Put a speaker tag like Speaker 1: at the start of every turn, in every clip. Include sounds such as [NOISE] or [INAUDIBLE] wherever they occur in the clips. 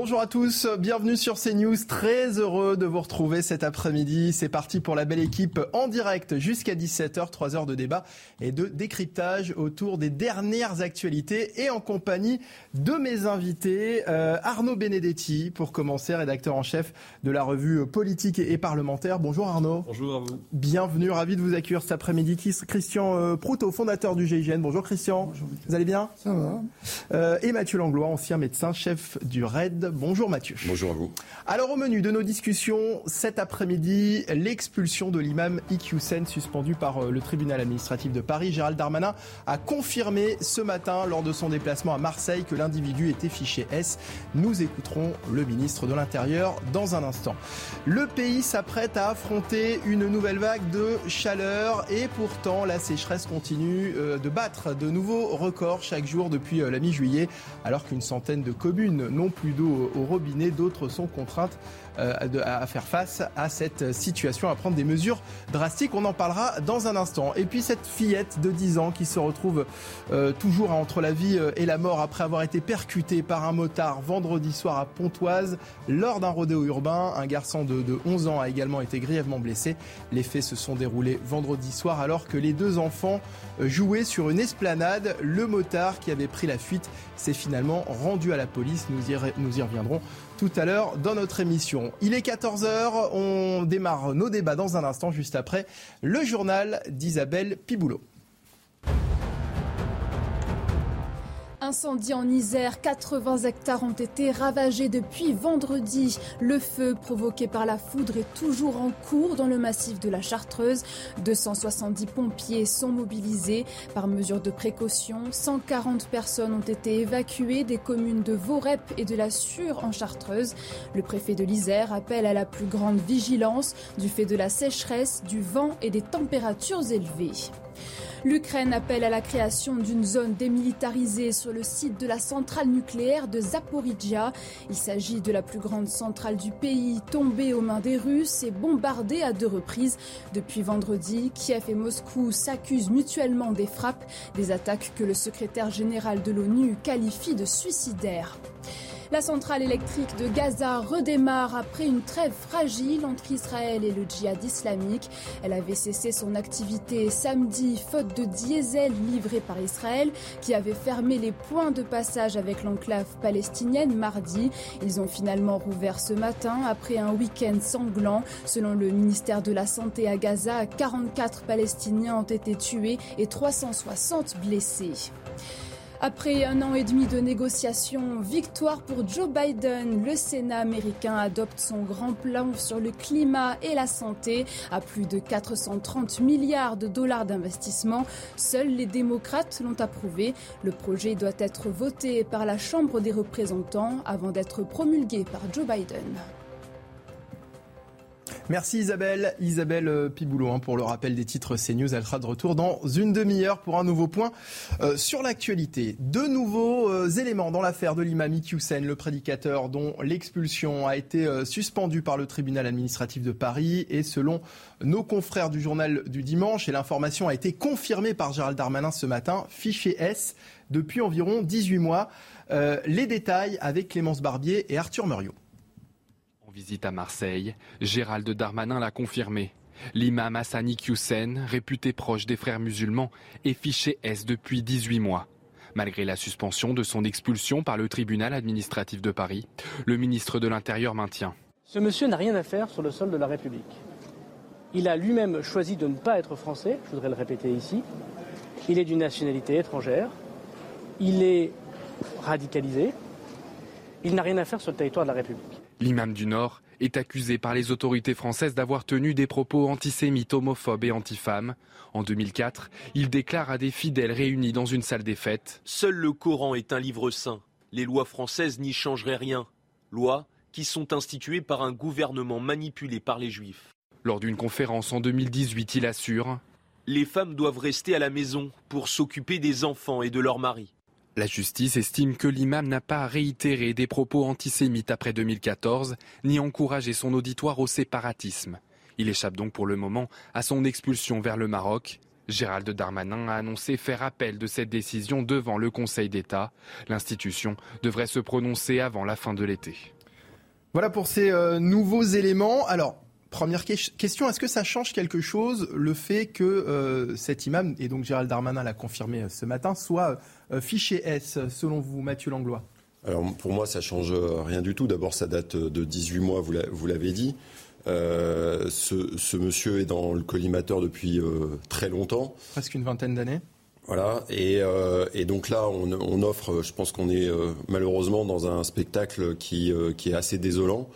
Speaker 1: Bonjour à tous, bienvenue sur CNews. Très heureux de vous retrouver cet après-midi. C'est parti pour la belle équipe en direct jusqu'à 17h, 3 heures de débat et de décryptage autour des dernières actualités et en compagnie de mes invités. Euh, Arnaud Benedetti, pour commencer, rédacteur en chef de la revue politique et parlementaire. Bonjour Arnaud.
Speaker 2: Bonjour à vous.
Speaker 1: Bienvenue, ravi de vous accueillir cet après-midi. Christian euh, Proutot, fondateur du GIGN. Bonjour Christian. Bonjour. Vous allez bien?
Speaker 3: Ça va.
Speaker 1: Euh, et Mathieu Langlois, ancien médecin, chef du RAID Bonjour Mathieu.
Speaker 4: Bonjour à vous.
Speaker 1: Alors au menu de nos discussions cet après-midi, l'expulsion de l'imam Iqiyoussen suspendu par euh, le tribunal administratif de Paris. Gérald Darmanin a confirmé ce matin lors de son déplacement à Marseille que l'individu était fiché S. Nous écouterons le ministre de l'Intérieur dans un instant. Le pays s'apprête à affronter une nouvelle vague de chaleur et pourtant la sécheresse continue euh, de battre de nouveaux records chaque jour depuis euh, la mi-juillet alors qu'une centaine de communes n'ont plus d'eau au, robinet, d'autres sont contraintes à faire face à cette situation, à prendre des mesures drastiques. On en parlera dans un instant. Et puis cette fillette de 10 ans qui se retrouve euh, toujours entre la vie euh, et la mort après avoir été percutée par un motard vendredi soir à Pontoise lors d'un rodéo urbain. Un garçon de, de 11 ans a également été grièvement blessé. Les faits se sont déroulés vendredi soir alors que les deux enfants jouaient sur une esplanade. Le motard qui avait pris la fuite s'est finalement rendu à la police. Nous y reviendrons tout à l'heure dans notre émission. Il est 14h, on démarre nos débats dans un instant, juste après le journal d'Isabelle Piboulot.
Speaker 5: Incendie en Isère, 80 hectares ont été ravagés depuis vendredi. Le feu provoqué par la foudre est toujours en cours dans le massif de la Chartreuse. 270 pompiers sont mobilisés. Par mesure de précaution, 140 personnes ont été évacuées des communes de Vorep et de la Sûre en Chartreuse. Le préfet de l'Isère appelle à la plus grande vigilance du fait de la sécheresse, du vent et des températures élevées. L'Ukraine appelle à la création d'une zone démilitarisée sur le site de la centrale nucléaire de Zaporizhia. Il s'agit de la plus grande centrale du pays tombée aux mains des Russes et bombardée à deux reprises. Depuis vendredi, Kiev et Moscou s'accusent mutuellement des frappes, des attaques que le secrétaire général de l'ONU qualifie de suicidaires. La centrale électrique de Gaza redémarre après une trêve fragile entre Israël et le djihad islamique. Elle avait cessé son activité samedi faute de diesel livré par Israël qui avait fermé les points de passage avec l'enclave palestinienne mardi. Ils ont finalement rouvert ce matin après un week-end sanglant. Selon le ministère de la Santé à Gaza, 44 Palestiniens ont été tués et 360 blessés. Après un an et demi de négociations, victoire pour Joe Biden. Le Sénat américain adopte son grand plan sur le climat et la santé à plus de 430 milliards de dollars d'investissement. Seuls les démocrates l'ont approuvé. Le projet doit être voté par la Chambre des représentants avant d'être promulgué par Joe Biden.
Speaker 1: Merci Isabelle. Isabelle euh, Piboulot hein, pour le rappel des titres CNews. Elle sera de retour dans une demi-heure pour un nouveau point euh, sur l'actualité. De nouveaux euh, éléments dans l'affaire de l'imam Iqiyoussen, le prédicateur dont l'expulsion a été suspendue par le tribunal administratif de Paris. Et selon nos confrères du journal du dimanche, et l'information a été confirmée par Gérald Darmanin ce matin, fichier S depuis environ 18 mois. les détails avec Clémence Barbier et Arthur Muriot
Speaker 6: visite à Marseille, Gérald Darmanin l'a confirmé. L'imam Hassani Hussein, réputé proche des frères musulmans, est fiché S depuis 18 mois. Malgré la suspension de son expulsion par le tribunal administratif de Paris, le ministre de l'Intérieur maintient.
Speaker 7: Ce monsieur n'a rien à faire sur le sol de la République. Il a lui-même choisi de ne pas être français, je voudrais le répéter ici. Il est d'une nationalité étrangère. Il est radicalisé. Il n'a rien à faire sur le territoire de la République.
Speaker 6: L'imam du Nord est accusé par les autorités françaises d'avoir tenu des propos antisémites, homophobes et antifemmes. En 2004, il déclare à des fidèles réunis dans une salle des fêtes
Speaker 8: Seul le Coran est un livre saint. Les lois françaises n'y changeraient rien. Lois qui sont instituées par un gouvernement manipulé par les juifs.
Speaker 6: Lors d'une conférence en 2018, il assure
Speaker 8: Les femmes doivent rester à la maison pour s'occuper des enfants et de leurs maris.
Speaker 6: La justice estime que l'imam n'a pas réitéré des propos antisémites après 2014, ni encouragé son auditoire au séparatisme. Il échappe donc pour le moment à son expulsion vers le Maroc. Gérald Darmanin a annoncé faire appel de cette décision devant le Conseil d'État. L'institution devrait se prononcer avant la fin de l'été.
Speaker 1: Voilà pour ces euh, nouveaux éléments. Alors, première question, est-ce que ça change quelque chose le fait que euh, cet imam, et donc Gérald Darmanin l'a confirmé ce matin, soit fiché S, selon vous, Mathieu Langlois?
Speaker 2: Alors pour moi, ça change rien du tout. D'abord, ça date de 18 mois, vous l'avez dit. Euh, ce, monsieur est dans le collimateur depuis euh, très longtemps.
Speaker 1: Presque une vingtaine d'années.
Speaker 2: Voilà, et, euh, donc là, on, offre, je pense qu'on est malheureusement dans un spectacle qui, qui est assez désolant,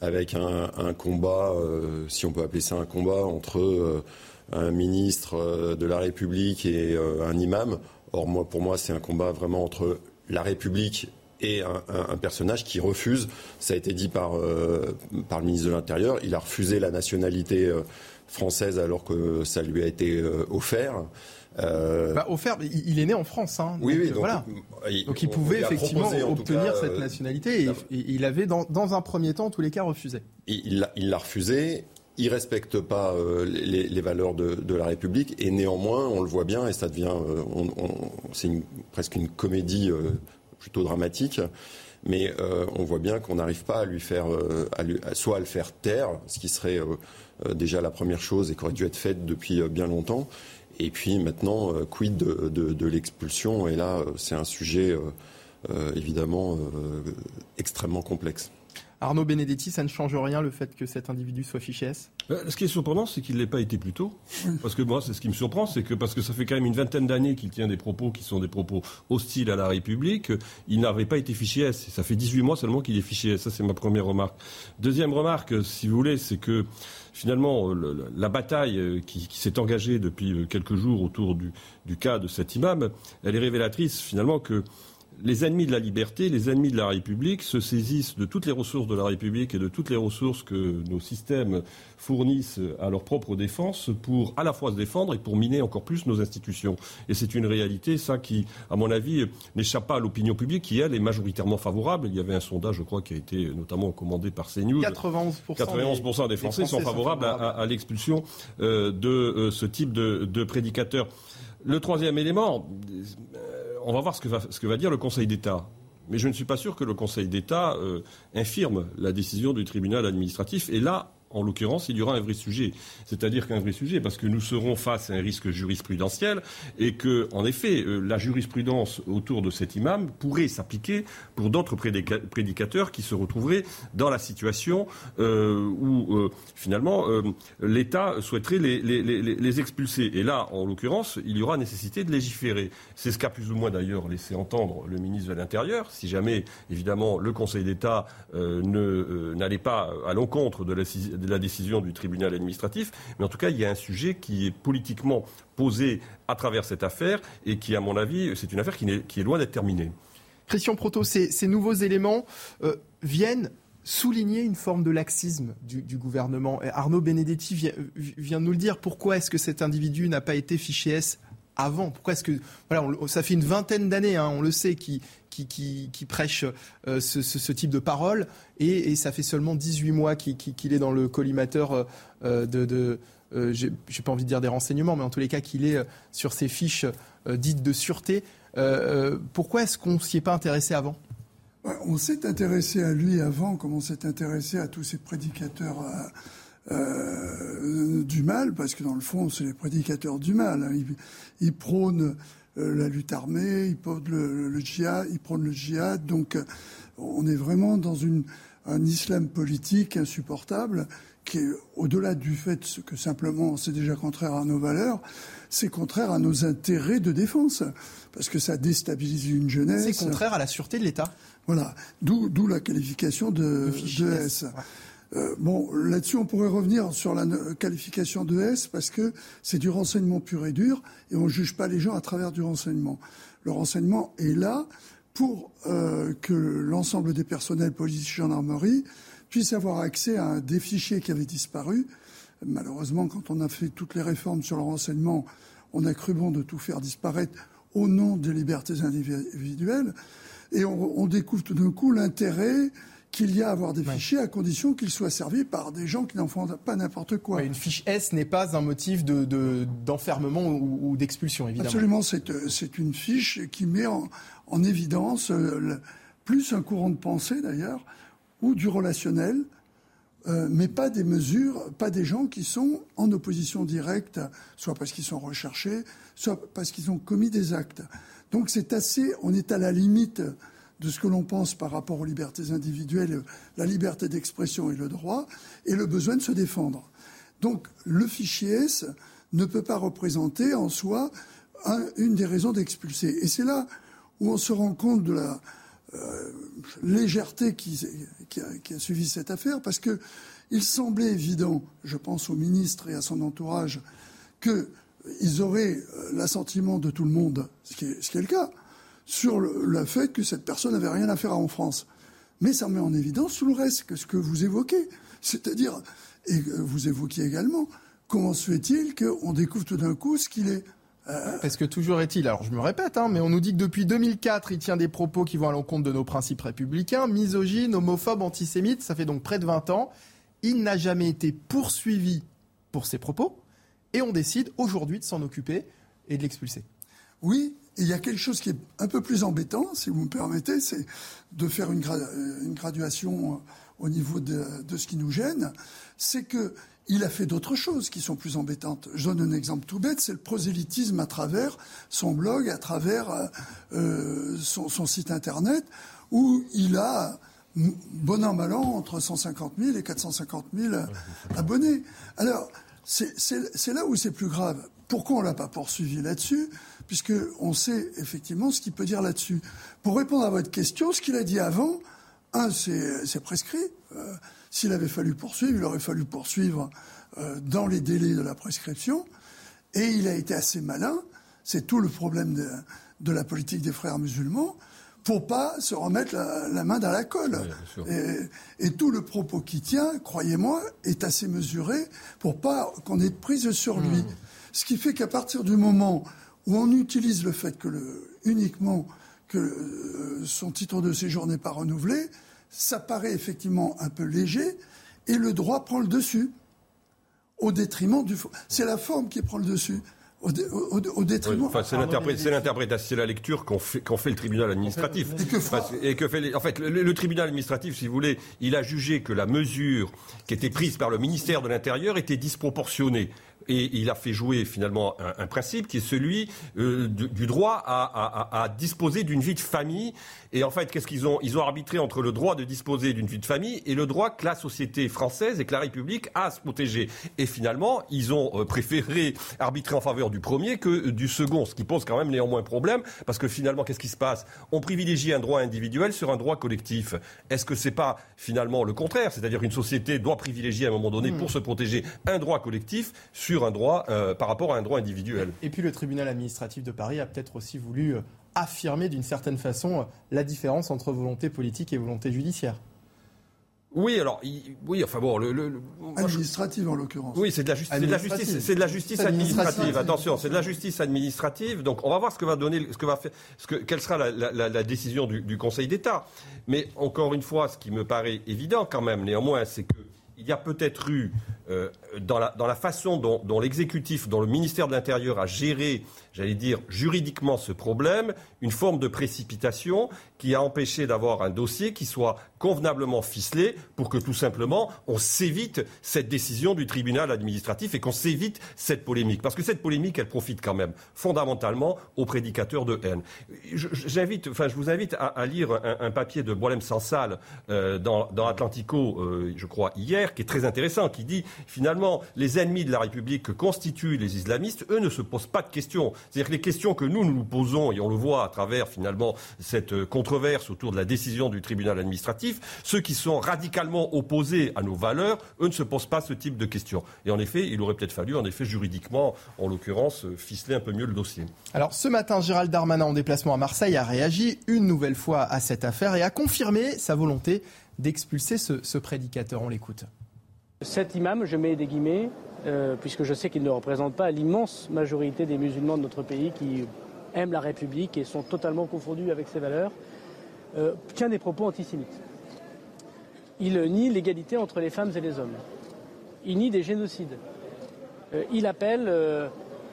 Speaker 2: avec un, combat, si on peut appeler ça un combat, entre un ministre de la République et un imam. Or, moi, pour moi, c'est un combat vraiment entre la République et un, personnage qui refuse, ça a été dit par, euh, par le ministre de l'Intérieur, il a refusé la nationalité euh, française alors que ça lui a été euh, offert.
Speaker 1: Bah, offert, il est né en France. Hein, oui, oui, donc, voilà. donc il pouvait effectivement obtenir cette nationalité. Et, il avait, dans, dans, un premier temps, en tous les cas, refusé.
Speaker 2: Il l'a refusé. Il respecte pas les, les, valeurs de, de, la République et néanmoins, on le voit bien et ça devient, c'est presque une comédie plutôt dramatique. Mais euh, on voit bien qu'on n'arrive pas à lui faire, euh, soit à le faire taire, ce qui serait euh, déjà la première chose et qui aurait dû être faite depuis bien longtemps. Et puis maintenant, quid de, de l'expulsion? Et là, c'est un sujet évidemment extrêmement complexe.
Speaker 1: Arnaud Benedetti, ça ne change rien le fait que cet individu soit fiché S?
Speaker 3: Euh, Ce qui est surprenant, c'est qu'il ne l'ait pas été plus tôt. Parce que moi, c'est ce qui me surprend, c'est que parce que ça fait quand même une vingtaine d'années qu'il tient des propos qui sont des propos hostiles à la République, il n'avait pas été fiché S. Ça fait 18 mois seulement qu'il est fiché S. Ça, c'est ma première remarque. Deuxième remarque, si vous voulez, c'est que finalement, la bataille euh, qui, s'est engagée depuis euh, quelques jours autour du cas de cet imam, elle est révélatrice finalement que les ennemis de la liberté, les ennemis de la République se saisissent de toutes les ressources de la République et de toutes les ressources que nos systèmes fournissent à leur propre défense pour à la fois se défendre et pour miner encore plus nos institutions. Et c'est une réalité, ça, qui, à mon avis, n'échappe pas à l'opinion publique, qui, elle, est majoritairement favorable. Il y avait un sondage, je crois, qui a été notamment commandé par CNews.
Speaker 1: 91%,
Speaker 3: des, Français sont favorables, à, l'expulsion euh, de euh, ce type de, de prédicateurs. Le troisième élément, on va voir ce que va, dire le Conseil d'État. Mais je ne suis pas sûr que le Conseil d'État euh, infirme la décision du tribunal administratif. Et là, en l'occurrence, il y aura un vrai sujet. C'est-à-dire qu'un vrai sujet, parce que nous serons face à un risque jurisprudentiel et que, en effet, euh, la jurisprudence autour de cet imam pourrait s'appliquer pour d'autres prédicateurs qui se retrouveraient dans la situation euh, où, euh, finalement, l'État souhaiterait les, expulser. Et là, en l'occurrence, il y aura nécessité de légiférer. C'est ce qu'a plus ou moins d'ailleurs laissé entendre le ministre de l'Intérieur. Si jamais, évidemment, le Conseil d'État n'allait pas à l'encontre de la la décision du tribunal administratif. Mais en tout cas, il y a un sujet qui est politiquement posé à travers cette affaire et qui, à mon avis, c'est une affaire qui est, loin d'être terminée.
Speaker 1: Christian Proto, ces, nouveaux éléments euh, viennent souligner une forme de laxisme du, gouvernement. Arnaud Benedetti vient, vient, nous le dire. Pourquoi est-ce que cet individu n'a pas été fiché S avant? Pourquoi est-ce que voilà, ça fait une vingtaine d'années, hein, on le sait, qui prêche euh, ce, type de paroles et, ça fait seulement 18 mois qu'il est dans le collimateur euh, euh, de, de j'ai pas envie de dire des renseignements, mais en tous les cas qu'il est sur ces fiches dites de sûreté. pourquoi est-ce qu'on s'y est pas intéressé avant?
Speaker 4: On s'est intéressé à lui avant, comme on s'est intéressé à tous ces prédicateurs euh, du mal, parce que dans le fond, c'est les prédicateurs du mal. Hein. Ils, prônent euh, la lutte armée, ils prônent le, djihad, ils prônent le djihad. Donc, euh, on est vraiment dans une, un islam politique insupportable qui est au-delà du fait que simplement c'est déjà contraire à nos valeurs, c'est contraire à nos intérêts de défense, parce que ça déstabilise une jeunesse.
Speaker 1: C'est contraire à la sûreté de l'État.
Speaker 4: Voilà, d'où la qualification de, de, S. Euh, bon, là-dessus, on pourrait revenir sur la qualification de S parce que c'est du renseignement pur et dur et on ne juge pas les gens à travers du renseignement. Le renseignement est là pour euh, que l'ensemble des personnels police gendarmerie puissent avoir accès à des fichiers qui avaient disparu. Malheureusement, quand on a fait toutes les réformes sur le renseignement, on a cru bon de tout faire disparaître au nom des libertés individuelles. Et on, on découvre tout d'un coup l'intérêt qu'il y a à avoir des fichiers à condition qu'ils soient servis par des gens qui n'en font pas n'importe quoi.
Speaker 1: une fiche S n'est pas un motif d'enfermement de, ou, d'expulsion, évidemment.
Speaker 4: Absolument, c'est une fiche qui met en, évidence euh, plus un courant de pensée d'ailleurs, ou du relationnel, euh, mais pas des mesures, pas des gens qui sont en opposition directe, soit parce qu'ils sont recherchés, soit parce qu'ils ont commis des actes. Donc c'est assez, on est à la limite de ce que l'on pense par rapport aux libertés individuelles, la liberté d'expression et le droit, et le besoin de se défendre. Donc le fichier S ne peut pas représenter en soi une des raisons d'expulser. Et c'est là où on se rend compte de la euh, légèreté qui, a, suivi cette affaire, parce qu'il semblait évident, je pense au ministre et à son entourage, qu'ils auraient euh, l'assentiment de tout le monde, ce qui est le cas sur le, fait que cette personne n'avait rien à faire en France. Mais ça met en évidence tout le reste que ce que vous évoquez. C'est-à-dire, et vous évoquiez également, comment se fait-il qu'on découvre tout d'un coup ce qu'il est
Speaker 1: euh, Parce que toujours est-il, alors je me répète, hein, mais on nous dit que depuis 2004, il tient des propos qui vont à l'encontre de nos principes républicains, misogynes, homophobes, antisémites, ça fait donc près de 20 ans. Il n'a jamais été poursuivi pour ses propos, et on décide aujourd'hui de s'en occuper et de l'expulser.
Speaker 4: Oui, il y a quelque chose qui est un peu plus embêtant, si vous me permettez, c'est de faire une, graduation euh, au niveau de, ce qui nous gêne. C'est qu'il a fait d'autres choses qui sont plus embêtantes. Je donne un exemple tout bête, c'est le prosélytisme à travers son blog, à travers euh, euh, son, site internet, où il a bon an mal an entre 150 000 et 450 000 abonnés. Alors c'est là où c'est plus grave. Pourquoi on l'a pas poursuivi là-dessus? Puisqu'on sait effectivement ce qu'il peut dire là-dessus. Pour répondre à votre question, ce qu'il a dit avant, un, c'est prescrit. Euh, s'il avait fallu poursuivre, il aurait fallu poursuivre euh, dans les délais de la prescription. Et il a été assez malin. C'est tout le problème de, la politique des frères musulmans pour pas se remettre la, main dans la colle. et, tout le propos qui tient, croyez-moi, est assez mesuré pour pas qu'on ait de prise sur lui. Mmh. Ce qui fait qu'à partir du moment où on utilise le fait que le, uniquement que euh, son titre de séjour n'est pas renouvelé, ça paraît effectivement un peu léger et le droit prend le dessus au détriment du. C'est la forme qui prend le dessus au, détriment.
Speaker 3: c'est l'interprétation, c'est la lecture qu'ont fait, fait, le tribunal administratif. Et que, fait en fait, le, tribunal administratif, si vous voulez, il a jugé que la mesure qui était prise par le ministère de l'Intérieur était disproportionnée. Et il a fait jouer finalement un, principe qui est celui euh, du, droit à, à disposer d'une vie de famille et en fait, qu'est-ce qu'ils ont? Ils ont arbitré entre le droit de disposer d'une vie de famille et le droit que la société française et que la République a à se protéger. Et finalement, ils ont euh, préféré arbitrer en faveur du premier que du second, ce qui pose quand même néanmoins problème, parce que finalement, qu'est-ce qui se passe? On privilégie un droit individuel sur un droit collectif. Est-ce que c'est pas finalement le contraire? C'est-à-dire une société doit privilégier à un moment donné, pour hmm. se protéger, un droit collectif sur un droit euh, par rapport à un droit individuel.
Speaker 1: Et puis le tribunal administratif de Paris a peut-être aussi voulu euh, affirmer d'une certaine façon euh, la différence entre volonté politique et volonté judiciaire.
Speaker 3: Oui, alors, oui, enfin bon,
Speaker 4: le, administrative en l'occurrence.
Speaker 3: Oui, c'est de la justice, c'est de la justice, c'est de la justice administrative. Attention, c'est de la justice administrative. Donc, on va voir ce que va donner, ce que va faire, ce que, quelle sera la, décision du, Conseil d'État. Mais encore une fois, ce qui me paraît évident quand même, néanmoins, c'est que il y a peut-être eu euh, dans, la, façon dont, l'exécutif, dont le ministère de l'Intérieur a géré j'allais dire, juridiquement ce problème, une forme de précipitation qui a empêché d'avoir un dossier qui soit convenablement ficelé pour que tout simplement on s'évite cette décision du tribunal administratif et qu'on s'évite cette polémique. Parce que cette polémique, elle profite quand même fondamentalement aux prédicateurs de haine. J'invite, enfin, je vous invite à, lire un, papier de Boilem Sansal euh, dans, dans, Atlantico, euh, je crois, hier, qui est très intéressant, qui dit finalement les ennemis de la République que constituent les islamistes, eux ne se posent pas de questions. C'est-à-dire que les questions que nous, nous posons, et on le voit à travers finalement cette euh, controverse autour de la décision du tribunal administratif, ceux qui sont radicalement opposés à nos valeurs, eux ne se posent pas ce type de questions. Et en effet, il aurait peut-être fallu, en effet, juridiquement, en l'occurrence, euh, ficeler un peu mieux le dossier.
Speaker 1: Alors ce matin, Gérald Darmanin, en déplacement à Marseille, a réagi une nouvelle fois à cette affaire et a confirmé sa volonté d'expulser ce, ce prédicateur. On l'écoute.
Speaker 7: Cet imam, je mets des guillemets, euh, puisque je sais qu'il ne représente pas l'immense majorité des musulmans de notre pays qui aiment la République et sont totalement confondus avec ses valeurs, euh, tient des propos antisémites. Il nie l'égalité entre les femmes et les hommes. Il nie des génocides. Euh, il appelle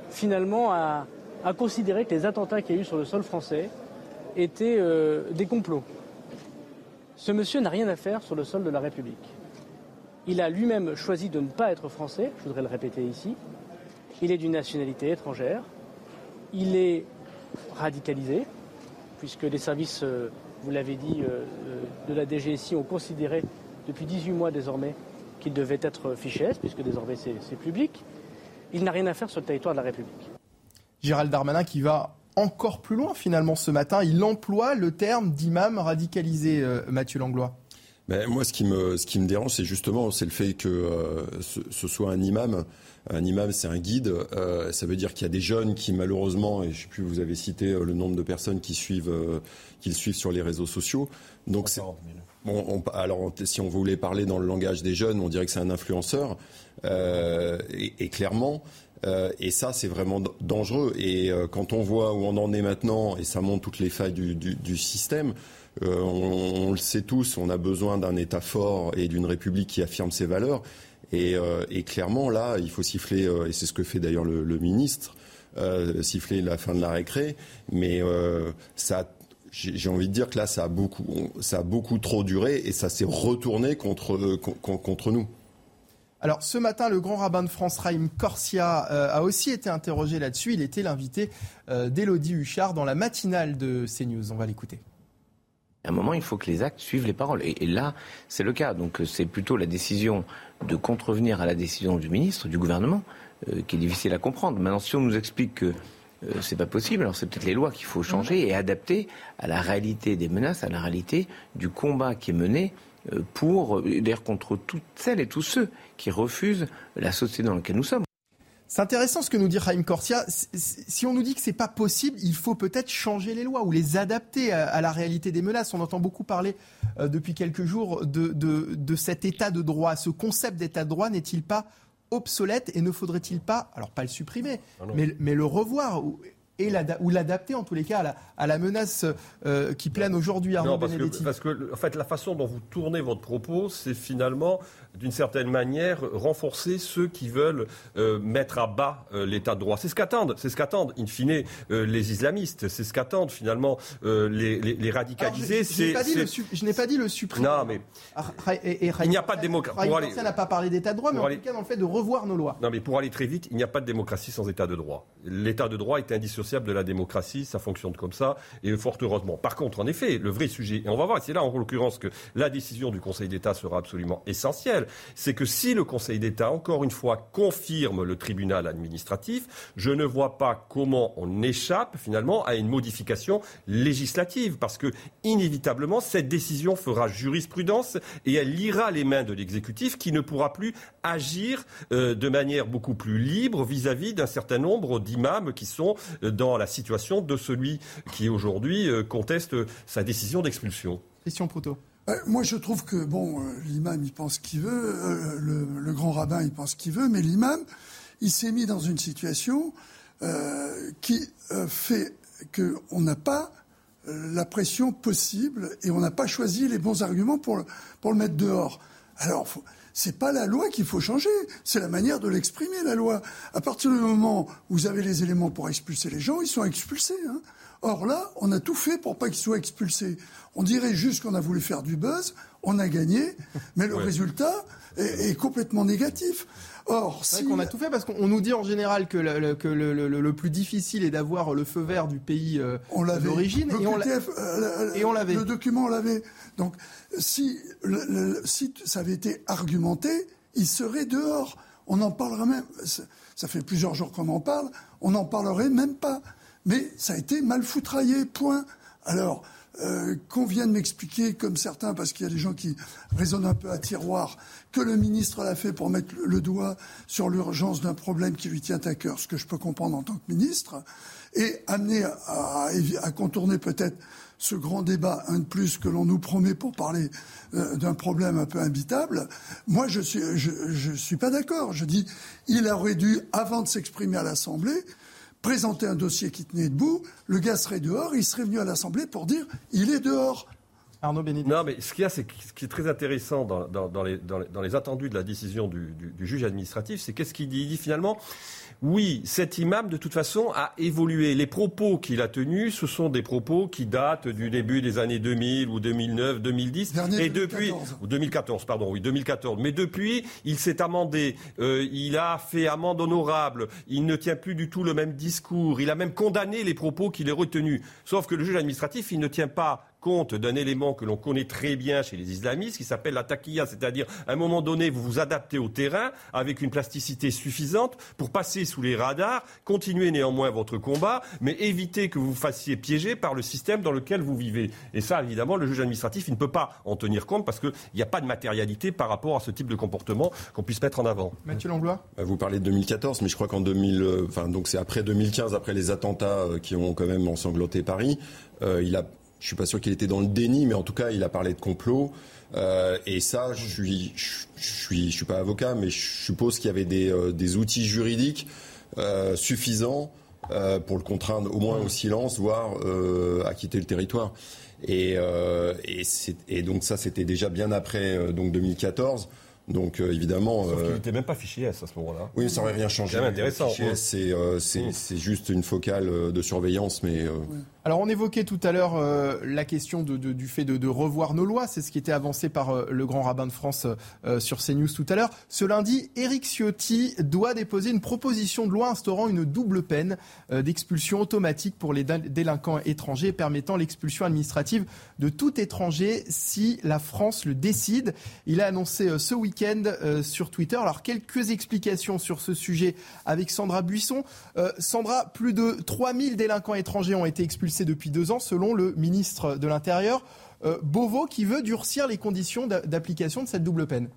Speaker 7: finalement à, considérer que les attentats qu'il y a eu sur le sol français étaient des complots. Ce monsieur n'a rien à faire sur le sol de la République. Il a lui-même choisi de ne pas être français, je voudrais le répéter ici. Il est d'une nationalité étrangère. Il est radicalisé, puisque les services, vous l'avez dit, de la DGSI ont considéré depuis 18 mois désormais qu'il devait être fiché puisque désormais c'est public. Il n'a rien à faire sur le territoire de la République.
Speaker 1: Gérald Darmanin qui va encore plus loin finalement ce matin. Il emploie le terme d'imam radicalisé, euh, Mathieu Langlois.
Speaker 2: Ben, moi, ce qui me, ce qui me dérange, c'est justement c'est le fait que euh, ce, soit un imam. Un imam, c'est un guide. Euh, ça veut dire qu'il y a des jeunes qui, malheureusement, et je ne sais plus, vous avez cité le nombre de personnes qui suivent, qui le suivent sur les réseaux sociaux. Donc, c'est, bon, alors, si on voulait parler dans le langage des jeunes, on dirait que c'est un influenceur. Et, et, clairement, euh, et ça, c'est vraiment dangereux. Et euh, quand on voit où on en est maintenant, et ça montre toutes les failles du, système, euh, on, le sait tous, on a besoin d'un État fort et d'une République qui affirme ses valeurs. Et, clairement, là, il faut siffler, et c'est ce que fait d'ailleurs le, ministre, siffler la fin de la récré. Mais ça j'ai envie de dire que là, ça a beaucoup, ça a beaucoup trop duré et ça s'est retourné contre, contre nous.
Speaker 1: Alors ce matin, le grand rabbin de France, Raïm Corsia, euh, a aussi été interrogé là-dessus. Il était l'invité euh, d'Élodie Huchard dans la matinale de CNews. On va l'écouter.
Speaker 9: À un moment, il faut que les actes suivent les paroles. Et, là, c'est le cas. Donc c'est plutôt la décision de contrevenir à la décision du ministre, du gouvernement, euh, qui est difficile à comprendre. Maintenant, si on nous explique que c'est pas possible. Alors c'est peut-être les lois qu'il faut changer et adapter à la réalité des menaces, à la réalité du combat qui est mené euh, pour, euh, d'ailleurs contre toutes celles et tous ceux qui refusent la société dans laquelle nous sommes.
Speaker 1: C'est intéressant ce que nous dit Raïm Corsia. Si on nous dit que c'est pas possible, il faut peut-être changer les lois ou les adapter à, la réalité des menaces. On entend beaucoup parler euh, depuis quelques jours de, de, cet état de droit. Ce concept d'état de droit n'est-il pas obsolète et ne faudrait-il pas, alors pas le supprimer, ah mais, mais, le revoir et ou l'adapter en tous les cas à la, à la menace euh, qui plane aujourd'hui à
Speaker 3: Non, parce que, parce que en fait, la façon dont vous tournez votre propos, c'est finalement d'une certaine manière, renforcer ceux qui veulent euh, mettre à bas euh, l'état de droit. C'est ce qu'attendent, c'est ce qu'attendent, in fine, euh, les islamistes. C'est ce qu'attendent finalement les, les, les, radicalisés.
Speaker 1: je, n'ai pas, dit le supprimer.
Speaker 3: Non, mais ah, il n'y a pas de démocratie.
Speaker 1: N'a pas parlé d'état de droit, mais en tout cas dans le fait de revoir nos lois.
Speaker 3: Non, mais pour aller très vite, il n'y a pas de démocratie sans état de droit. L'état de droit est indissociable de la démocratie, ça fonctionne comme ça, et fort heureusement. Par contre, en effet, le vrai sujet, et on va voir, c'est là en l'occurrence que la décision du Conseil d'État sera absolument essentielle c'est que si le Conseil d'État, encore une fois, confirme le tribunal administratif, je ne vois pas comment on échappe finalement à une modification législative, parce que inévitablement, cette décision fera jurisprudence et elle lira les mains de l'exécutif qui ne pourra plus agir euh, de manière beaucoup plus libre vis-à-vis d'un certain nombre d'imams qui sont euh, dans la situation de celui qui aujourd'hui euh, conteste sa décision d'expulsion.
Speaker 1: Question Proto.
Speaker 4: Euh, moi, je trouve que, bon, euh, l'imam, il pense qu'il veut, euh, le, grand rabbin, il pense qu'il veut, mais l'imam, il s'est mis dans une situation qui fait qu'on n'a pas la pression possible et on n'a pas choisi les bons arguments pour le, mettre dehors. Alors, c'est pas la loi qu'il faut changer, c'est la manière de l'exprimer, la loi. À partir du moment où vous avez les éléments pour expulser les gens, ils sont expulsés. Hein. Or là, on a tout fait pour pas qu'ils soient expulsés. On dirait juste qu'on a voulu faire du buzz, on a gagné, mais le résultat est, complètement négatif.
Speaker 1: Or, si... qu'on a tout fait parce qu'on nous dit en général que le, que le, plus difficile est d'avoir le feu vert du pays euh, d'origine
Speaker 4: et, euh, et on l'avait. Le document on l'avait. Donc, si, si ça avait été argumenté, il serait dehors. On en parlera même. Ça fait plusieurs jours qu'on en parle. On n'en parlerait même pas mais ça a été mal foutraillé, point. Alors, euh, qu'on vienne m'expliquer, comme certains, parce qu'il y a des gens qui raisonnent un peu à tiroir, que le ministre l'a fait pour mettre le doigt sur l'urgence d'un problème qui lui tient à cœur, ce que je peux comprendre en tant que ministre, et amener à, contourner peut-être ce grand débat, un de plus que l'on nous promet pour parler euh, d'un problème un peu imbitable, moi je suis, je, je suis pas d'accord. Je dis, il aurait dû, avant de s'exprimer à l'Assemblée, présenter un dossier qui tenait debout, le gars serait dehors, il serait venu à l'Assemblée pour dire il est dehors.
Speaker 1: Arnaud Bénédicte.
Speaker 3: Non, mais ce qu'il y a, c'est ce qui est très intéressant dans, les, attendus de la décision du, juge administratif, c'est qu'est-ce qu'il dit? Il dit finalement, oui, cet imam, de toute façon, a évolué. Les propos qu'il a tenus, ce sont des propos qui datent du début des années 2000 ou 2009, 2010. et depuis, ou 2014, pardon, oui, 2014. Mais depuis, il s'est amendé. Euh, il a fait amende honorable. Il ne tient plus du tout le même discours. Il a même condamné les propos qu'il a retenus. Sauf que le juge administratif, il ne tient pas compte d'un élément que l'on connaît très bien chez les islamistes, qui s'appelle la taquilla, c'est-à-dire à un moment donné, vous vous adaptez au terrain avec une plasticité suffisante pour passer sous les radars, continuer néanmoins votre combat, mais éviter que vous vous fassiez piéger par le système dans lequel vous vivez. Et ça, évidemment, le juge administratif, il ne peut pas en tenir compte parce qu'il n'y a pas de matérialité par rapport à ce type de comportement qu'on puisse mettre en avant.
Speaker 1: Mathieu Langlois?
Speaker 2: Bah, Vous parlez de 2014, mais je crois qu'en 2000, euh, enfin, donc c'est après 2015, après les attentats euh, qui ont quand même ensanglanté Paris, euh, il a je suis pas sûr qu'il était dans le déni, mais en tout cas, il a parlé de complot. Euh, et ça, je suis, je, suis, je suis pas avocat, mais je suppose qu'il y avait des, euh, des outils juridiques euh, suffisants euh, pour le contraindre au moins au silence, voire euh, à quitter le territoire. Et, et, et donc ça, c'était déjà bien après donc 2014. Donc euh, évidemment.
Speaker 3: Sauf qu'il n'était même pas fichier S à ce moment-là.
Speaker 2: Oui, ça n'aurait rien changé.
Speaker 3: C'est intéressant.
Speaker 2: Fichier S, euh, mm. c'est juste une focale euh, de surveillance, mais.
Speaker 1: Alors on évoquait tout à l'heure la question du fait de, revoir nos lois. C'est ce qui était avancé par le grand rabbin de France sur CNews tout à l'heure. Ce lundi, Éric Ciotti doit déposer une proposition de loi instaurant une double peine d'expulsion automatique pour les délinquants étrangers, permettant l'expulsion administrative de tout étranger si la France le décide. Il a annoncé ce week-end euh, sur Twitter. Alors quelques explications sur ce sujet avec Sandra Buisson. Euh, Sandra, plus de 3000 délinquants étrangers ont été expulsés depuis deux ans selon le ministre de l'Intérieur. Euh, Beauvau qui veut durcir les conditions d'application de cette double peine.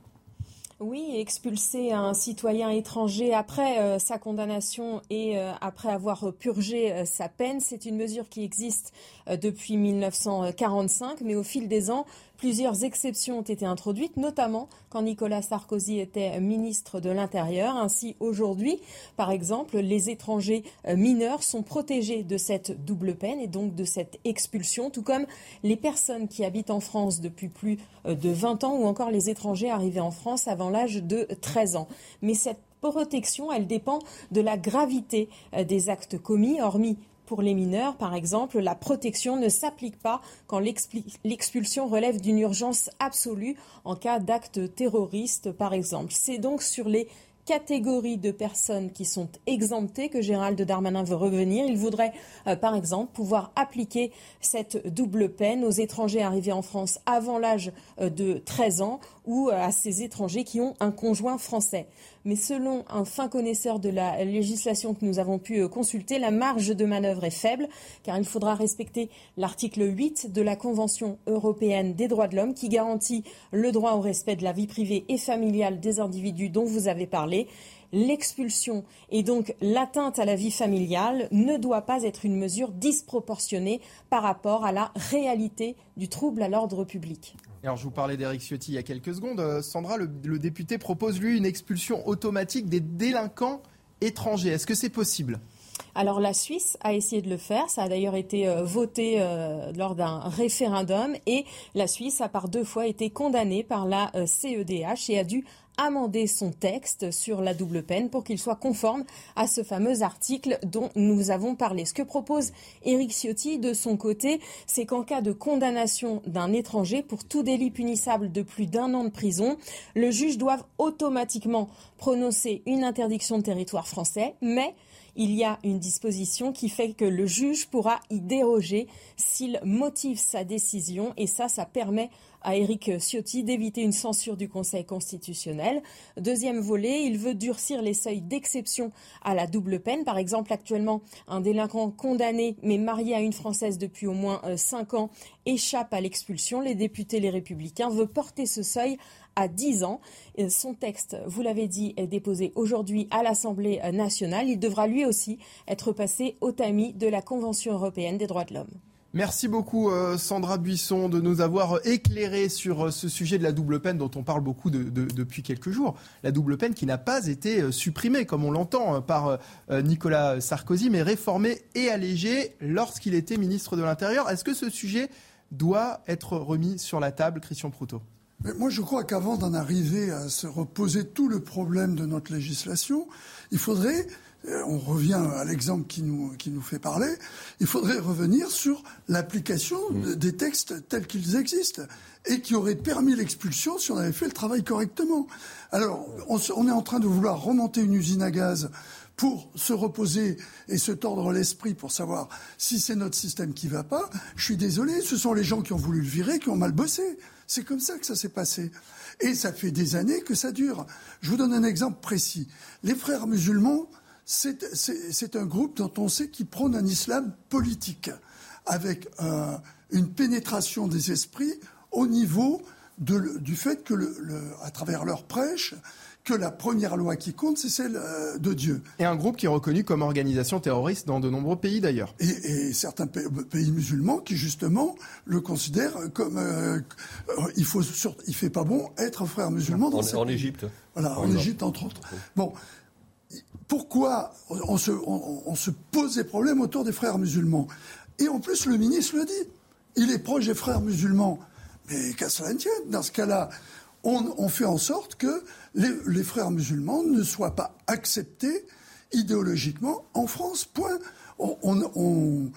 Speaker 10: Oui, expulser un citoyen étranger après sa condamnation et après avoir purgé sa peine, c'est une mesure qui existe depuis 1945, mais au fil des ans, Plusieurs exceptions ont été introduites, notamment quand Nicolas Sarkozy était ministre de l'Intérieur. Ainsi, aujourd'hui, par exemple, les étrangers euh, mineurs sont protégés de cette double peine et donc de cette expulsion, tout comme les personnes qui habitent en France depuis plus euh, de 20 ans ou encore les étrangers arrivés en France avant l'âge de 13 ans. Mais cette protection, elle dépend de la gravité euh, des actes commis, hormis pour les mineurs, par exemple, la protection ne s'applique pas quand l'expulsion relève d'une urgence absolue en cas d'acte terroriste, par exemple. C'est donc sur les catégories de personnes qui sont exemptées que Gérald Darmanin veut revenir. Il voudrait, euh, par exemple, pouvoir appliquer cette double peine aux étrangers arrivés en France avant l'âge euh, de 13 ans ou euh, à ces étrangers qui ont un conjoint français. Mais selon un fin connaisseur de la législation que nous avons pu consulter, la marge de manœuvre est faible, car il faudra respecter l'article 8 de la Convention européenne des droits de l'homme qui garantit le droit au respect de la vie privée et familiale des individus dont vous avez parlé l'expulsion et donc l'atteinte à la vie familiale ne doit pas être une mesure disproportionnée par rapport à la réalité du trouble à l'ordre public.
Speaker 1: Alors, je vous parlais d'Eric Ciotti il y a quelques secondes. Euh, Sandra, le, député propose, lui, une expulsion automatique des délinquants étrangers. Est-ce que c'est possible?
Speaker 10: Alors la Suisse a essayé de le faire, ça a d'ailleurs été euh, voté euh, lors d'un référendum et la Suisse a par deux fois été condamnée par la CEDH et a dû amender son texte sur la double peine pour qu'il soit conforme à ce fameux article dont nous avons parlé. Ce que propose Éric Ciotti de son côté, c'est qu'en cas de condamnation d'un étranger pour tout délit punissable de plus d'un an de prison, le juge doive automatiquement prononcer une interdiction de territoire français, mais il y a une disposition qui fait que le juge pourra y déroger s'il motive sa décision et ça, ça permet à Éric Ciotti d'éviter une censure du Conseil constitutionnel. Deuxième volet, il veut durcir les seuils d'exception à la double peine. Par exemple, actuellement, un délinquant condamné mais marié à une Française depuis au moins euh, cinq ans échappe à l'expulsion. Les députés Les Républicains veulent porter ce seuil à 10 ans. Son texte, vous l'avez dit, est déposé aujourd'hui à l'Assemblée nationale. Il devra lui aussi être passé au tamis de la Convention européenne des droits de l'homme.
Speaker 1: Merci beaucoup euh, Sandra Buisson de nous avoir éclairé sur euh, ce sujet de la double peine dont on parle beaucoup depuis quelques jours. La double peine qui n'a pas été euh, supprimée, comme on l'entend, par Nicolas Sarkozy, mais réformée et allégée lorsqu'il était ministre de l'Intérieur. Est-ce que ce sujet doit être remis sur la table, Christian Proutot?
Speaker 4: Mais moi, je crois qu'avant d'en arriver à se reposer tout le problème de notre législation, il faudrait euh, on revient à l'exemple qui nous, qui nous fait parler, il faudrait revenir sur l'application mm. des textes tels qu'ils existent et qui auraient permis l'expulsion si on avait fait le travail correctement. Alors, on, on est en train de vouloir remonter une usine à gaz pour se reposer et se tordre l'esprit pour savoir si c'est notre système qui va pas. Je suis désolé, ce sont les gens qui ont voulu le virer qui ont mal bossé. C'est comme ça que ça s'est passé. Et ça fait des années que ça dure. Je vous donne un exemple précis. Les frères musulmans, c'est un groupe dont on sait qu'ils prône un islam politique, avec euh, une pénétration des esprits au niveau du fait que, à travers leur prêche, que la première loi qui compte, c'est celle euh, de Dieu.
Speaker 1: Et un groupe qui est reconnu comme organisation terroriste dans de nombreux pays d'ailleurs.
Speaker 4: Et, certains pays, musulmans qui justement le considèrent comme euh, il faut il fait pas bon être frère musulman dans
Speaker 3: en, en Égypte.
Speaker 4: Voilà, en Égypte entre autres. Bon, pourquoi on se, on, se, pose des problèmes autour des frères musulmans? Et en plus, le ministre le dit. Il est proche des frères musulmans. Mais qu'à cela ne tienne, dans ce cas-là, on, fait en sorte que les, frères musulmans ne soient pas acceptés idéologiquement en France. Point. On,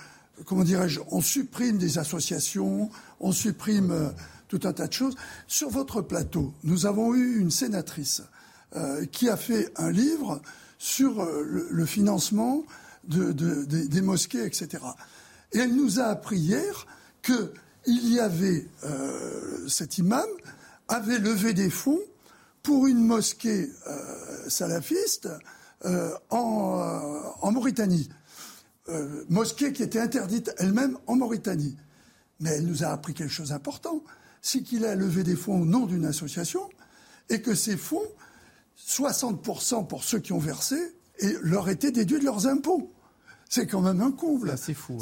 Speaker 4: comment dirais-je On supprime des associations, on supprime euh, tout un tas de choses. Sur votre plateau, nous avons eu une sénatrice euh, qui a fait un livre sur euh, le, financement des, mosquées, etc. Et elle nous a appris hier qu'il y avait, cet imam avait levé des fonds pour une mosquée euh, salafiste en, Mauritanie. mosquée qui était interdite elle-même en Mauritanie. Mais elle nous a appris quelque chose d'important, c'est qu'il a levé des fonds au nom d'une association et que ces fonds 60% pour ceux qui ont versé et leur étaient déduits de leurs impôts. C'est quand même un comble.
Speaker 1: C'est fou.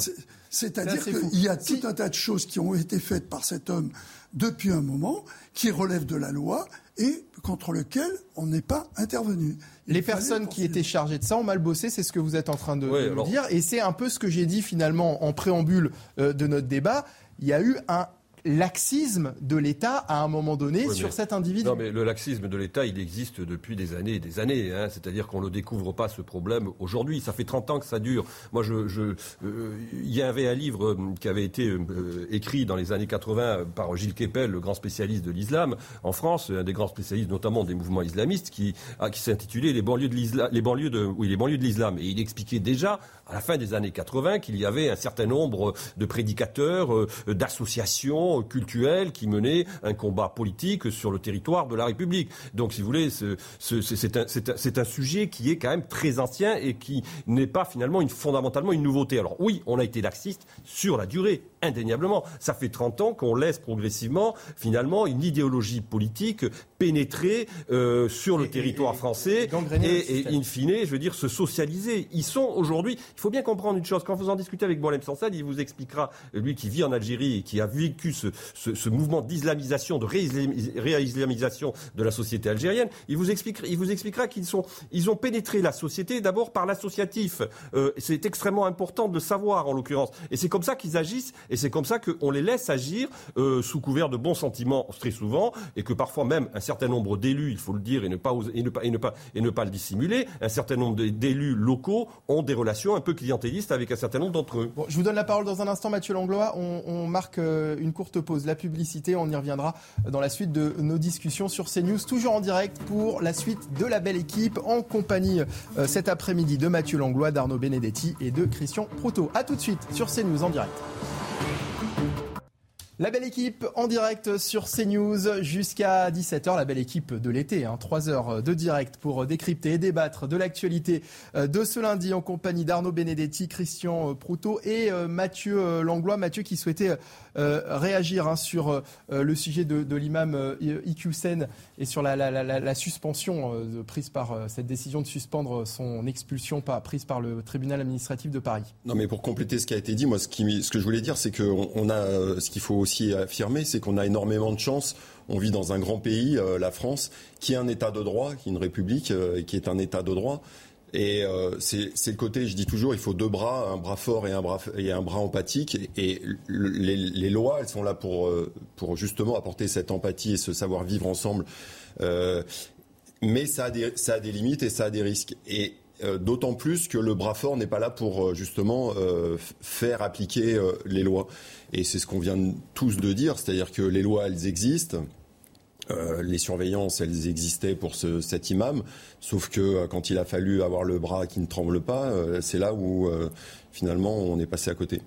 Speaker 4: C'est-à-dire qu'il y a tout un tas de choses qui ont été faites par cet homme depuis un moment, qui relèvent de la loi et contre lesquelles on n'est pas intervenu.
Speaker 1: Les personnes qui étaient chargées de ça ont mal bossé, c'est ce que vous êtes en train de, dire. Et c'est un peu ce que j'ai dit finalement en préambule euh, de notre débat. Il y a eu un laxisme de l'État à un moment donné sur cet individu.
Speaker 3: Non, mais le laxisme de l'État, il existe depuis des années et des années. Hein. C'est-à-dire qu'on ne découvre pas ce problème aujourd'hui. Ça fait 30 ans que ça dure. Moi, je, je euh, il y avait un livre euh, qui avait été euh, écrit dans les années 80 par Gilles Kepel, le grand spécialiste de l'islam en France, un des grands spécialistes notamment des mouvements islamistes, qui, ah, qui s'intitulait les banlieues de l'islam, les banlieues de, oui, les banlieues de l'islam. Et il expliquait déjà à la fin des années 80 qu'il y avait un certain nombre de prédicateurs, d'associations cultuelle qui menait un combat politique sur le territoire de la République. Donc, si vous voulez, c'est un, sujet qui est quand même très ancien et qui n'est pas finalement une, fondamentalement une nouveauté. Alors oui, on a été laxiste sur la durée, indéniablement. Ça fait 30 ans qu'on laisse progressivement, finalement, une idéologie politique pénétrer euh, sur le territoire français et, et, in fine, je veux dire, se socialiser. Ils sont aujourd'hui, il faut bien comprendre une chose, quand vous en discutez avec Boalem Sansad, il vous expliquera, lui qui vit en Algérie et qui a vécu ce, ce, mouvement d'islamisation, de réislamisation de la société algérienne, il vous expliquera, il vous expliquera qu'ils sont, ils ont pénétré la société d'abord par l'associatif. Euh, c'est extrêmement important de le savoir en l'occurrence. Et c'est comme ça qu'ils agissent et c'est comme ça qu'on les laisse agir euh, sous couvert de bons sentiments très souvent et que parfois même un certain nombre d'élus, il faut le dire et ne pas, et ne pas, et ne pas, et ne pas le dissimuler, un certain nombre d'élus locaux ont des relations clientélistes avec un certain nombre d'entre eux.
Speaker 1: Bon, je vous donne la parole dans un instant, Mathieu Langlois. On, marque euh, une courte pause la publicité. On y reviendra dans la suite de nos discussions sur CNews, toujours en direct pour la suite de la belle équipe, en compagnie euh, cet après-midi de Mathieu Langlois, d'Arnaud Benedetti et de Christian Proto. A tout de suite sur CNews en direct. La belle équipe en direct sur CNews jusqu'à 17h. La belle équipe de l'été, hein, 3 heures de direct pour décrypter et débattre de l'actualité euh, de ce lundi en compagnie d'Arnaud Benedetti, Christian euh, Proutot et euh, Mathieu Langlois. Mathieu qui souhaitait réagir hein, sur le sujet de, l'imam Iqiyoussen et sur la, suspension prise par cette décision de suspendre son expulsion prise par le tribunal administratif de Paris.
Speaker 2: Non mais pour compléter ce qui a été dit, moi ce, que je voulais dire c'est qu'on on a ce qu'il faut aussi affirmer, c'est qu'on a énormément de chance. On vit dans un grand pays, euh, la France, qui est un État de droit, qui est une république, euh, qui est un État de droit. Et euh, c'est le côté, je dis toujours, il faut deux bras, un bras fort et un bras, empathique. Et les, lois, elles sont là pour, euh, pour justement apporter cette empathie et ce savoir-vivre ensemble. Euh, mais ça a, des, limites et ça a des risques. Et d'autant plus que le bras fort n'est pas là pour justement faire appliquer les lois. Et c'est ce qu'on vient tous de dire, c'est-à-dire que les lois, elles existent. Euh, les surveillances, elles existaient pour ce, cet imam, sauf que euh, quand il a fallu avoir le bras qui ne tremble pas, euh, c'est là où finalement on est passé à côté.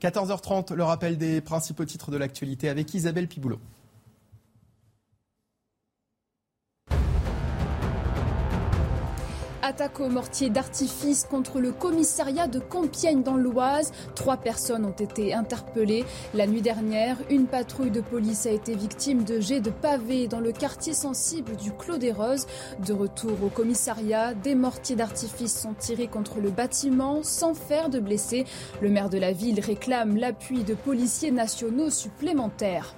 Speaker 1: 14h30, le rappel des principaux titres de l'actualité avec Isabelle Piboulot.
Speaker 5: Attaque au mortier d'artifice contre le commissariat de Compiègne dans l'Oise. Trois personnes ont été interpellées. La nuit dernière, une patrouille de police a été victime de jets de pavés dans le quartier sensible du Clos des Roses. De retour au commissariat, des mortiers d'artifice sont tirés contre le bâtiment sans faire de blessés. Le maire de la ville réclame l'appui de policiers nationaux supplémentaires.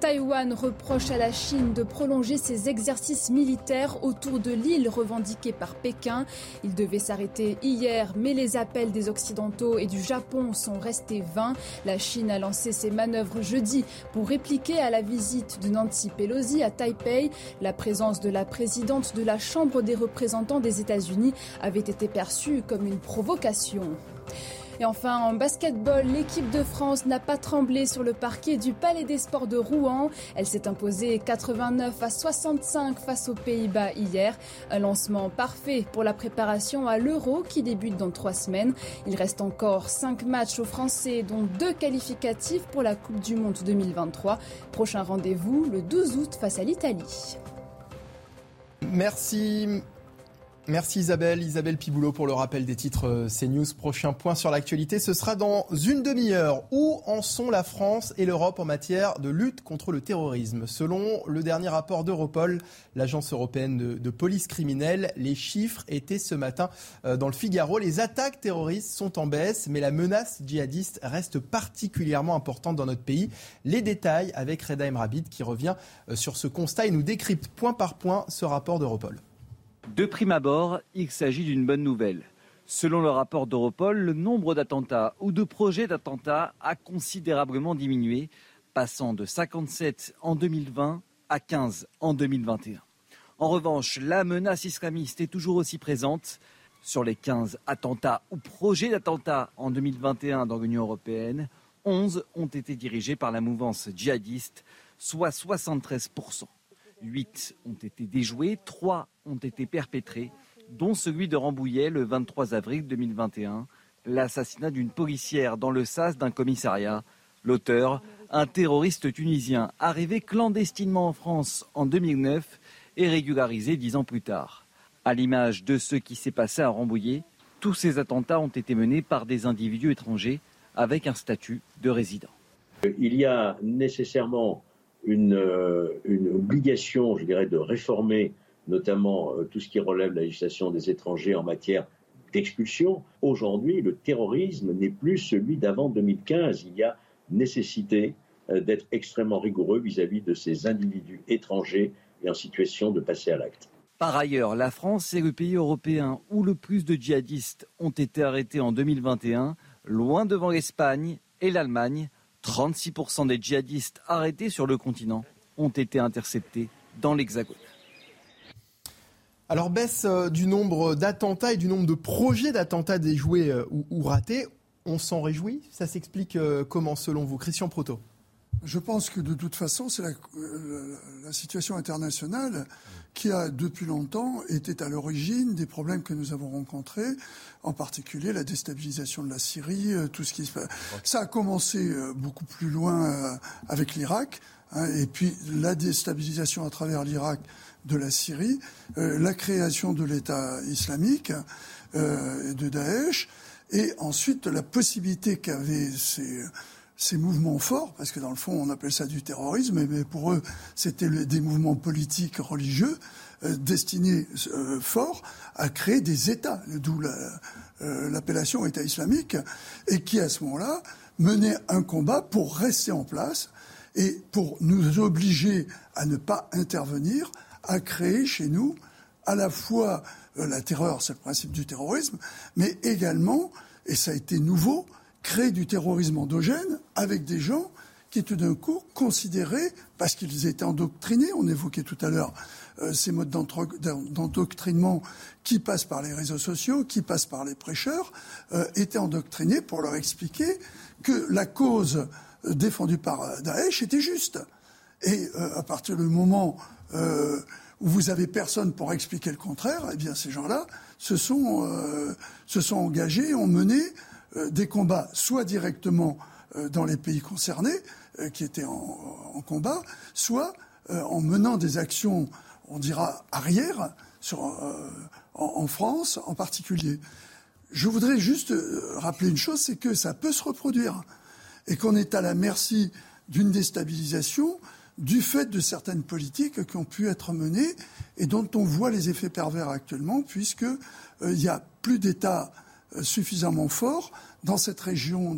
Speaker 5: Taïwan reproche à la Chine de prolonger ses exercices militaires autour de l'île revendiquée par Pékin. Il devait s'arrêter hier, mais les appels des Occidentaux et du Japon sont restés vains. La Chine a lancé ses manœuvres jeudi pour répliquer à la visite de Nancy Pelosi à Taipei. La présence de la présidente de la Chambre des représentants des États-Unis avait été perçue comme une provocation. Et enfin, en basketball, l'équipe de France n'a pas tremblé sur le parquet du Palais des Sports de Rouen. Elle s'est imposée 89 à 65 face aux Pays-Bas hier. Un lancement parfait pour la préparation à l'Euro qui débute dans trois semaines. Il reste encore cinq matchs aux Français, dont deux qualificatifs pour la Coupe du Monde 2023. Prochain rendez-vous le 12 août face à l'Italie.
Speaker 1: Merci Merci Isabelle, Isabelle Piboulot pour le rappel des titres euh, CNews. Prochain point sur l'actualité, ce sera dans une demi-heure. Où en sont la France et l'Europe en matière de lutte contre le terrorisme? Selon le dernier rapport d'Europol, l'agence européenne de, police criminelle, les chiffres étaient ce matin euh, dans le Figaro. Les attaques terroristes sont en baisse, mais la menace djihadiste reste particulièrement importante dans notre pays. Les détails avec Reda Emrabid qui revient euh, sur ce constat et nous décrypte point par point ce rapport d'Europol.
Speaker 11: De prime abord, il s'agit d'une bonne nouvelle. Selon le rapport d'Europol, le nombre d'attentats ou de projets d'attentats a considérablement diminué, passant de 57 en 2020 à 15 en 2021. En revanche, la menace islamiste est toujours aussi présente. Sur les 15 attentats ou projets d'attentats en 2021 dans l'Union européenne, 11 ont été dirigés par la mouvance djihadiste, soit 73%. 8 ont été déjoués, 3 ont été perpétrés, dont celui de Rambouillet le 23 avril 2021, l'assassinat d'une policière dans le sas d'un commissariat. L'auteur, un terroriste tunisien arrivé clandestinement en France en 2009 et régularisé dix ans plus tard. À l'image de ce qui s'est passé à Rambouillet, tous ces attentats ont été menés par des individus étrangers avec un statut de résident.
Speaker 12: Il y a nécessairement une, euh, une obligation, je dirais, de réformer notamment euh, tout ce qui relève de la législation des étrangers en matière d'expulsion. Aujourd'hui, le terrorisme n'est plus celui d'avant 2015. Il y a nécessité euh, d'être extrêmement rigoureux vis-à-vis de ces individus étrangers et en situation de passer à l'acte.
Speaker 11: Par ailleurs, la France est le pays européen où le plus de djihadistes ont été arrêtés en 2021, loin devant l'Espagne et l'Allemagne. 36% des djihadistes arrêtés sur le continent ont été interceptés dans l'Hexagone.
Speaker 1: Alors baisse euh, du nombre d'attentats et du nombre de projets d'attentats déjoués euh, ou, ratés, on s'en réjouit? Ça s'explique euh, comment selon vous? Christian Proto
Speaker 4: je pense que de toute façon, c'est la, situation internationale qui a depuis longtemps été à l'origine des problèmes que nous avons rencontrés, en particulier la déstabilisation de la Syrie, tout ce qui se passe. Ça a commencé beaucoup plus loin avec l'Irak, hein, et puis la déstabilisation à travers l'Irak de la Syrie, euh, la création de l'État islamique euh, de Daesh, et ensuite la possibilité qu'avaient ces, ces mouvements forts, parce que dans le fond on appelle ça du terrorisme, mais pour eux c'était des mouvements politiques religieux euh, destinés euh, forts à créer des États, d'où l'appellation État islamique, et qui à ce moment-là menaient un combat pour rester en place et pour nous obliger à ne pas intervenir, a créé chez nous à la fois la terreur, c'est le principe du terrorisme, mais également, et ça a été nouveau, créer du terrorisme endogène avec des gens qui tout d'un coup considérés, parce qu'ils étaient endoctrinés, on évoquait tout à l'heure euh, ces modes d'endoctrinement qui passent par les réseaux sociaux, qui passent par les prêcheurs, euh, étaient endoctrinés pour leur expliquer que la cause euh, défendue par Daesh était juste. Et à partir du moment où vous avez personne pour expliquer le contraire, eh bien ces gens-là se sont, se sont engagés, ont mené des combats soit directement dans les pays concernés, qui étaient en, combat, soit en menant des actions on dira, arrière sur, euh, en, France en particulier. Je voudrais juste euh, rappeler une chose, c'est que ça peut se reproduire et qu'on est à la merci d'une déstabilisation du fait de certaines politiques qui ont pu être menées et dont on voit les effets pervers actuellement, puisqu'il euh, n'y a plus d'État suffisamment fort dans cette région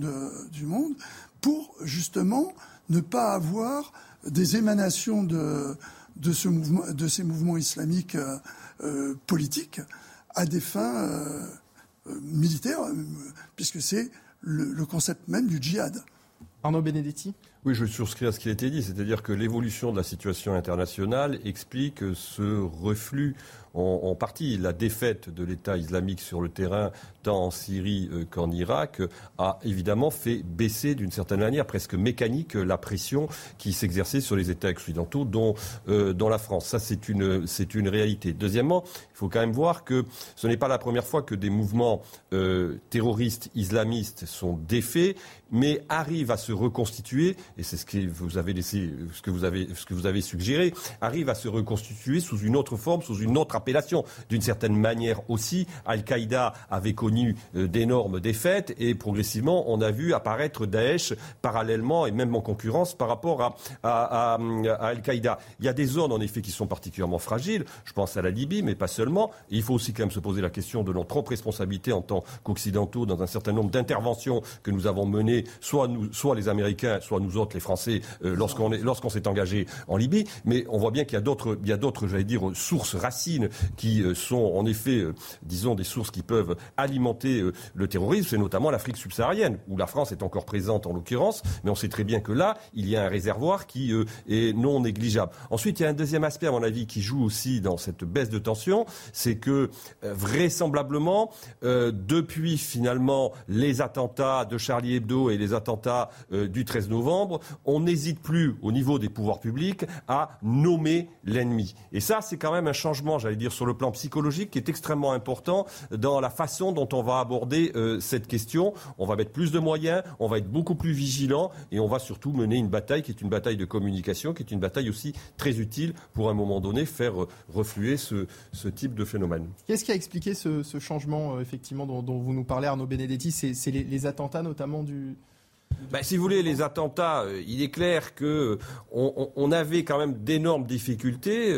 Speaker 4: du monde pour justement ne pas avoir des émanations de, de, ce mouvement, de ces mouvements islamiques euh, euh, politiques à des fins euh, militaires, puisque c'est le, concept même du djihad.
Speaker 1: Arnaud Benedetti?
Speaker 3: Oui, je souscris à ce qui a été dit, c'est-à-dire que l'évolution de la situation internationale explique ce reflux en, partie. La défaite de l'État islamique sur le terrain, tant en Syrie euh, qu'en Irak, a évidemment fait baisser d'une certaine manière, presque mécanique, la pression qui s'exerçait sur les États occidentaux, dont, euh, la France. Ça, c'est une, c'est une réalité. Deuxièmement, il faut quand même voir que ce n'est pas la première fois que des mouvements euh, terroristes islamistes sont défaits, mais arrivent à se reconstituer, et c'est ce que vous avez laissé, ce que vous avez, ce que vous avez suggéré, arrivent à se reconstituer sous une autre forme, sous une autre D'une certaine manière aussi, Al-Qaïda avait connu euh, d'énormes défaites et progressivement, on a vu apparaître Daesh parallèlement et même en concurrence par rapport à, Al-Qaïda. Il y a des zones, en effet, qui sont particulièrement fragiles. Je pense à la Libye, mais pas seulement. il faut aussi quand même se poser la question de notre propre responsabilité en tant qu'Occidentaux dans un certain nombre d'interventions que nous avons menées, soit, les Américains, soit nous autres, les Français, euh, lorsqu'on s'est engagé en Libye. Mais on voit bien qu'il y a d'autres, j'allais dire, sources racines qui euh, sont en effet, euh, disons, des sources qui peuvent alimenter euh, le terrorisme, c'est notamment l'Afrique subsaharienne, où la France est encore présente en l'occurrence, mais on sait très bien que là, il y a un réservoir qui est non négligeable. Ensuite, il y a un deuxième aspect, à mon avis, qui joue aussi dans cette baisse de tension, c'est que vraisemblablement, depuis finalement les attentats de Charlie Hebdo et les attentats du 13 novembre, on n'hésite plus au niveau des pouvoirs publics à nommer l'ennemi. Et ça, c'est quand même un changement, j'allais dire, sur le plan psychologique qui est extrêmement important dans la façon dont on va aborder euh, cette question. On va mettre plus de moyens, on va être beaucoup plus vigilant et on va surtout mener une bataille qui est une bataille de communication, qui est une bataille aussi très utile pour à un moment donné faire euh, refluer ce, type de phénomène.
Speaker 1: Qu'est-ce qui a expliqué ce, changement, euh, effectivement, dont, vous nous parlez, Arnaud Benedetti? C'est les, attentats notamment du,
Speaker 3: ben, si vous voulez, les attentats, il est clair que on, avait quand même d'énormes difficultés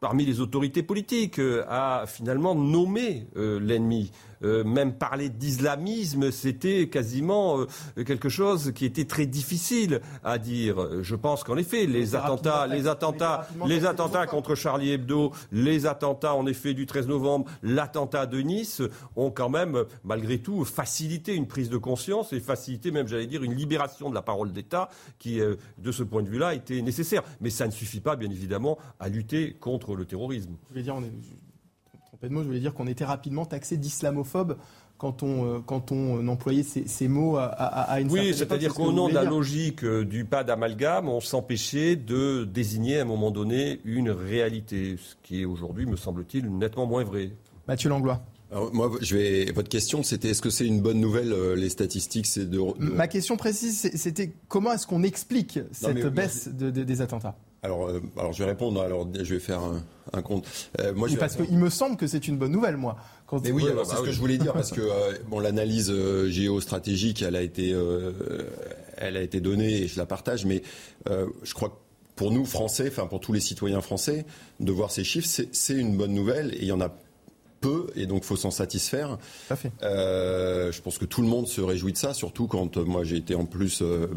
Speaker 3: parmi les autorités politiques à finalement nommer l'ennemi. Euh, même parler d'islamisme, c'était quasiment euh, quelque chose qui était très difficile à dire. Je pense qu'en effet, les attentats, les attentats, les attentats contre Charlie Hebdo, les attentats en effet du 13 novembre, l'attentat de Nice ont quand même, malgré tout, facilité une prise de conscience et facilité même, j'allais dire, une libération de la parole d'État qui, euh, de ce point de vue-là, était nécessaire. Mais ça ne suffit pas, bien évidemment, à lutter contre le terrorisme.
Speaker 1: Je dire, on est je voulais dire qu'on était rapidement taxé d'islamophobe quand on, euh, quand on employait ces, mots à, à, une
Speaker 3: Oui, c'est-à-dire qu'au nom de la logique euh, du pas d'amalgame, on s'empêchait de désigner à un moment donné une réalité, ce qui est aujourd'hui, me semble-t-il, nettement moins vrai.
Speaker 1: Mathieu Langlois.
Speaker 2: Alors moi, je vais. Votre question, c'était est-ce que c'est une bonne nouvelle euh, les statistiques C'est de,
Speaker 1: Ma question précise, c'était comment est-ce qu'on explique cette baisse des attentats?
Speaker 2: Alors, alors je vais répondre. Alors, je vais faire un, un compte.
Speaker 1: Euh, moi, parce qu'il me semble que c'est une bonne nouvelle, moi.
Speaker 2: Mais oui, c'est ce que je voulais dire parce [LAUGHS] que euh, bon, l'analyse euh, géostratégique, elle a été, elle a été donnée et je la partage. Mais je crois que pour nous Français, enfin pour tous les citoyens français, de voir ces chiffres, c'est une bonne nouvelle et il y en a peu et donc faut s'en satisfaire.
Speaker 1: Fait.
Speaker 2: Euh, je pense que tout le monde se réjouit de ça, surtout quand euh, moi j'ai été en plus euh,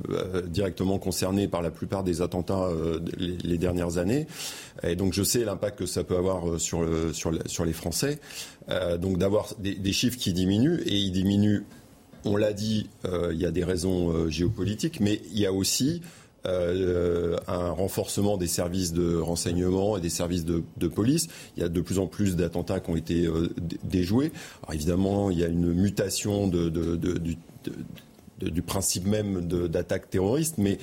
Speaker 2: directement concerné par la plupart des attentats les, les, dernières années, et donc je sais l'impact que ça peut avoir sur, le, sur, le, sur les Français. donc d'avoir des, des, chiffres qui diminuent et ils diminuent. On l'a dit, il y a des raisons géopolitiques, mais il y a aussi euh, un renforcement des services de renseignement et des services de, police. Il y a de plus en plus d'attentats qui ont été euh, déjoués. Évidemment, il y a une mutation du, principe même d'attaque terroriste, mais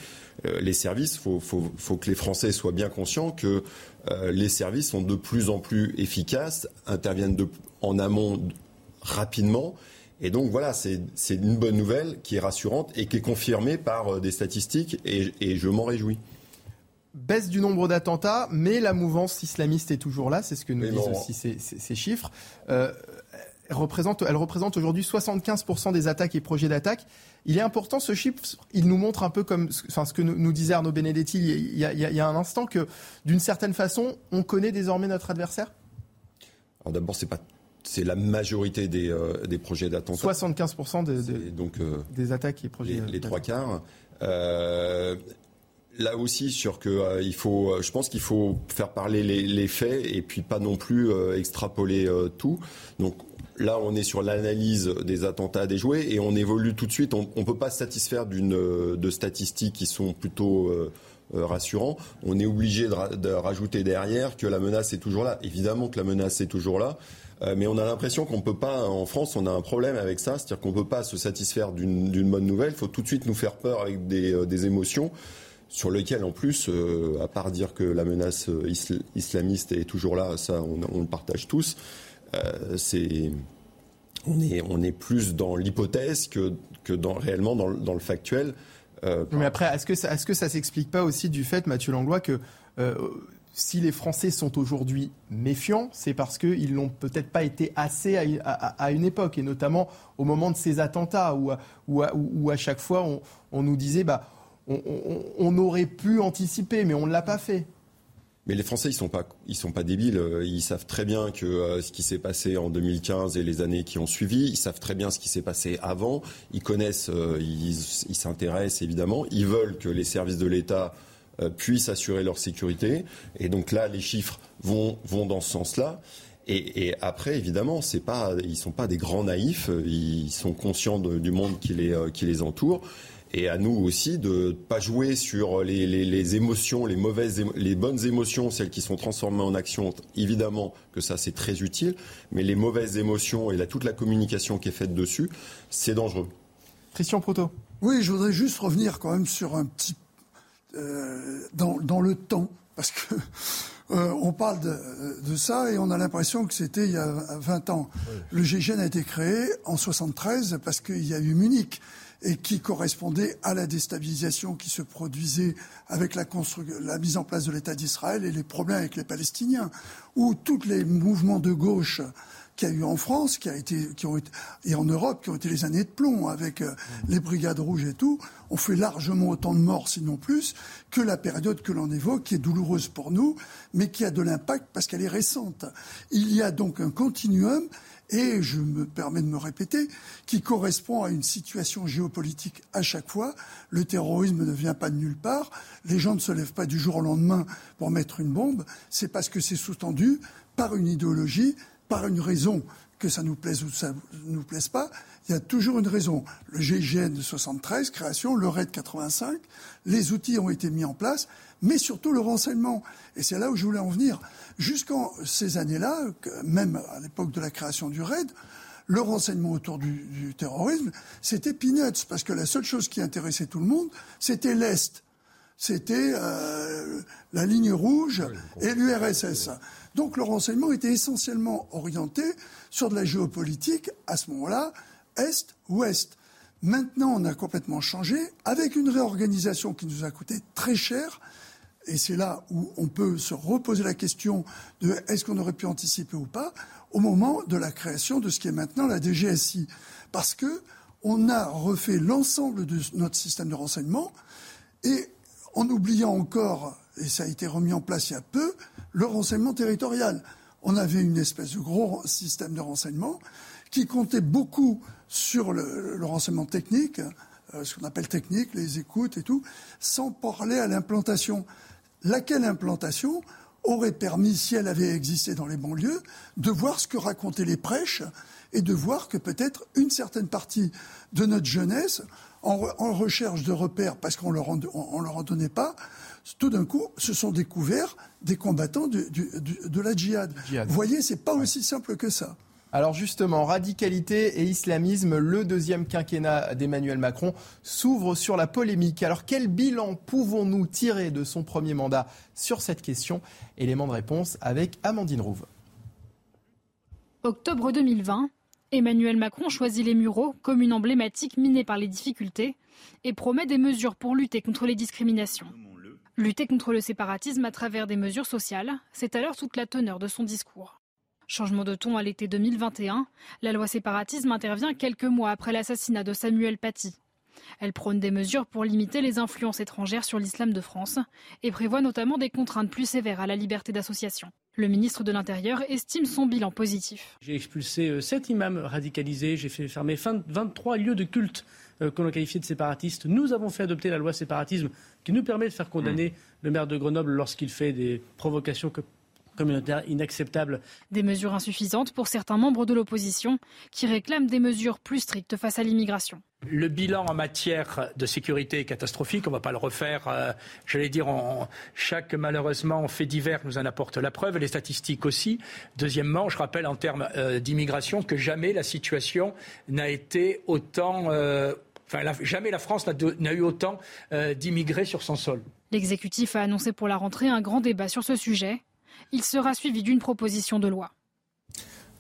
Speaker 2: euh, les services, il faut, faut, que les Français soient bien conscients que les services sont de plus en plus efficaces, interviennent en amont rapidement et donc voilà, c'est une bonne nouvelle qui est rassurante et qui est confirmée par euh, des statistiques et, et je m'en réjouis.
Speaker 1: Baisse du nombre d'attentats, mais la mouvance islamiste est toujours là, c'est ce que nous disent aussi ces, ces, ces chiffres. Euh, elle représente, elle représente aujourd'hui 75% des attaques et projets d'attaque. Il est important ce chiffre, il nous montre un peu comme enfin, ce que nous, nous disait Arnaud Benedetti il y, a, il y a un instant que d'une certaine façon, on connaît désormais notre adversaire?
Speaker 2: Alors d'abord, c'est pas c'est la majorité des, euh, des projets d'attentats.
Speaker 1: 75% des, des,
Speaker 2: donc, euh,
Speaker 1: des attaques et projets.
Speaker 2: Les, les trois quarts. Euh, là aussi, sur que il faut, je pense qu'il faut faire parler les, les, faits et puis pas non plus extrapoler tout. Donc là, on est sur l'analyse des attentats déjoués et on évolue tout de suite. On ne peut pas se satisfaire d'une de statistiques qui sont plutôt rassurants. On est obligé de, de, rajouter derrière que la menace est toujours là. Évidemment que la menace est toujours là. Euh, mais on a l'impression qu'on peut pas, en France, on a un problème avec ça, c'est-à-dire qu'on peut pas se satisfaire d'une bonne nouvelle. Il faut tout de suite nous faire peur avec des, euh, émotions sur lesquelles, en plus, euh, à part dire que la menace isl islamiste est toujours là, ça, on, le partage tous. C'est on est, plus dans l'hypothèse que, réellement dans, le factuel.
Speaker 1: Mais après, est-ce que ça, est-ce s'explique pas aussi du fait, Mathieu Langlois, que si les Français sont aujourd'hui méfiants, c'est parce qu'ils n'ont peut-être pas été assez à, une époque, et notamment au moment de ces attentats, où, à chaque fois on, nous disait bah, on, aurait pu anticiper, mais on ne l'a pas fait.
Speaker 2: Mais les Français, ils sont pas, sont pas débiles. Ils savent très bien que euh, ce qui s'est passé en 2015 et les années qui ont suivi, ils savent très bien ce qui s'est passé avant. Ils connaissent, euh, ils s'intéressent évidemment. Ils veulent que les services de l'État puissent assurer leur sécurité. Et donc là, les chiffres vont, vont dans ce sens-là. Et, et, après, évidemment, c'est pas, ils sont pas des grands naïfs. Ils sont conscients de, du monde qui les, qui les entoure. Et à nous aussi de pas jouer sur les, les, les émotions, les mauvaises, les bonnes émotions, celles qui sont transformées en action. Évidemment que ça c'est très utile, mais les mauvaises émotions et la, toute la communication qui est faite dessus, c'est dangereux.
Speaker 1: Christian Proto.
Speaker 4: Oui, je voudrais juste revenir quand même sur un petit euh, dans, dans, le temps, parce que [LAUGHS] euh, on parle de, de, ça et on a l'impression que c'était il y a 20 ans. Oui. Le GIGN a été créé en 73 parce qu'il y a eu Munich et qui correspondait à la déstabilisation qui se produisait avec la, la mise en place de l'État d'Israël et les problèmes avec les Palestiniens, où tous les mouvements de gauche qu'il y a eu en France, qui a été, qui ont été, et en Europe, qui ont été les années de plomb avec euh, les brigades rouges et tout, ont fait largement autant de morts, sinon plus, que la période que l'on évoque, qui est douloureuse pour nous, mais qui a de l'impact parce qu'elle est récente. Il y a donc un continuum et je me permets de me répéter, qui correspond à une situation géopolitique à chaque fois. Le terrorisme ne vient pas de nulle part. Les gens ne se lèvent pas du jour au lendemain pour mettre une bombe. C'est parce que c'est sous-tendu par une idéologie, par une raison que ça nous plaise ou ça nous plaise pas, il y a toujours une raison. Le GIGN de 73, création, le RAID 85, les outils ont été mis en place, mais surtout le renseignement. Et c'est là où je voulais en venir. Jusqu'en ces années-là, même à l'époque de la création du RAID, le renseignement autour du, du terrorisme, c'était peanuts, parce que la seule chose qui intéressait tout le monde, c'était l'Est. C'était euh, la ligne rouge et l'URSS. Donc le renseignement était essentiellement orienté sur de la géopolitique, à ce moment-là, Est-Ouest. Maintenant, on a complètement changé, avec une réorganisation qui nous a coûté très cher, et c'est là où on peut se reposer la question de est-ce qu'on aurait pu anticiper ou pas au moment de la création de ce qui est maintenant la DGSI. Parce que on a refait l'ensemble de notre système de renseignement et en oubliant encore, et ça a été remis en place il y a peu, le renseignement territorial. on avait une espèce de gros système de renseignement qui comptait beaucoup sur le, renseignement technique, euh, ce qu'on appelle technique, les écoutes et tout, sans parler à l'implantation. Laquelle implantation aurait permis, si elle avait existé dans les banlieues, de voir ce que racontaient les prêches et de voir que peut-être une certaine partie de notre jeunesse, en, recherche de repères parce qu'on ne leur en donnait pas, tout d'un coup, se sont découverts des combattants de la djihad. Vous voyez, c'est pas aussi simple que ça.
Speaker 1: Alors justement, radicalité et islamisme, le deuxième quinquennat d'Emmanuel Macron s'ouvre sur la polémique. Alors quel bilan pouvons-nous tirer de son premier mandat sur cette question? Élément de réponse avec Amandine Rouve.
Speaker 13: Octobre 2020, Emmanuel Macron choisit les Mureaux, commune emblématique minée par les difficultés, et promet des mesures pour lutter contre les discriminations. Lutter contre le séparatisme à travers des mesures sociales, c'est alors toute la teneur de son discours. Changement de ton à l'été 2021, la loi séparatisme intervient quelques mois après l'assassinat de Samuel Paty. Elle prône des mesures pour limiter les influences étrangères sur l'islam de France et prévoit notamment des contraintes plus sévères à la liberté d'association. Le ministre de l'Intérieur estime son bilan positif.
Speaker 7: J'ai expulsé 7 euh, imams radicalisés, j'ai fait fermer 23 lieux de culte euh, que l'on qualifiait de séparatistes. Nous avons fait adopter la loi séparatisme qui nous permet de faire condamner mmh. le maire de Grenoble lorsqu'il fait des provocations communautaire inacceptable.
Speaker 13: Des mesures insuffisantes pour certains membres de l'opposition qui réclament des mesures plus strictes face à l'immigration.
Speaker 14: Le bilan en matière de sécurité est catastrophique. On ne va pas le refaire. Euh, j'allais dire, chaque malheureusement fait divers nous en apporte la preuve, les statistiques aussi. Deuxièmement, je rappelle en termes euh, d'immigration que jamais la situation n'a été autant. Euh, enfin, jamais la France n'a eu autant d'immigrés sur son sol.
Speaker 13: L'exécutif a annoncé pour la rentrée un grand débat sur ce sujet. Il sera suivi d'une proposition de loi.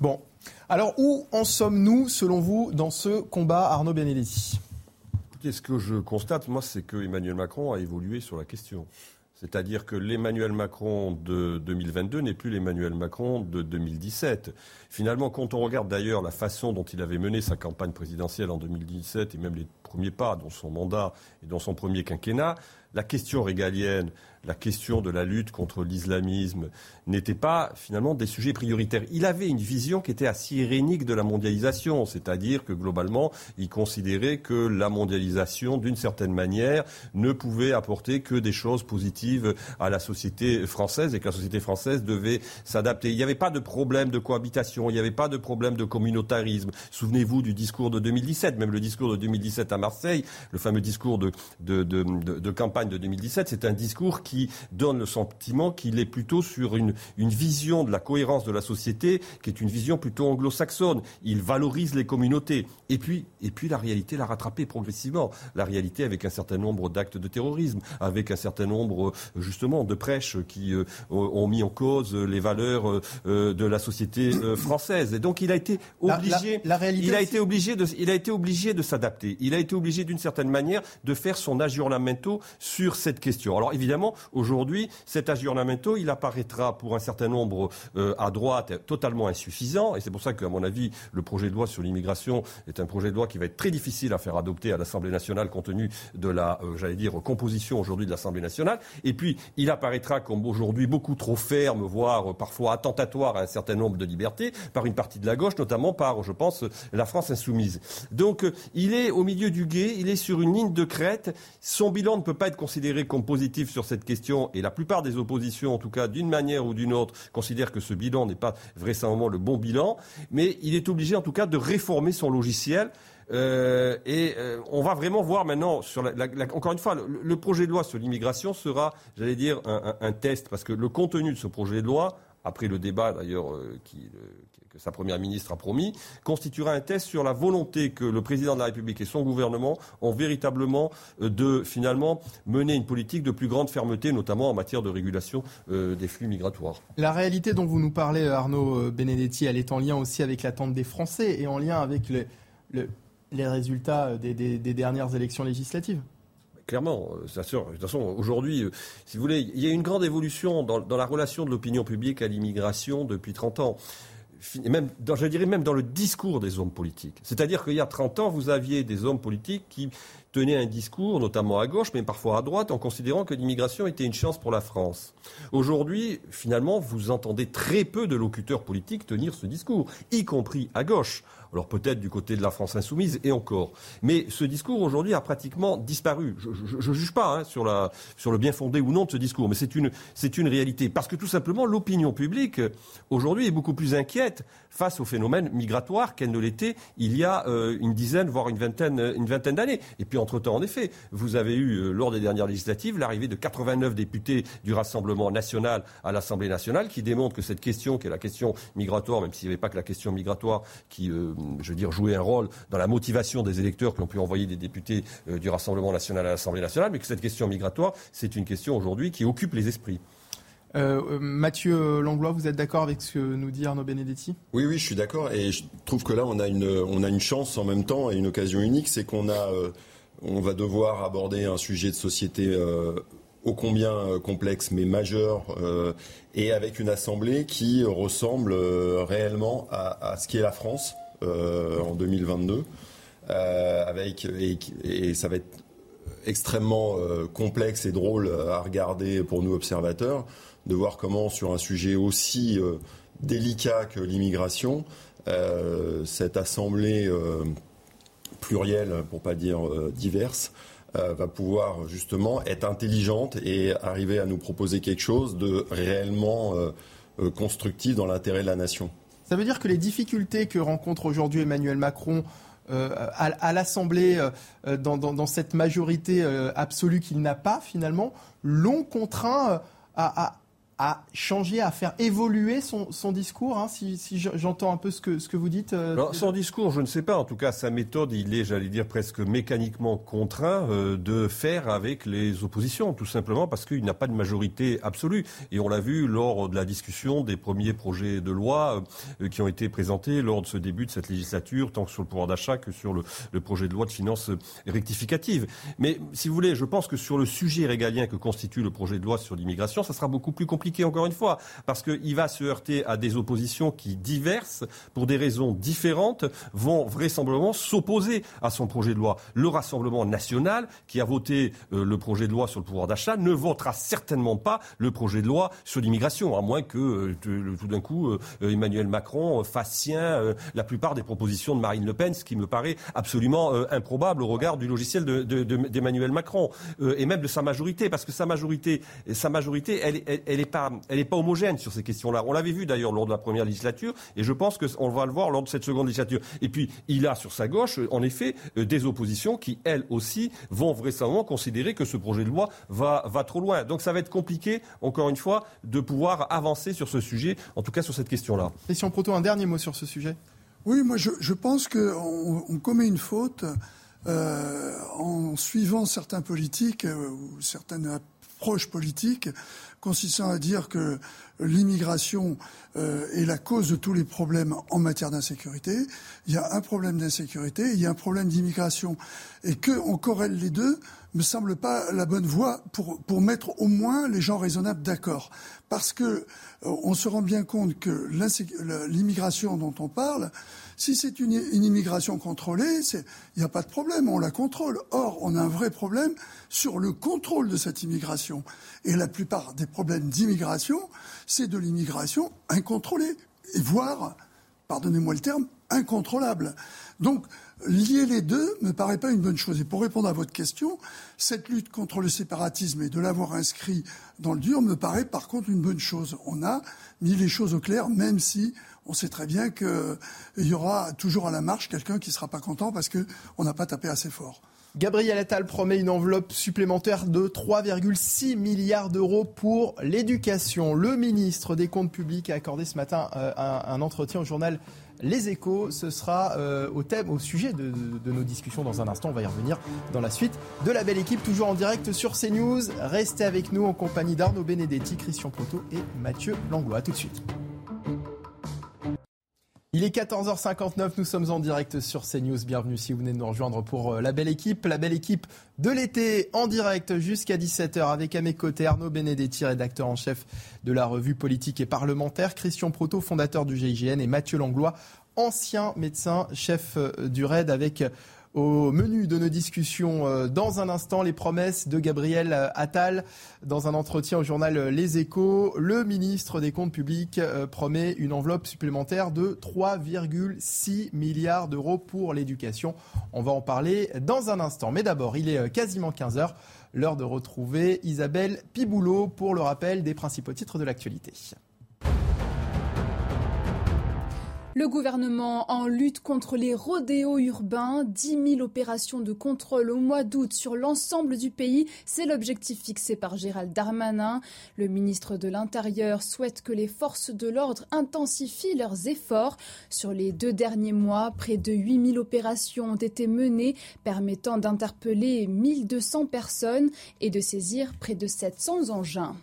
Speaker 1: Bon, alors où en sommes-nous, selon vous, dans ce combat, Arnaud Benedetti
Speaker 3: Écoutez, ce que je constate, moi, c'est que Emmanuel Macron a évolué sur la question. C'est-à-dire que l'Emmanuel Macron de 2022 n'est plus l'Emmanuel Macron de 2017. Finalement, quand on regarde d'ailleurs la façon dont il avait mené sa campagne présidentielle en 2017 et même les premiers pas dans son mandat et dans son premier quinquennat, la question régalienne, la question de la lutte contre l'islamisme n'était pas finalement des sujets prioritaires. Il avait une vision qui était assez irénique de la mondialisation, c'est-à-dire que globalement, il considérait que la mondialisation, d'une certaine manière, ne pouvait apporter que des choses positives à la société française et que la société française devait s'adapter. Il n'y avait pas de problème de cohabitation, il n'y avait pas de problème de communautarisme. Souvenez-vous du discours de 2017, même le discours de 2017 à Marseille, le fameux discours de, de, campagne de 2017, c'est un discours qui donne le sentiment qu'il est plutôt sur une, une vision de la cohérence de la société qui est une vision plutôt anglo-saxonne. Il valorise les communautés. Et puis, et puis la réalité l'a rattrapé progressivement. La réalité avec un certain nombre d'actes de terrorisme, avec un certain nombre justement de prêches qui euh, ont mis en cause les valeurs euh, de la société euh, française. Et donc il a été obligé, il a été obligé de, il a été obligé de s'adapter. Il a été obligé d'une certaine manière de faire son aggiornamento sur cette question. Alors évidemment, Aujourd'hui, cet aggiornamento, il apparaîtra pour un certain nombre euh, à droite totalement insuffisant. Et c'est pour ça qu'à mon avis, le projet de loi sur l'immigration est un projet de loi qui va être très difficile à faire adopter à l'Assemblée nationale compte tenu de la, euh, j'allais dire, composition aujourd'hui de l'Assemblée nationale. Et puis, il apparaîtra comme aujourd'hui beaucoup trop ferme, voire parfois attentatoire à un certain nombre de libertés par une partie de la gauche, notamment par, je pense, la France insoumise. Donc, euh, il est au milieu du guet, il est sur une ligne de crête. Son bilan ne peut pas être considéré comme positif sur cette question et la plupart des oppositions, en tout cas d'une manière ou d'une autre, considèrent que ce bilan n'est pas vraisemblablement le bon bilan, mais il est obligé en tout cas de réformer son logiciel. Euh, et euh, on va vraiment voir maintenant, sur encore une fois, le, projet de loi sur l'immigration sera, j'allais dire, un, un, test, parce que le contenu de ce projet de loi, après le débat d'ailleurs euh, qui, que sa première ministre a promis, constituera un test sur la volonté que le président de la République et son gouvernement ont véritablement euh, de finalement mener une politique de plus grande fermeté, notamment en matière de régulation euh, des flux migratoires.
Speaker 1: La réalité dont vous nous parlez, Arnaud Benedetti, elle est en lien aussi avec l'attente des Français et en lien avec les résultats des dernières élections législatives
Speaker 3: clairement, ça euh, De toute façon, aujourd'hui, euh, si vous voulez, il y a une grande évolution dans, dans la relation de l'opinion publique à l'immigration depuis 30 ans je dirais même dans le discours des hommes politiques. C'est-à-dire qu'il y a 30 ans, vous aviez des hommes politiques qui tenait un discours, notamment à gauche, mais parfois à droite, en considérant que l'immigration était une chance pour la France. Aujourd'hui, finalement, vous entendez très peu de locuteurs politiques tenir ce discours, y compris à gauche alors peut-être du côté de la France insoumise et encore. Mais ce discours aujourd'hui a pratiquement disparu. Je ne juge pas hein, sur, le bien fondé ou non de ce discours, mais c'est une, réalité. Parce que tout simplement, l'opinion publique aujourd'hui est beaucoup plus inquiète face au phénomène migratoire qu'elle ne l'était il y a euh, une dizaine, voire une vingtaine, une vingtaine d'années. Et puis entre-temps, en effet, vous avez eu, euh, lors des dernières législatives, l'arrivée de 89 députés du Rassemblement national à l'Assemblée nationale, qui démontre que cette question, qui est la question migratoire, même s'il n'y avait pas que la question migratoire qui, euh, je veux dire, jouait un rôle dans la motivation des électeurs qui ont pu envoyer des députés du Rassemblement national à l'Assemblée nationale, mais que cette question migratoire, c'est une question aujourd'hui qui occupe les esprits.
Speaker 1: Euh, Mathieu Langlois, vous êtes d'accord avec ce que nous dit Arnaud Benedetti?
Speaker 2: Oui, oui, je suis d'accord. Et je trouve que là, on a une, on a une chance en même temps et une occasion unique, c'est qu'on a, euh, on va devoir aborder un sujet de société euh, ô combien complexe, mais majeur, et avec une assemblée qui ressemble réellement à, ce qu'est la France en 2022. avec et, et, ça va être extrêmement complexe et drôle à regarder pour nous observateurs de voir comment, sur un sujet aussi euh, délicat que l'immigration, euh, cette assemblée euh, plurielle, pour pas dire diverse, va pouvoir justement être intelligente et arriver à nous proposer quelque chose de réellement constructif dans l'intérêt de la nation.
Speaker 1: Ça veut dire que les difficultés que rencontre aujourd'hui Emmanuel Macron à, l'Assemblée, dans, cette majorité absolue qu'il n'a pas finalement, l'ont contraint à, à changer, à faire évoluer son, son discours, hein, si, si j'entends un peu ce que, ce que vous dites
Speaker 3: euh, Alors, Son discours, je ne sais pas. En tout cas, sa méthode, il est, j'allais dire, presque mécaniquement contraint euh, de faire avec les oppositions, tout simplement parce qu'il n'a pas de majorité absolue. Et on l'a vu lors de la discussion des premiers projets de loi euh, qui ont été présentés lors de ce début de cette législature, tant sur le pouvoir d'achat que sur le, le, projet de loi de finances rectificative. Mais si vous voulez, je pense que sur le sujet régalien que constitue le projet de loi sur l'immigration, ça sera beaucoup plus compliqué encore une fois, parce qu'il va se heurter à des oppositions qui, diverses, pour des raisons différentes, vont vraisemblablement s'opposer à son projet de loi. Le Rassemblement national, qui a voté euh, le projet de loi sur le pouvoir d'achat, ne votera certainement pas le projet de loi sur l'immigration, à moins que euh, tout d'un coup euh, Emmanuel Macron fasse sien la plupart des propositions de Marine Le Pen, ce qui me paraît absolument improbable au regard du logiciel d'Emmanuel Macron et même de sa majorité, parce que sa majorité, sa majorité, elle, elle, elle est pas elle n'est pas homogène sur ces questions-là. On l'avait vu d'ailleurs lors de la première législature, et je pense qu'on va le voir lors de cette seconde législature. Et puis, il a sur sa gauche, en effet, euh, des oppositions qui, elles aussi, vont vraisemblablement considérer que ce projet de loi va, va trop loin. Donc, ça va être compliqué, encore une fois, de pouvoir avancer sur ce sujet, en tout cas sur cette question-là.
Speaker 1: Question Proto, un dernier mot sur ce sujet?
Speaker 4: Oui, moi, je, je pense qu'on on commet une faute. Euh, en suivant certains politiques euh, ou certaines approches politiques consistant à dire que l'immigration euh, est la cause de tous les problèmes en matière d'insécurité. Il y a un problème d'insécurité, il y a un problème d'immigration. Et qu'on corrèle les deux me semble pas la bonne voie pour, pour mettre au moins les gens raisonnables d'accord. Parce que euh, on se rend bien compte que l'immigration dont on parle, si c'est une, immigration contrôlée, il n'y a pas de problème, on la contrôle. Or, on a un vrai problème sur le contrôle de cette immigration. Et la plupart des problèmes d'immigration, c'est de l'immigration incontrôlée, voire, pardonnez-moi le terme, incontrôlable. Donc, lier les deux ne me paraît pas une bonne chose. Et pour répondre à votre question, cette lutte contre le séparatisme et de l'avoir inscrit dans le dur me paraît par contre une bonne chose. On a mis les choses au clair, même si on sait très bien qu'il y aura toujours à la marche quelqu'un qui ne sera pas content parce qu'on n'a pas tapé assez fort.
Speaker 1: Gabriel Attal promet une enveloppe supplémentaire de 3,6 milliards d'euros pour l'éducation. Le ministre des Comptes publics a accordé ce matin euh, un, entretien au journal Les Échos. Ce sera euh, au thème, au sujet de, nos discussions dans un instant. On va y revenir dans la suite de la belle équipe, toujours en direct sur CNews. Restez avec nous en compagnie d'Arnaud Benedetti, Christian Proto et Mathieu Langlois. tout de suite. Il est 14h59, nous sommes en direct sur CNews. Bienvenue si vous venez de nous rejoindre pour euh, la belle équipe. La belle équipe de l'été en direct jusqu'à 17h avec à mes côtés Arnaud Benedetti, rédacteur en chef de la revue politique et parlementaire, Christian Proto, fondateur du GIGN et Mathieu Langlois, ancien médecin chef euh, du RAID avec Au menu de nos discussions, euh, dans un instant, les promesses de Gabriel Attal. Dans un entretien au journal Les Échos, le ministre des Comptes publics euh, promet une enveloppe supplémentaire de 3,6 milliards d'euros pour l'éducation. On va en parler dans un instant. Mais d'abord, il est quasiment 15 heures. L'heure de retrouver Isabelle Piboulot pour le rappel des principaux titres de l'actualité.
Speaker 5: Le gouvernement en lutte contre les rodéos urbains, 10 000 opérations de contrôle au mois d'août sur l'ensemble du pays, c'est l'objectif fixé par Gérald Darmanin. Le ministre de l'Intérieur souhaite que les forces de l'ordre intensifient leurs efforts. Sur les deux derniers mois, près de 8 000 opérations ont été menées permettant d'interpeller 1200 personnes et de saisir près de 700 engins.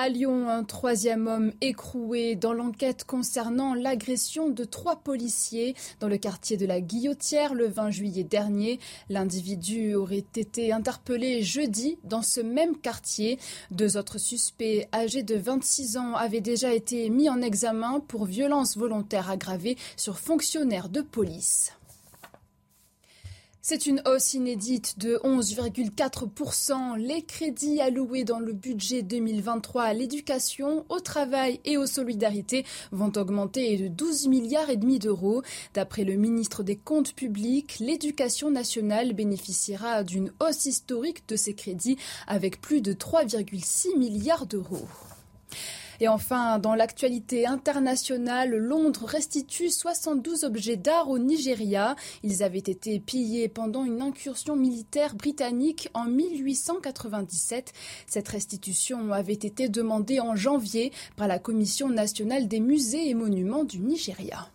Speaker 5: À Lyon, un troisième homme écroué dans l'enquête concernant l'agression de trois policiers dans le quartier de la Guillotière le 20 juillet dernier. L'individu aurait été interpellé jeudi dans ce même quartier. Deux autres suspects âgés de 26 ans avaient déjà été mis en examen pour violence volontaire aggravée sur fonctionnaires de police. C'est une hausse inédite de 11,4%. Les crédits alloués dans le budget 2023 à l'éducation, au travail et aux solidarités vont augmenter de 12 milliards et demi d'euros. D'après le ministre des Comptes publics, l'éducation nationale bénéficiera d'une hausse historique de ces crédits avec plus de 3,6 milliards d'euros. Et enfin, dans l'actualité internationale, Londres restitue 72 objets d'art au Nigeria. Ils avaient été pillés pendant une incursion militaire britannique en 1897. Cette restitution avait été demandée en janvier par la Commission nationale des musées et monuments du Nigeria.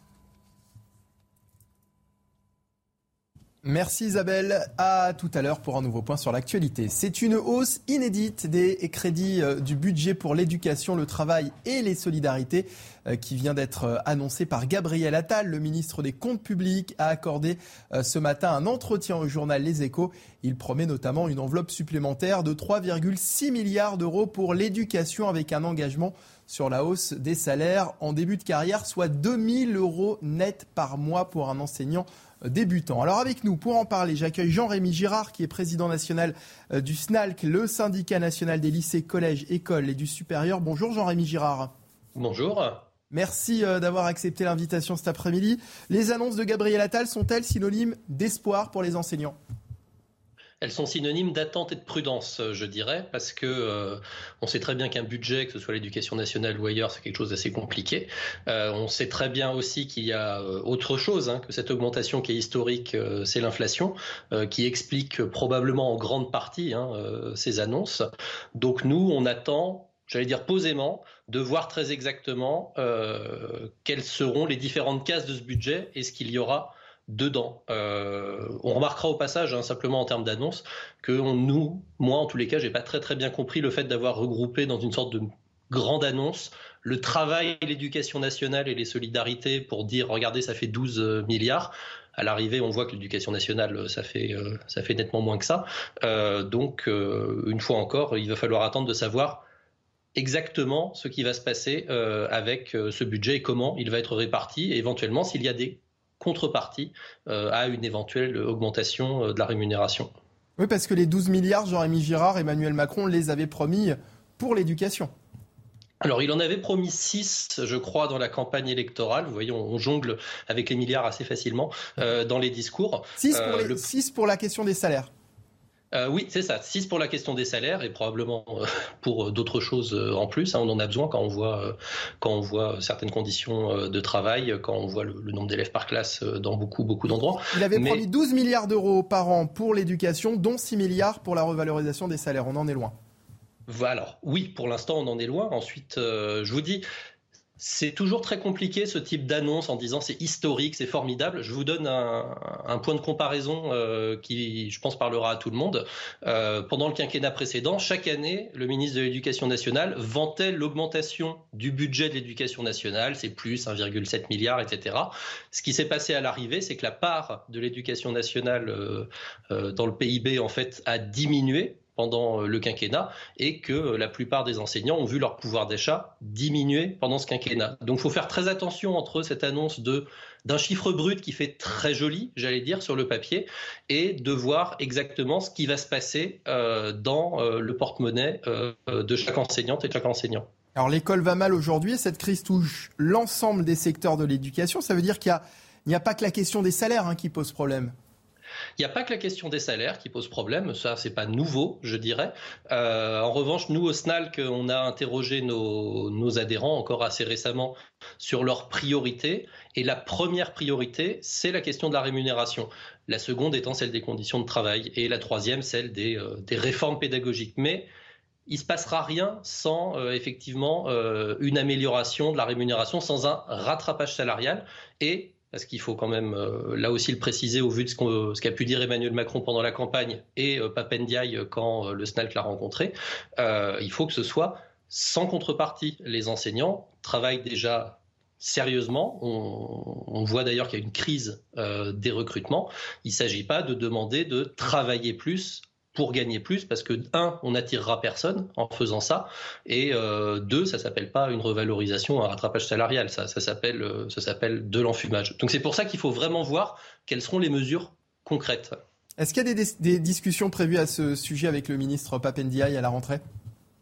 Speaker 1: Merci Isabelle. À tout à l'heure pour un nouveau point sur l'actualité. C'est une hausse inédite des crédits euh, du budget pour l'éducation, le travail et les solidarités euh, qui vient d'être euh, annoncée par Gabriel Attal. Le ministre des Comptes publics a accordé ce matin un entretien au journal Les Échos. Il promet notamment une enveloppe supplémentaire de 3,6 milliards d'euros pour l'éducation avec un engagement sur la hausse des salaires en début de carrière, soit 2000 euros net par mois pour un enseignant débutant. Alors avec nous, pour en parler, j'accueille Jean-Rémy Girard, qui est président national euh, du SNALC, le syndicat national des lycées, collèges, écoles et du supérieur. Bonjour Jean-Rémy Girard.
Speaker 15: Bonjour.
Speaker 1: Merci euh, d'avoir accepté l'invitation cet après-midi. Les annonces de Gabriel Attal sont-elles synonymes d'espoir pour les enseignants?
Speaker 15: Elles sont synonymes d'attente et de prudence, euh, je dirais, parce que euh, on sait très bien qu'un budget, que ce soit l'éducation nationale ou ailleurs, c'est quelque chose d'assez compliqué. Euh, on sait très bien aussi qu'il y a autre chose, hein, que cette augmentation qui est historique, c'est l'inflation, qui explique probablement en grande partie hein, ces annonces. Donc nous, on attend j'allais dire posément, de voir très exactement quelles seront les différentes cases de ce budget et ce qu'il y aura dedans. Euh, on remarquera au passage, hein, simplement en termes d'annonce, que nous, moi en tous les cas, j'ai pas très très bien compris le fait d'avoir regroupé dans une sorte de grande annonce le travail, l'éducation nationale et les solidarités pour dire regardez ça fait 12 euh, milliards. À l'arrivée, on voit que l'éducation nationale, ça fait, euh, ça fait nettement moins que ça. donc, une fois encore, il va falloir attendre de savoir exactement ce qui va se passer avec ce budget et comment il va être réparti, et éventuellement s'il y a des contrepartie euh, à une éventuelle augmentation euh, de la rémunération.
Speaker 1: Oui, parce que les 12 milliards, Jean-Rémy Girard, Emmanuel Macron les avait promis pour l'éducation.
Speaker 15: Alors, il en avait promis 6, je crois, dans la campagne électorale. Vous voyez, on, jongle avec les milliards assez facilement euh, dans les discours.
Speaker 1: 6 pour, pour la question des salaires.
Speaker 15: Euh, oui, c'est ça. 6 pour la question des salaires et probablement euh, pour d'autres choses euh, en plus. Hein. on en a besoin quand on voit, quand on voit certaines conditions de travail, quand on voit le, nombre d'élèves par classe dans beaucoup, beaucoup d'endroits.
Speaker 1: Il avait promis 12 milliards d'euros par an pour l'éducation, dont 6 milliards pour la revalorisation des salaires. On en est loin.
Speaker 15: Voilà. Oui, pour l'instant, on en est loin. Ensuite, je vous dis, c'est toujours très compliqué ce type d'annonce en disant c'est historique, c'est formidable. Je vous donne un, point de comparaison euh, qui, je pense, parlera à tout le monde. Euh, pendant le quinquennat précédent, chaque année, le ministre de l'Éducation nationale vantait l'augmentation du budget de l'éducation nationale, c'est plus 1,7 milliard, etc. Ce qui s'est passé à l'arrivée, c'est que la part de l'éducation nationale euh, dans le PIB en fait a diminué pendant le quinquennat et que la plupart des enseignants ont vu leur pouvoir d'achat diminuer pendant ce quinquennat. Donc il faut faire très attention entre cette annonce d'un chiffre brut qui fait très joli, j'allais dire, sur le papier, et de voir exactement ce qui va se passer dans le porte-monnaie de chaque enseignante et de chaque enseignant.
Speaker 1: Alors l'école va mal aujourd'hui et cette crise touche l'ensemble des secteurs de l'éducation. Ça veut dire qu'il n'y a, pas que la question des salaires hein, qui pose problème.
Speaker 15: Il n'y a pas que la question des salaires qui pose problème, ça c'est pas nouveau, je dirais. Euh, en revanche, nous au SNALC, on a interrogé nos, adhérents encore assez récemment sur leurs priorités, et la première priorité, c'est la question de la rémunération. La seconde étant celle des conditions de travail, et la troisième celle des, euh, réformes pédagogiques. Mais il se passera rien sans euh, effectivement une amélioration de la rémunération, sans un rattrapage salarial et parce qu'il faut quand même euh, là aussi le préciser au vu de ce qu'a pu dire Emmanuel Macron pendant la campagne et Papendiaï quand le SNALC l'a rencontré, il faut que ce soit sans contrepartie. Les enseignants travaillent déjà sérieusement. On voit d'ailleurs qu'il y a une crise des recrutements. Il ne s'agit pas de demander de travailler plus pour gagner plus parce que un, on n'attirera personne en faisant ça, et euh, deux, ça s'appelle pas une revalorisation, un rattrapage salarial, ça, ça s'appelle euh, ça s'appelle de l'enfumage. Donc c'est pour ça qu'il faut vraiment voir quelles seront les mesures concrètes.
Speaker 1: Est-ce qu'il y a des, des, discussions prévues à ce sujet avec le ministre Papendiaï à la rentrée?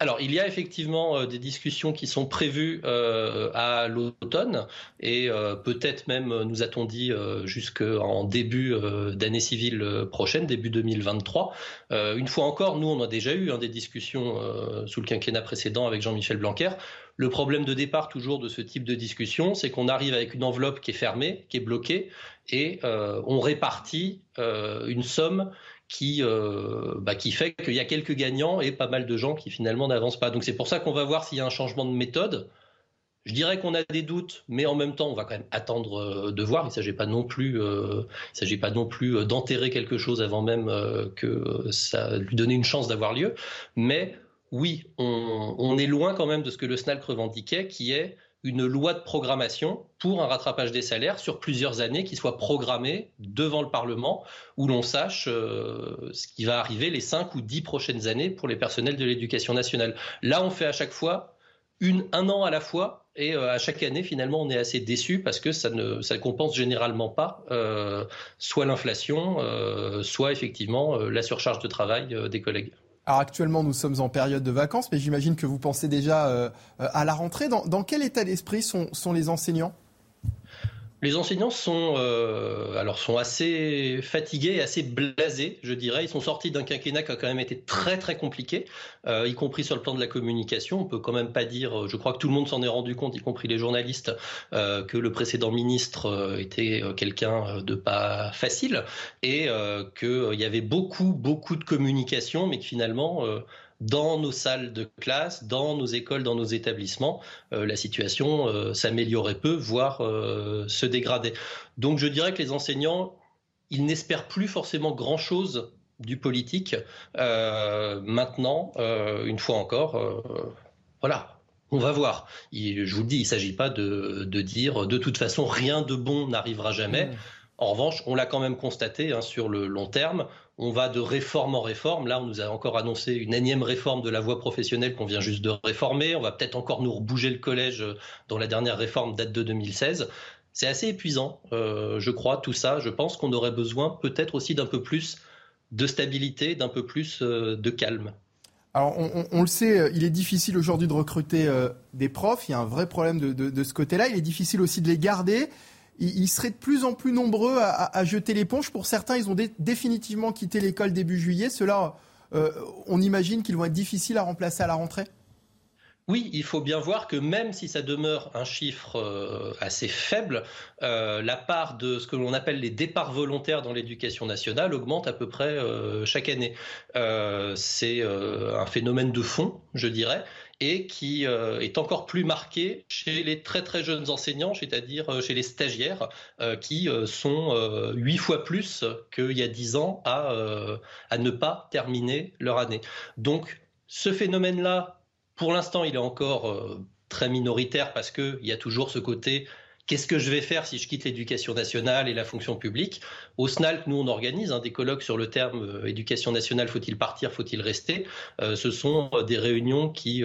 Speaker 15: Alors, il y a effectivement euh, des discussions qui sont prévues euh, à l'automne et euh, peut-être même, nous a-t-on dit, jusqu'en début d'année civile prochaine, début 2023. une fois encore, nous, on a déjà eu hein, des discussions sous le quinquennat précédent avec Jean-Michel Blanquer. Le problème de départ toujours de ce type de discussion, c'est qu'on arrive avec une enveloppe qui est fermée, qui est bloquée, et on répartit une somme qui, euh, bah, qui fait qu'il y a quelques gagnants et pas mal de gens qui finalement n'avancent pas. Donc c'est pour ça qu'on va voir s'il y a un changement de méthode. Je dirais qu'on a des doutes, mais en même temps, on va quand même attendre euh, de voir. Il ne s'agit pas non plus, euh, plus d'enterrer quelque chose avant même que ça lui donne une chance d'avoir lieu. Mais oui, on, on, est loin quand même de ce que le SNALC revendiquait, qui est une loi de programmation pour un rattrapage des salaires sur plusieurs années qui soit programmée devant le Parlement, où l'on sache euh, ce qui va arriver les cinq ou dix prochaines années pour les personnels de l'éducation nationale. Là, on fait à chaque fois un an à la fois, et euh, à chaque année, finalement, on est assez déçu parce que ça ne, ça compense généralement pas euh, soit l'inflation, soit effectivement la surcharge de travail des collègues.
Speaker 1: Alors actuellement, nous sommes en période de vacances, mais j'imagine que vous pensez déjà euh, euh, à la rentrée. Dans, quel état d'esprit sont, les enseignants?
Speaker 15: Les enseignants sont, euh, alors sont assez fatigués assez blasés, je dirais. Ils sont sortis d'un quinquennat qui a quand même été très très compliqué, euh, y compris sur le plan de la communication. On peut quand même pas dire, je crois que tout le monde s'en est rendu compte, y compris les journalistes, euh, que le précédent ministre euh, était quelqu'un de pas facile et qu'il y avait beaucoup beaucoup de communication, mais que finalement dans nos salles de classe, dans nos écoles, dans nos établissements, euh, la situation euh, s'améliorait peu, voire euh, se dégradait. Donc je dirais que les enseignants, ils n'espèrent plus forcément grand-chose du politique. maintenant, une fois encore, voilà, on va voir. je vous le dis, il ne s'agit pas de, dire de toute façon rien de bon n'arrivera jamais. Mmh. En revanche, on l'a quand même constaté hein, sur le long terme, on va de réforme en réforme. Là, on nous a encore annoncé une énième réforme de la voie professionnelle qu'on vient juste de réformer. On va peut-être encore nous rebouger le collège euh, dont la dernière réforme date de 2016. C'est assez épuisant, euh, je crois, tout ça. Je pense qu'on aurait besoin peut-être aussi d'un peu plus de stabilité, d'un peu plus euh, de calme.
Speaker 1: Alors, on, le sait, il est difficile aujourd'hui de recruter des profs. Il y a un vrai problème de ce côté-là. Il est difficile aussi de les garder ils, seraient de plus en plus nombreux à, jeter l'éponge. Pour certains, ils ont définitivement quitté l'école début juillet. Cela, euh, on imagine qu'ils vont être difficiles à remplacer à la rentrée?
Speaker 15: Oui, il faut bien voir que même si ça demeure un chiffre euh, assez faible, euh, la part de ce que l'on appelle les départs volontaires dans l'éducation nationale augmente à peu près chaque année. c'est un phénomène de fond, je dirais, et qui euh, est encore plus marqué chez les très très jeunes enseignants, c'est-à-dire euh, chez les stagiaires, euh, qui sont huit fois plus qu'il y a dix ans à, à ne pas terminer leur année. Donc ce phénomène-là, pour l'instant, il est encore très minoritaire parce qu'il y a toujours ce côté Qu'est-ce que je vais faire si je quitte l'éducation nationale et la fonction publique? Au SNALC, nous, on organise hein, des colloques sur le terme euh, éducation nationale, faut-il partir, faut-il rester? Euh, Ce sont euh, des réunions qui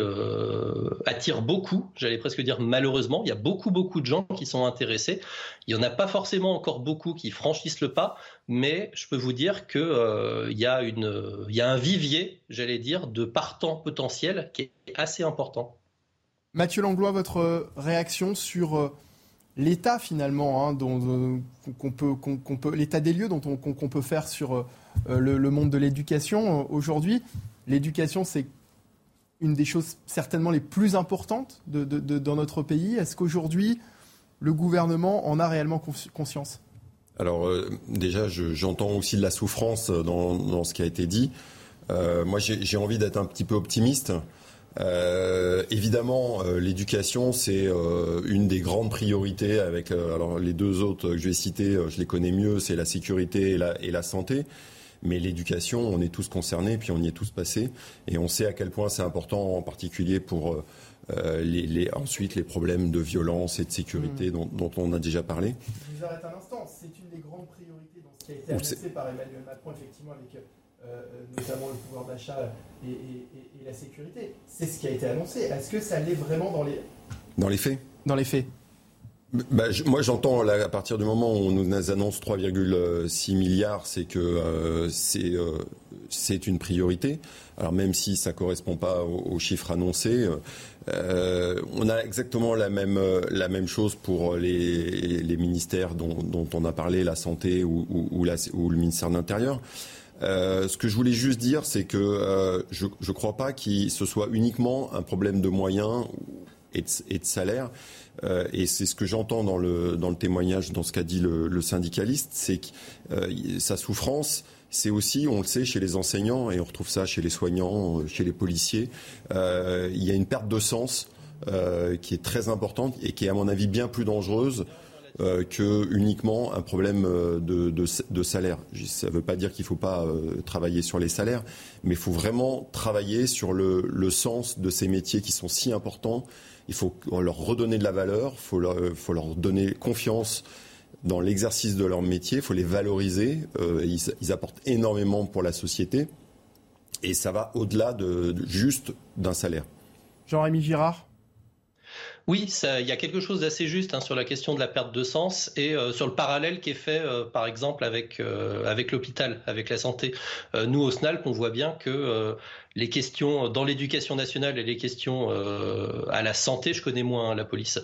Speaker 15: attirent beaucoup, j'allais presque dire malheureusement. Il y a beaucoup, beaucoup de gens qui sont intéressés. Il n'y en a pas forcément encore beaucoup qui franchissent le pas, mais je peux vous dire qu'il y, a y a un vivier, j'allais dire, de partants potentiels qui est assez important.
Speaker 1: Mathieu Langlois, votre réaction sur l'état finalement, hein, dont, qu'on peut, l'état des lieux dont on, qu'on, peut faire sur euh, le, monde de l'éducation euh, aujourd'hui. L'éducation, c'est une des choses certainement les plus importantes dans notre pays. Est-ce qu'aujourd'hui, le gouvernement en a réellement conscience?
Speaker 2: Alors euh, déjà, j'entends aussi de la souffrance dans, ce qui a été dit. moi, j'ai envie d'être un petit peu optimiste. Euh, évidemment, euh, l'éducation, c'est euh, une des grandes priorités. Avec alors les deux autres que je vais citer, je les connais mieux, c'est la sécurité et la, et la santé. Mais l'éducation, on est tous concernés, puis on y est tous passés, et on sait à quel point c'est important, en particulier pour les, les, ensuite les problèmes de violence et de sécurité mmh. dont, dont, on a déjà parlé.
Speaker 1: Je vous arrête un instant. C'est une des grandes priorités dans ce qui a été annoncé par Emmanuel Macron, effectivement, avec notamment le pouvoir d'achat et, la sécurité. C'est ce qui a été annoncé. Est-ce que ça l'est vraiment dans les...
Speaker 2: Dans les faits
Speaker 1: Dans les faits.
Speaker 2: Bah, moi, j'entends à partir du moment où on nous annonce 3,6 milliards, c'est que euh, euh, c'est une priorité. Alors même si ça correspond pas aux, chiffres annoncés, on a exactement la même la même chose pour les, les ministères dont, dont, on a parlé, la santé ou, ou, la, ou le ministère de l'Intérieur. Euh, ce que je voulais juste dire, c'est que euh, je ne crois pas qu'il ce soit uniquement un problème de moyens et de, et de salaire. Euh, et c'est ce que j'entends dans le, dans le témoignage, dans ce qu'a dit le, le syndicaliste, c'est que euh, sa souffrance, c'est aussi, on le sait, chez les enseignants, et on retrouve ça chez les soignants, euh, chez les policiers, il y a une perte de sens qui est très importante et qui est, à mon avis, bien plus dangereuse euh, que uniquement un problème euh, de, salaire. Ça ne veut pas dire qu'il ne faut pas euh, travailler sur les salaires, mais il faut vraiment travailler sur le, sens de ces métiers qui sont si importants. Il faut leur redonner de la valeur, il faut leur, faut leur donner confiance dans l'exercice de leur métier, il faut les valoriser. Ils, apportent énormément pour la société et ça va au-delà de, de juste d'un salaire.
Speaker 1: Jean-Rémy Girard
Speaker 15: oui, il y a quelque chose d'assez juste hein, sur la question de la perte de sens et euh, sur le parallèle qui est fait, euh, par exemple, avec, euh, avec l'hôpital, avec la santé. nous, au SNALP, on voit bien que les questions dans l'éducation nationale et les questions à la santé, je connais moins hein, la police,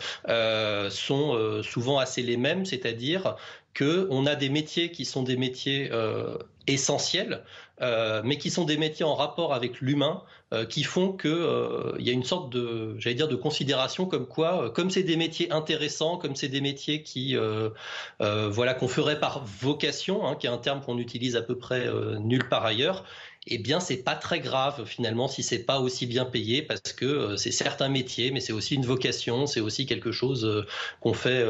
Speaker 15: sont souvent assez les mêmes, c'est-à-dire qu'on a des métiers qui sont des métiers essentiels, mais qui sont des métiers en rapport avec l'humain, euh, qui font qu'il euh, y a une sorte de, j'allais dire, de considération comme quoi, euh, comme c'est des métiers intéressants, comme c'est des métiers qui, voilà, qu'on ferait par vocation, hein, qui est un terme qu'on utilise à peu près nulle part ailleurs, eh bien c'est pas très grave finalement si c'est pas aussi bien payé parce que c'est certains métiers mais c'est aussi une vocation, c'est aussi quelque chose qu'on fait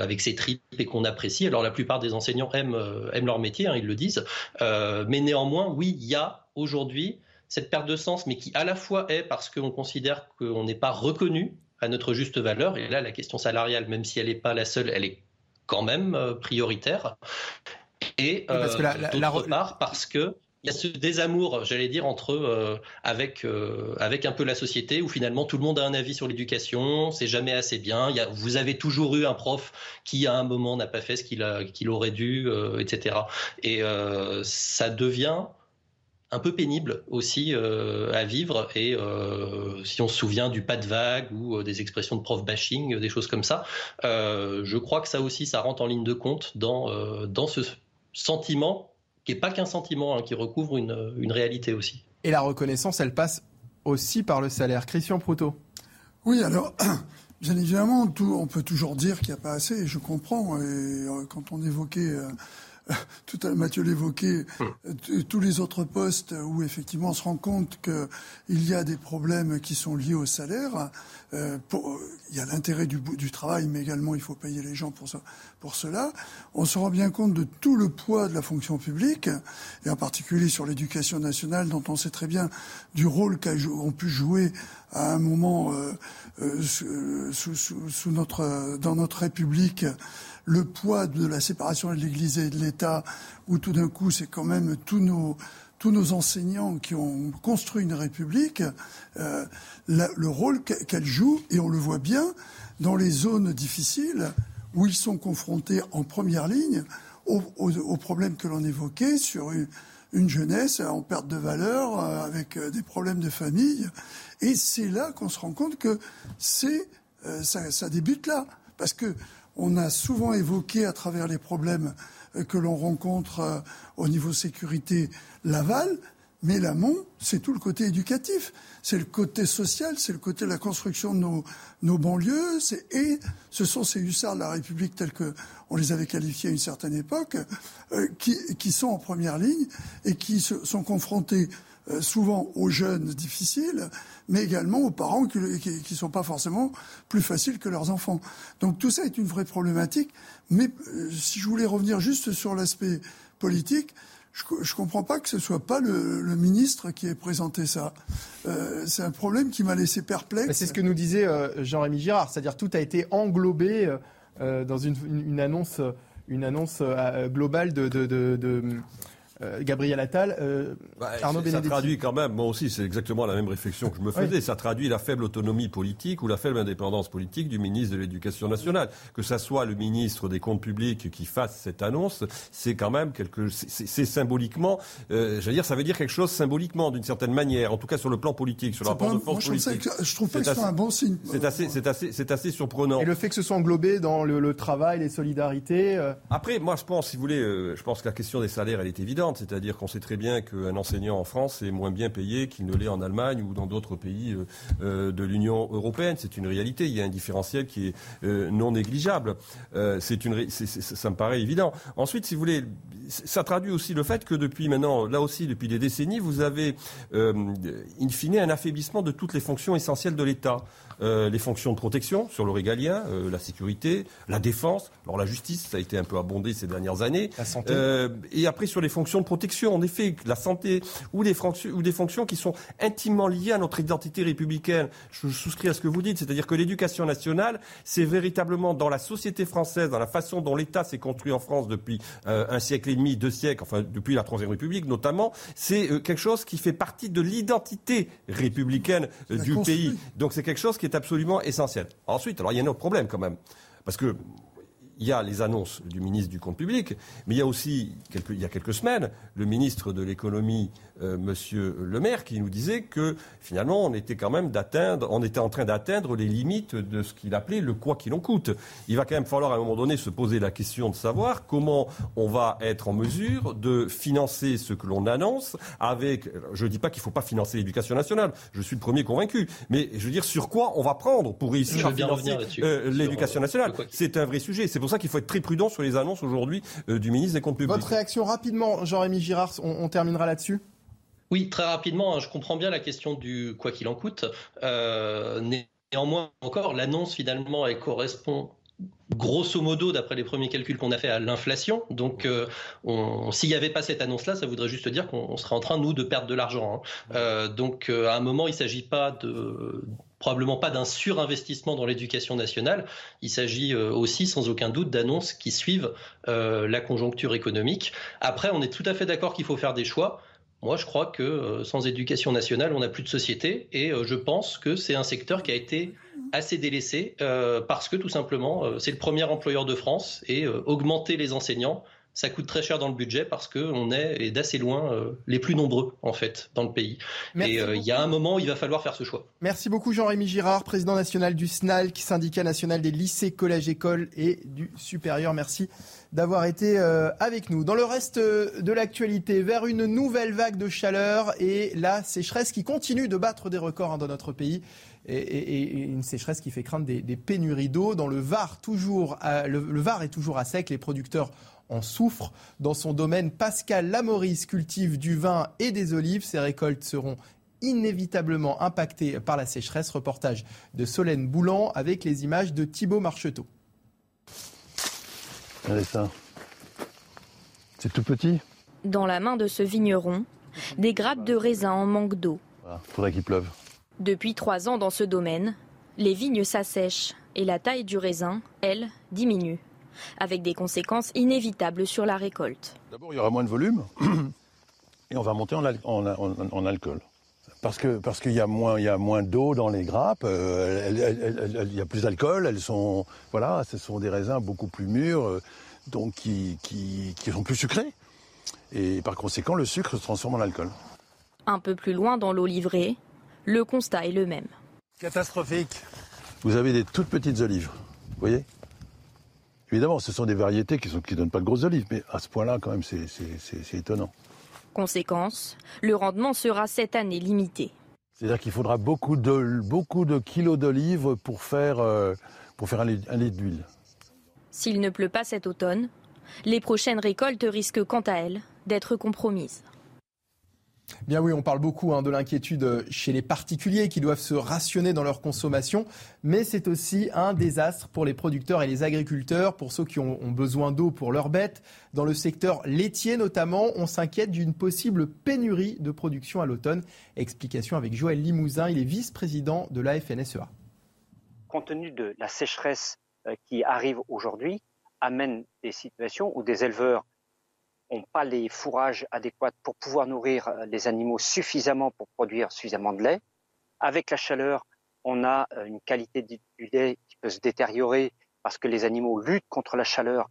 Speaker 15: avec ses tripes et qu'on apprécie. Alors la plupart des enseignants aiment, aiment leur métier, hein, ils le disent, mais néanmoins oui il y a aujourd'hui cette perte de sens, mais qui à la fois est parce qu'on considère qu'on n'est pas reconnu à notre juste valeur, et là la question salariale, même si elle n'est pas la seule, elle est quand même euh, prioritaire, et euh, d'autre part parce que il y a ce désamour, j'allais dire, entre euh, avec avec un peu la société où finalement tout le monde a un avis sur l'éducation, c'est jamais assez bien. Vous avez toujours eu un prof qui à un moment n'a pas fait ce qu'il aurait dû, etc. Et ça devient un peu pénible aussi euh, à vivre. Et euh, si on se souvient du pas de vague ou euh, des expressions de prof bashing, des choses comme ça, je crois que ça aussi, ça rentre en ligne de compte dans, dans ce sentiment qui n'est pas qu'un sentiment, hein, qui recouvre une, une, réalité aussi.
Speaker 1: Et la reconnaissance, elle passe aussi par le salaire. Christian Proto.
Speaker 4: Oui, alors, [CLEARS THROAT] bien évidemment, tout, on peut toujours dire qu'il n'y a pas assez, je comprends. Et quand on évoquait [LAUGHS] tout à Mathieu l'évoquait, euh, tous les autres postes où effectivement on se rend compte qu'il y a des problèmes qui sont liés au salaire. Euh, pour, il y a l'intérêt du, travail, mais également il faut payer les gens pour, pour cela. On se rend bien compte de tout le poids de la fonction publique, et en particulier sur l'éducation nationale, dont on sait très bien du rôle qu'ont pu jouer à un moment sous, notre, dans notre République le poids de la séparation de l'Église et de l'État, où tout d'un coup c'est quand même tous nos tous nos enseignants qui ont construit une république, le rôle qu'elle joue, et on le voit bien dans les zones difficiles où ils sont confrontés en première ligne aux, problèmes que l'on évoquait sur une, jeunesse en perte de valeur, euh, avec euh, des problèmes de famille. Et c'est là qu'on se rend compte que c'est euh, ça, ça, débute là, parce que on a souvent évoqué à travers les problèmes que l'on rencontre au niveau sécurité l'aval, mais l'amont, c'est tout le côté éducatif, c'est le côté social, c'est le côté de la construction de nos, nos banlieues, et ce sont ces hussards de la République tels que on les avait qualifiés à une certaine époque, euh, qui, qui, sont en première ligne et qui sont confrontés euh, souvent aux jeunes difficiles, mais également aux parents qui ne sont pas forcément plus faciles que leurs enfants. Donc tout ça est une vraie problématique. Mais euh, si je voulais revenir juste sur l'aspect politique, je ne comprends pas que ce soit pas le, ministre qui ait présenté ça. Euh, c'est un problème qui m'a laissé perplexe.
Speaker 1: C'est ce que nous disait Jean-Rémy Girard, c'est-à-dire tout a été englobé dans une, une, annonce, une annonce globale de, de, de, Gabriel Attal. Euh,
Speaker 3: bah, Arnaud ça traduit quand même, moi aussi, c'est exactement la même réflexion que je me faisais. Ça traduit la faible autonomie politique ou la faible indépendance politique du ministre de l'Éducation nationale. Que ça soit le ministre des Comptes publics qui fasse cette annonce, c'est quand même quelque, c'est symboliquement, euh, j'allais dire, ça veut dire quelque chose symboliquement d'une certaine manière, en tout cas sur le plan politique, sur le rapport de force politique.
Speaker 4: Je, trouve pas que ce soit un bon signe.
Speaker 3: C'est assez, c'est assez, c'est assez surprenant.
Speaker 1: Et le fait que ce soit englobé dans le, le travail, les solidarités. Euh...
Speaker 3: Après, moi, je pense, si vous voulez, euh, je pense que la question des salaires, elle est évidente c'est-à-dire qu'on sait très bien qu'un enseignant en France est moins bien payé qu'il ne l'est en Allemagne ou dans d'autres pays euh, euh, de l'Union européenne. C'est une réalité. Il y a un différentiel qui est euh, non négligeable. c'est une, ça me paraît évident. Ensuite, si vous voulez, ça traduit aussi le fait que depuis maintenant, là aussi, depuis des décennies, vous avez, in fine, un affaiblissement de toutes les fonctions essentielles de l'État. Euh, les fonctions de protection sur le régalien, euh, la sécurité, la défense, alors la justice, ça a été un peu abondé ces dernières années.
Speaker 1: La santé. Euh,
Speaker 3: et après sur les fonctions de protection, en effet, la santé ou, les ou des fonctions qui sont intimement liées à notre identité républicaine. Je souscris à ce que vous dites, c'est-à-dire que l'éducation nationale, c'est véritablement dans la société française, dans la façon dont l'État s'est construit en France depuis un siècle et demi, deux siècles, enfin depuis la Troisième République notamment, c'est quelque chose qui fait partie de l'identité républicaine du pays. Donc c'est quelque chose qui est absolument essentiel. Ensuite, alors il y a un autre problème quand même, parce que il y a les annonces du ministre du Compte public, mais il y a aussi, il y a quelques semaines, le ministre de l'économie euh, Monsieur Le Maire qui nous disait que finalement on était quand même d'atteindre, on était en train d'atteindre les limites de ce qu'il appelait le quoi qu'il en coûte. Il va quand même falloir à un moment donné se poser la question de savoir comment on va être en mesure de financer ce que l'on annonce avec. Je ne dis pas qu'il ne faut pas financer l'éducation nationale. Je suis le premier convaincu, mais je veux dire sur quoi on va prendre pour réussir à financer euh, l'éducation nationale. C'est un vrai sujet. C'est pour ça qu'il faut être très prudent sur les annonces aujourd'hui euh, du ministre des Comptes publics.
Speaker 1: Votre réaction rapidement, Jean-Rémy Girard. on terminera là-dessus?
Speaker 15: Oui, très rapidement, hein, je comprends bien la question du quoi qu'il en coûte. Euh, néanmoins, encore, l'annonce finalement, elle correspond grosso modo, d'après les premiers calculs qu'on a fait, à l'inflation. Donc, euh, s'il n'y avait pas cette annonce-là, ça voudrait juste dire qu'on serait en train, nous, de perdre de l'argent. Hein. Euh, donc, à un moment, il ne s'agit pas de probablement pas d'un surinvestissement dans l'éducation nationale. Il s'agit aussi, sans aucun doute, d'annonces qui suivent la conjoncture économique. Après, on est tout à fait d'accord qu'il faut faire des choix. Moi, je crois que euh, sans éducation nationale, on n'a plus de société. Et euh, je pense que c'est un secteur qui a été assez délaissé euh, parce que tout simplement, c'est le premier employeur de France et augmenter les enseignants, ça coûte très cher dans le budget parce qu'on est d'assez loin les plus nombreux en fait dans le pays. et il y a un moment, il va falloir faire ce choix.
Speaker 1: Merci beaucoup Jean-Rémy Girard, président national du SNALC, syndicat national des lycées, collèges, écoles et du supérieur. Merci d'avoir été euh, avec nous. Dans le reste euh, de l'actualité, vers une nouvelle vague de chaleur et la sécheresse qui continue de battre des records hein, dans notre pays. Et, une sécheresse qui fait craindre des, pénuries d'eau. Dans le Var, toujours le, Var est toujours à sec. Les producteurs en souffrent. Dans son domaine, Pascal Lamoris cultive du vin et des olives. Ses récoltes seront inévitablement impactées par la sécheresse. Reportage de Solène Boulan avec les images de Thibaut Marcheteau.
Speaker 16: Regardez ça. C'est tout petit?
Speaker 17: Dans la main de ce vigneron, des grappes de raisin en manque d'eau.
Speaker 16: Voilà, faudrait qu'il pleuve.
Speaker 17: Depuis trois ans dans ce domaine, les vignes s'assèchent et la taille du raisin, elle, diminue, avec des conséquences inévitables sur la récolte.
Speaker 16: D'abord, il y aura moins de volume [CLEARS THROAT] et on va monter en, alcool. Parce qu'il parce qu'il y a moins, il y a moins d'eau dans les grappes, euh, il y a plus d'alcool, elles sont, voilà, ce sont des raisins beaucoup plus mûrs, euh, donc qui, qui, qui sont plus sucrés. Et par conséquent, le sucre se transforme en alcool.
Speaker 17: Un peu plus loin dans l'eau livrée, le constat est le même.
Speaker 16: Catastrophique. Vous avez des toutes petites olives, vous voyez? Évidemment, ce sont des variétés qui ne qui donnent pas de grosses olives, mais à ce point-là, quand même, c'est étonnant.
Speaker 17: Conséquence, le rendement sera cette année limité.
Speaker 16: C'est-à-dire qu'il faudra beaucoup de, beaucoup de kilos d'olives pour faire, euh, pour faire un litre d'huile.
Speaker 17: S'il ne pleut pas cet automne, les prochaines récoltes risquent quant à elles d'être compromises.
Speaker 1: Bien oui, on parle beaucoup hein, de l'inquiétude chez les particuliers qui doivent se rationner dans leur consommation, mais c'est aussi un désastre pour les producteurs et les agriculteurs, pour ceux qui ont, besoin d'eau pour leurs bêtes. Dans le secteur laitier notamment, on s'inquiète d'une possible pénurie de production à l'automne. Explication avec Joël Limousin, il est vice-président de la FNSEA.
Speaker 18: Compte tenu de la sécheresse euh, qui arrive aujourd'hui, amène des situations où des éleveurs n'ont pas les fourrages adéquats pour pouvoir nourrir euh, les animaux suffisamment pour produire suffisamment de lait. Avec la chaleur, on a euh, une qualité du lait qui peut se détériorer parce que les animaux luttent contre la chaleur.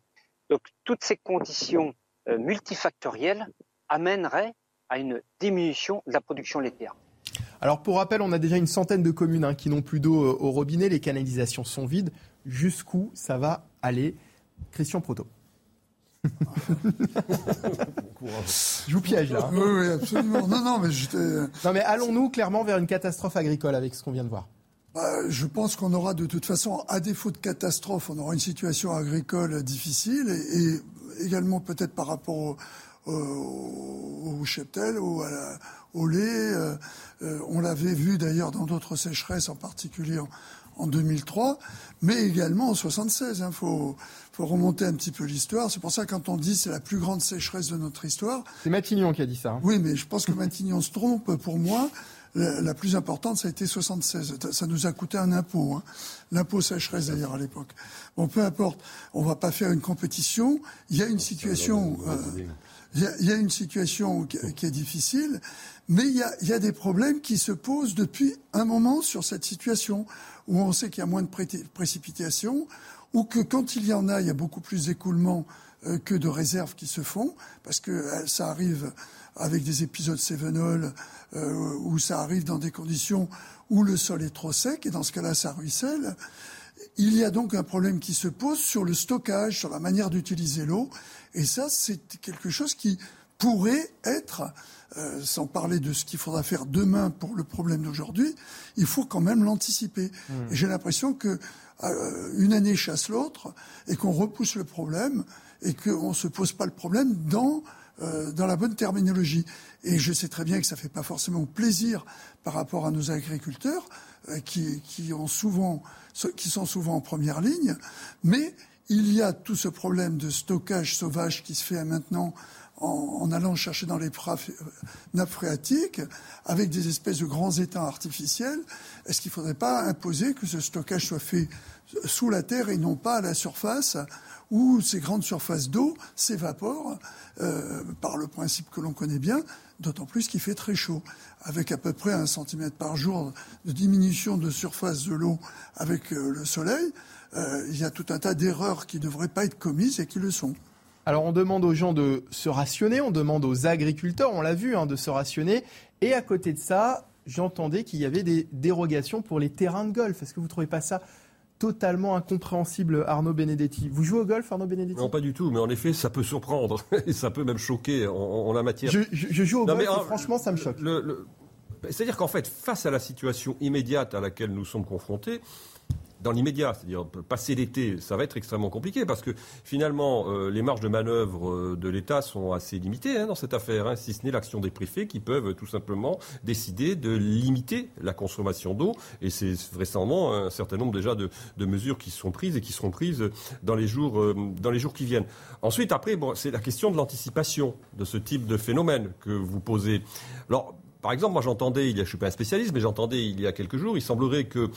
Speaker 18: Donc toutes ces conditions euh, multifactorielles amèneraient à une diminution de la production laitière.
Speaker 1: Alors pour rappel, on a déjà une centaine de communes hein, qui n'ont plus d'eau au robinet, les canalisations sont vides. Jusqu'où ça va aller? Christian Proto. [LAUGHS] Je vous piège là.
Speaker 4: Hein. Oui, oui, absolument. Non, non, mais j'étais.
Speaker 1: Non, mais allons-nous clairement vers une catastrophe agricole avec ce qu'on vient de voir?
Speaker 4: Bah, je pense qu'on aura de toute façon, à défaut de catastrophe, on aura une situation agricole difficile et, également peut-être par rapport au, au, cheptel, au, au lait. Euh, euh, on l'avait vu d'ailleurs dans d'autres sécheresses, en particulier en, en 2003, mais également en 76. Il hein. faut, faut, remonter un petit peu l'histoire. C'est pour ça quand on dit c'est la plus grande sécheresse de notre histoire.
Speaker 1: C'est Matignon qui a dit ça. Hein.
Speaker 4: Oui, mais je pense que Matignon se trompe. Pour moi, la, plus importante, ça a été 76. Ça nous a coûté un impôt, hein. l'impôt sécheresse d'ailleurs à l'époque. Bon, peu importe. On va pas faire une compétition. Il y a une situation. Euh, il y, a, une situation qui, est difficile, mais il y, a, il y, a, des problèmes qui se posent depuis un moment sur cette situation où on sait qu'il y a moins de précipitations, ou que quand il y en a, il y a beaucoup plus d'écoulements euh, que de réserves qui se font, parce que euh, ça arrive avec des épisodes sévenol, euh, où ça arrive dans des conditions où le sol est trop sec, et dans ce cas-là, ça ruisselle. Il y a donc un problème qui se pose sur le stockage, sur la manière d'utiliser l'eau, et ça, c'est quelque chose qui pourrait être euh, sans parler de ce qu'il faudra faire demain pour le problème d'aujourd'hui, il faut quand même l'anticiper. Mmh. Et j'ai l'impression que euh, une année chasse l'autre et qu'on repousse le problème et qu'on ne se pose pas le problème dans euh, dans la bonne terminologie. Et je sais très bien que ça fait pas forcément plaisir par rapport à nos agriculteurs qui, qui ont souvent qui sont souvent en première ligne, mais il y a tout ce problème de stockage sauvage qui se fait maintenant en, allant chercher dans les euh, nappes phréatiques avec des espèces de grands étangs artificiels. Est-ce qu'il ne faudrait pas imposer que ce stockage soit fait sous la terre et non pas à la surface où ces grandes surfaces d'eau s'évaporent euh, par le principe que l'on connaît bien, d'autant plus qu'il fait très chaud, avec à peu près un centimètre par jour de diminution de surface de l'eau avec euh, le soleil. il y a tout un tas d'erreurs qui ne devraient pas être commises et qui le sont.
Speaker 1: Alors on demande aux gens de se rationner, on demande aux agriculteurs, on l'a vu, hein, de se rationner. Et à côté de ça, j'entendais qu'il y avait des dérogations pour les terrains de golf. Est-ce que vous ne trouvez pas ça totalement incompréhensible, Arnaud Benedetti? Vous jouez au golf, Arnaud Benedetti?
Speaker 3: Non, pas du tout, mais en effet, ça peut surprendre [LAUGHS] et ça peut même choquer en, la matière.
Speaker 1: Je, joue au golf et franchement, ça me choque.
Speaker 3: C'est-à-dire qu'en fait, face à la situation immédiate à laquelle nous sommes confrontés, dans l'immédiat, c'est-à-dire passer l'été, ça va être extrêmement compliqué parce que finalement, euh, les marges de manœuvre euh, de l'État sont assez limitées hein, dans cette affaire, hein, si ce n'est l'action des préfets qui peuvent tout simplement décider de limiter la consommation d'eau. Et c'est vraisemblablement un certain nombre déjà de, mesures qui sont prises et qui seront prises dans les jours, euh, dans les jours qui viennent. Ensuite, après, bon, c'est la question de l'anticipation de ce type de phénomène que vous posez. Alors, par exemple, moi j'entendais, il y a, je suis pas un spécialiste, mais j'entendais il y a quelques jours, il semblerait que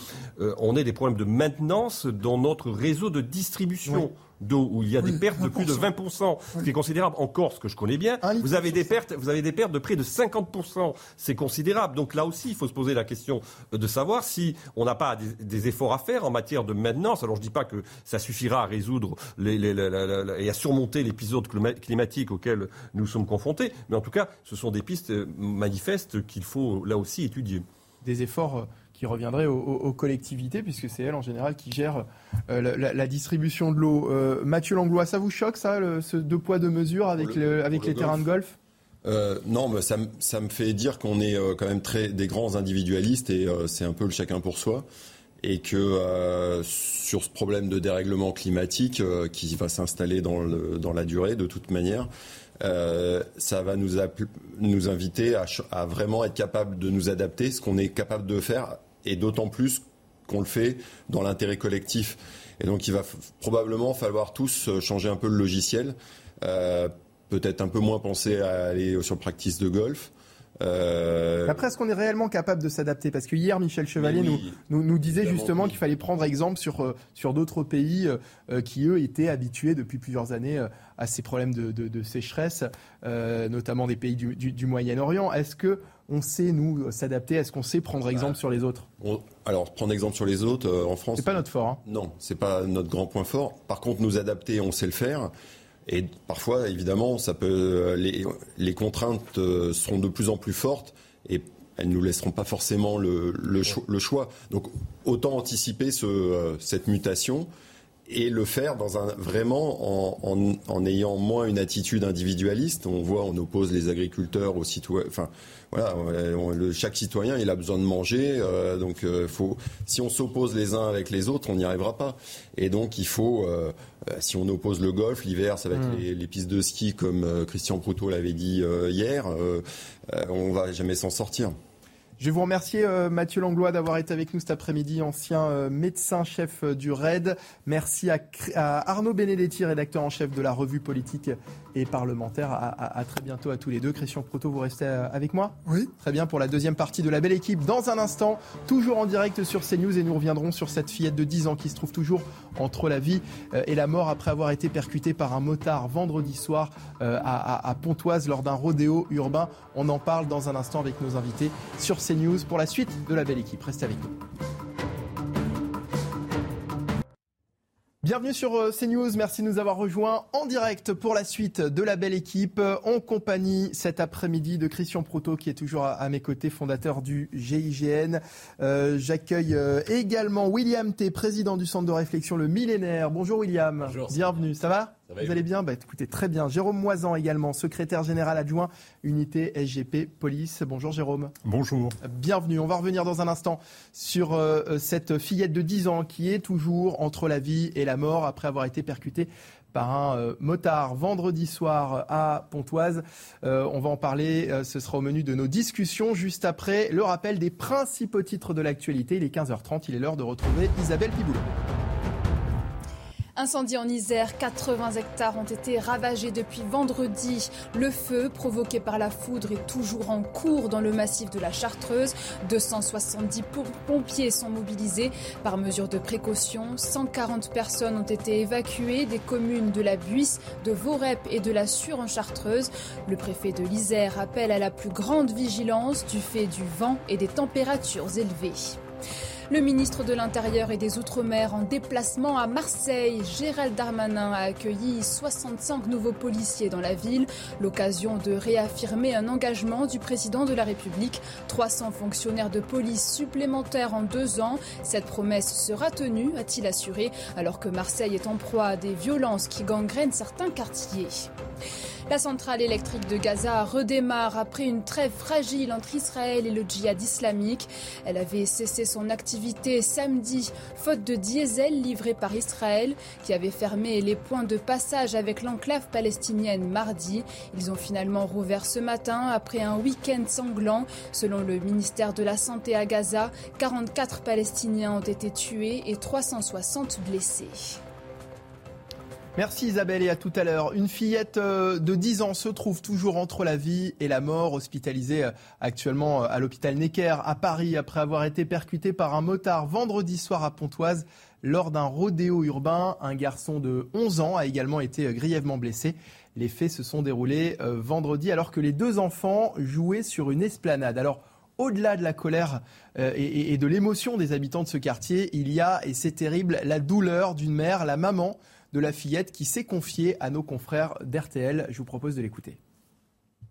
Speaker 3: on ait des problèmes de maintenance dans notre réseau de distribution d'eau où il y a des pertes de plus de 20%, ce qui est considérable. En Corse, que je connais bien, vous avez des pertes, vous avez des pertes de près de 50%. C'est considérable. Donc là aussi, il faut se poser la question de savoir si on n'a pas des, efforts à faire en matière de maintenance. Alors je dis pas que ça suffira à résoudre les, et à surmonter l'épisode climatique auquel nous sommes confrontés, mais en tout cas, ce sont des pistes manifestes qu'il faut là aussi étudier.
Speaker 1: Des efforts euh, qui reviendrait aux, collectivités, puisque c'est elles en général qui gèrent euh, la, distribution de l'eau. Euh, Mathieu Langlois, ça vous choque ça, ce deux poids deux mesures avec, avec les terrains de golf
Speaker 2: euh, non, mais ça, ça, me fait dire qu'on est quand même très des grands individualistes et c'est un peu le chacun pour soi. Et que sur ce problème de dérèglement climatique qui va s'installer dans, dans la durée de toute manière, euh, ça va nous, nous inviter à, à, vraiment être capable de nous adapter, ce qu'on est capable de faire et d'autant plus qu'on le fait dans l'intérêt collectif. Et donc il va probablement falloir tous euh, changer un peu le logiciel, euh, peut-être un peu moins penser à aller sur practice de golf.
Speaker 1: Euh... Après, est-ce qu'on est réellement capable de s'adapter? Parce que hier, Michel Chevalier nous, nous, disait justement qu'il fallait prendre exemple sur, sur d'autres pays qui, eux, étaient habitués depuis plusieurs années à ces problèmes de, de, sécheresse, notamment des pays du, du, du Moyen-Orient. Est-ce que on sait nous s'adapter Est-ce qu'on sait prendre exemple sur les autres
Speaker 2: Alors prendre exemple sur les autres euh, en France.
Speaker 1: C'est pas notre fort. Hein.
Speaker 2: Non, c'est pas notre grand point fort. Par contre, nous adapter, on sait le faire. Et parfois, évidemment, ça peut euh, les, les contraintes euh, seront de plus en plus fortes et elles nous laisseront pas forcément le, le, choix. Donc autant anticiper ce, cette mutation et le faire dans un vraiment en, en, en, ayant moins une attitude individualiste. On voit, on oppose les agriculteurs aux citoyens. Enfin, voilà, le, chaque citoyen, il a besoin de manger. Euh, donc, euh, faut, si on s'oppose les uns avec les autres, on n'y arrivera pas. Et donc, il faut, euh, si on oppose le golf, l'hiver, ça va être hmm. les, pistes de ski, comme Christian Proutot l'avait dit hier. on va jamais s'en sortir.
Speaker 1: Je vais vous remercier euh, Mathieu Langlois d'avoir été avec nous cet après-midi, ancien euh, médecin-chef euh, du RAID. Merci à, Arnaud Benedetti, rédacteur en chef de la revue politique et parlementaire. À, très bientôt à tous les deux. Christian Proto, vous restez avec moi
Speaker 4: Oui.
Speaker 1: Très bien pour la deuxième partie de la belle équipe. Dans un instant, toujours en direct sur CNews et nous reviendrons sur cette fillette de 10 ans qui se trouve toujours entre la vie et la mort après avoir été percutée par un motard vendredi soir à, à Pontoise lors d'un rodéo urbain. On en parle dans un instant avec nos invités sur News pour la suite de la belle équipe. Restez avec nous. Bienvenue sur euh, CNews, merci de nous avoir rejoints en direct pour la suite de la belle équipe, en compagnie cet après-midi de Christian Proto qui est toujours à, mes côtés, fondateur du GIGN. Euh, j'accueille euh, également William T, président du centre de réflexion Le Millénaire. Bonjour William,
Speaker 19: Bonjour.
Speaker 1: bienvenue, ça va? Vous allez bien bah, Écoutez, très bien. Jérôme Moisan également, secrétaire général adjoint unité SGP Police. Bonjour Jérôme.
Speaker 19: Bonjour.
Speaker 1: Bienvenue. On va revenir dans un instant sur euh, euh, cette fillette de 10 ans qui est toujours entre la vie et la mort après avoir été percutée par un euh, motard vendredi soir à Pontoise. on va en parler, ce sera au menu de nos discussions juste après le rappel des principaux titres de l'actualité. Il est 15h30, il est l'heure de retrouver Isabelle Piboulot.
Speaker 5: Incendie en Isère, 80 hectares ont été ravagés depuis vendredi. Le feu provoqué par la foudre est toujours en cours dans le massif de la Chartreuse. 270 pompiers sont mobilisés par mesure de précaution. 140 personnes ont été évacuées des communes de la Buisse, de Vorep et de la Sure en Chartreuse. Le préfet de l'Isère appelle à la plus grande vigilance du fait du vent et des températures élevées. Le ministre de l'Intérieur et des Outre-mer en déplacement à Marseille, Gérald Darmanin a accueilli 65 nouveaux policiers dans la ville, l'occasion de réaffirmer un engagement du président de la République. 300 fonctionnaires de police supplémentaires en deux ans. Cette promesse sera tenue, a-t-il assuré, alors que Marseille est en proie à des violences qui gangrènent certains quartiers. La centrale électrique de Gaza redémarre après une trêve fragile entre Israël et le djihad islamique. Elle avait cessé son activité samedi, faute de diesel livré par Israël, qui avait fermé les points de passage avec l'enclave palestinienne mardi. Ils ont finalement rouvert ce matin après un week-end sanglant. Selon le ministère de la Santé à Gaza, 44 Palestiniens ont été tués et 360 blessés.
Speaker 1: Merci Isabelle et à tout à l'heure. Une fillette euh, de 10 ans se trouve toujours entre la vie et la mort, hospitalisée euh, actuellement euh, à l'hôpital Necker à Paris après avoir été percutée par un motard vendredi soir à Pontoise lors d'un rodéo urbain. Un garçon de 11 ans a également été grièvement blessé. Les faits se sont déroulés vendredi alors que les deux enfants jouaient sur une esplanade. Alors, au-delà de la colère et de l'émotion des habitants de ce quartier, il y a, et c'est terrible, la douleur d'une mère, la maman de la fillette qui s'est confiée à nos confrères d'RTL. Je vous propose de l'écouter.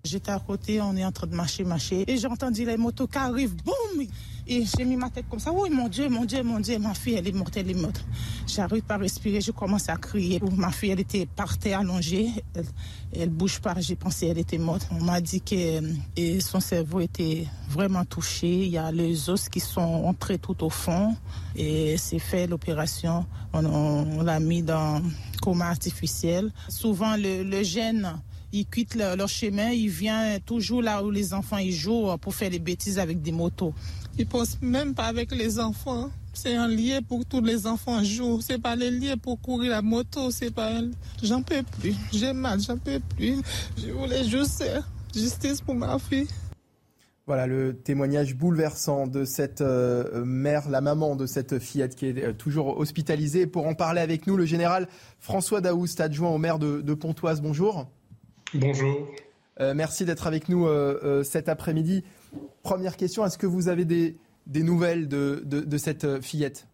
Speaker 19: J'étais à côté, on est en train de marcher, marcher, et j'ai entendu les motos qui arrivent, boum Et j'ai mis ma tête comme ça, oui, mon Dieu, mon Dieu, mon Dieu, ma fille, elle est morte, elle est morte. J'arrive pas à respirer, je commence à crier. Ma fille, elle était par terre allongée, elle, elle bouge pas, j'ai pensé qu'elle était morte. On m'a dit que et son cerveau était vraiment touché, il y a les os qui sont entrés tout au fond, et c'est fait l'opération, on, l'a mis dans coma artificiel. Souvent, le, le gène ils quittent leur, chemin, ils viennent toujours là où les enfants ils jouent pour faire des bêtises avec des motos. Ils pensent même pas avec les enfants. C'est un lien pour tous les enfants jouent. C'est pas le lien pour courir la moto. C'est pas. J'en peux plus. J'ai mal. J'en peux plus. Je voulais juste justice pour ma fille.
Speaker 1: Voilà le témoignage bouleversant de cette euh, mère, la maman de cette fillette qui est euh, toujours hospitalisée. Pour en parler avec nous, le général François Daoust, adjoint au maire de Pontoise. Bonjour.
Speaker 20: Bonjour.
Speaker 1: Euh, merci d'être avec nous euh, euh, cet après-midi. Première question, est-ce que vous avez des, nouvelles de, cette fillette?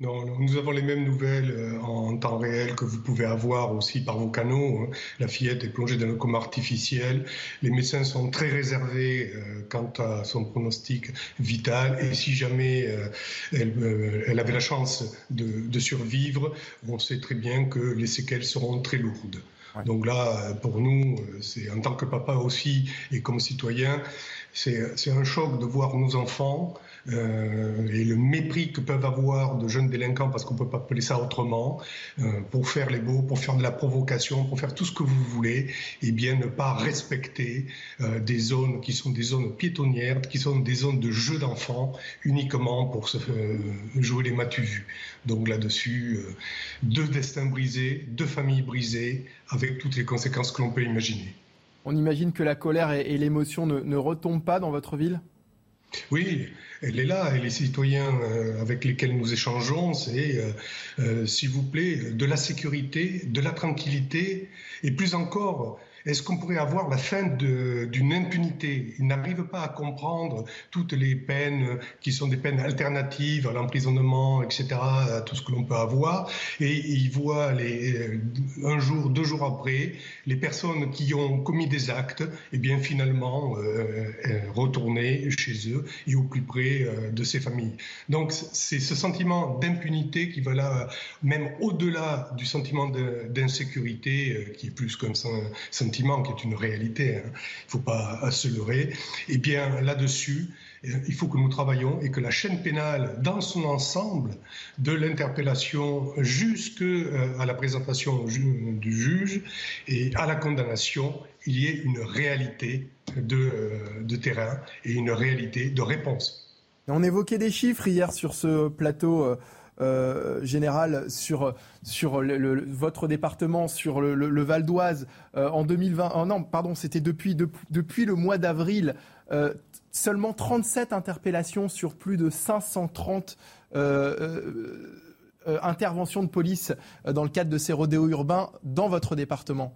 Speaker 20: Non, nous avons les mêmes nouvelles en temps réel que vous pouvez avoir aussi par vos canaux. Hein. La fillette est plongée dans le coma artificiel. Les médecins sont très réservés quant à son pronostic vital. Et si jamais elle, avait la chance de survivre, on sait très bien que les séquelles seront très lourdes. Donc là, pour nous, c'est en tant que papa aussi et comme citoyen, c'est un choc de voir nos enfants euh, et le mépris que peuvent avoir de jeunes délinquants, parce qu'on ne peut pas appeler ça autrement, euh, pour faire les beaux, pour faire de la provocation, pour faire tout ce que vous voulez, et bien ne pas respecter euh, des zones qui sont des zones piétonnières, qui sont des zones de jeux d'enfants, uniquement pour se, jouer les matu Donc là-dessus, deux destins brisés, deux familles brisées, avec toutes les conséquences que l'on peut imaginer.
Speaker 1: On imagine que la colère et, l'émotion ne retombent pas dans votre ville?
Speaker 20: Oui, elle est là et les citoyens euh, avec lesquels nous échangeons, c'est, euh, euh, s'il vous plaît, de la sécurité, de la tranquillité et plus encore est-ce qu'on pourrait avoir la fin d'une impunité? Ils n'arrivent pas à comprendre toutes les peines qui sont des peines alternatives à l'emprisonnement, etc., à tout ce que l'on peut avoir. Et ils voient euh, un jour, deux jours après, les personnes qui ont commis des actes, et eh bien finalement euh, euh, retourner chez eux et au plus près de ces familles. Donc c'est ce sentiment d'impunité qui va là, même au-delà du sentiment d'insécurité, qui est plus qu'un qui est une réalité, hein. il ne faut pas se leurrer, eh bien là-dessus, euh, il faut que nous travaillions et que la chaîne pénale, dans son ensemble, de l'interpellation jusqu'à euh, la présentation du juge et à la condamnation, il y ait une réalité euh, de terrain et une réalité de réponse.
Speaker 1: On évoquait des chiffres hier sur ce plateau. Euh, général sur, sur le, votre département, sur le, Val d'Oise euh, en 2020. Oh non, pardon, c'était depuis, le mois d'avril. Euh, seulement 37 interpellations sur plus de 530 interventions de police dans le cadre de ces rodéos urbains dans votre département.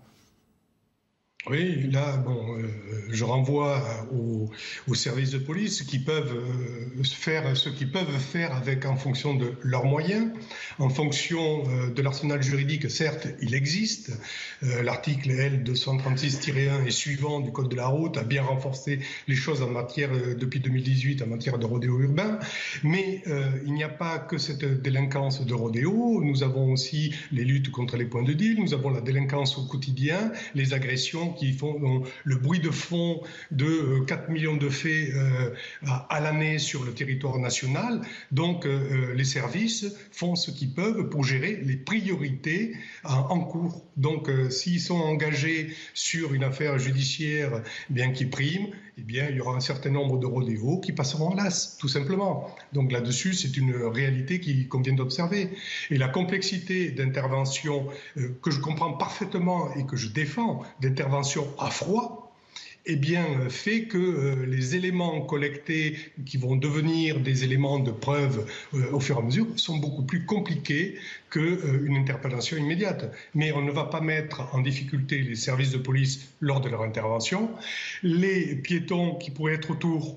Speaker 20: Oui, là, bon, euh, je renvoie aux, services de police qui peuvent euh, faire ce qu'ils peuvent faire avec en fonction de leurs moyens, en fonction euh, de l'arsenal juridique. Certes, il existe. L'article L236-1 et suivant du Code de la route a bien renforcé les choses en matière depuis 2018 en matière de rodéo urbain, mais il n'y a pas que cette délinquance de rodéo. Nous avons aussi les luttes contre les points de deal. Nous avons la délinquance au quotidien, les agressions qui font le bruit de fond de 4 euh, millions de faits euh, à, l'année sur le territoire national. Donc euh, les services font ce qu'ils peuvent pour gérer les priorités en, cours. Donc s'ils sont engagés sur une affaire judiciaire bien qui prime, eh bien, il y aura un certain nombre de rodéos qui passeront en l'as, tout simplement. Donc là-dessus, c'est une réalité qui convient d'observer. Et la complexité d'intervention euh, que je comprends parfaitement et que je défends, d'intervention à froid, eh bien, fait que euh, les éléments collectés qui vont devenir des éléments de preuve euh, au fur et à mesure sont beaucoup plus compliqués qu'une euh, interpellation immédiate. Mais on ne va pas mettre en difficulté les services de police lors de leur intervention. Les piétons qui pourraient être autour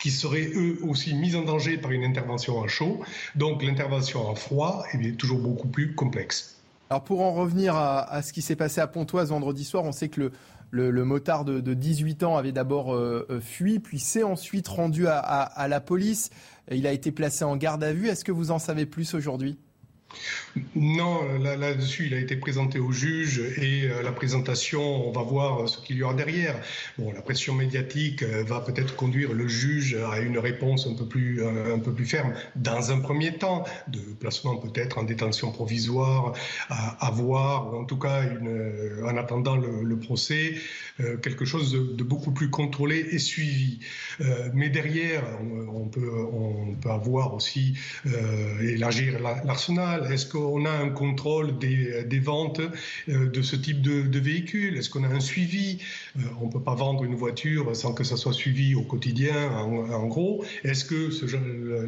Speaker 20: qui seraient eux aussi mis en danger par une intervention en chaud. Donc l'intervention en froid est toujours beaucoup plus complexe.
Speaker 1: Alors pour en revenir à, à ce qui s'est passé à Pontoise vendredi soir, on sait que le, le, motard de, 18 ans avait d'abord euh, euh, fui, puis s'est ensuite rendu à, la police. Il a été placé en garde à vue. Est-ce que vous en savez plus aujourd'hui?
Speaker 20: Non, là-dessus, il a été présenté au juge et euh, la présentation, on va voir ce qu'il y aura derrière. Bon, la pression médiatique euh, va peut-être conduire le juge à une réponse un peu plus, ferme dans un premier temps, de placement peut-être en détention provisoire, à, voir, ou en tout cas, euh, en attendant le, procès, quelque chose de, beaucoup plus contrôlé et suivi. mais derrière, on, peut, avoir aussi élargir l'arsenal est-ce qu'on a un contrôle des, ventes euh, de ce type de, véhicules Est-ce qu'on a un suivi? Euh, On ne peut pas vendre une voiture sans que ça soit suivi au quotidien, en, gros. Est-ce que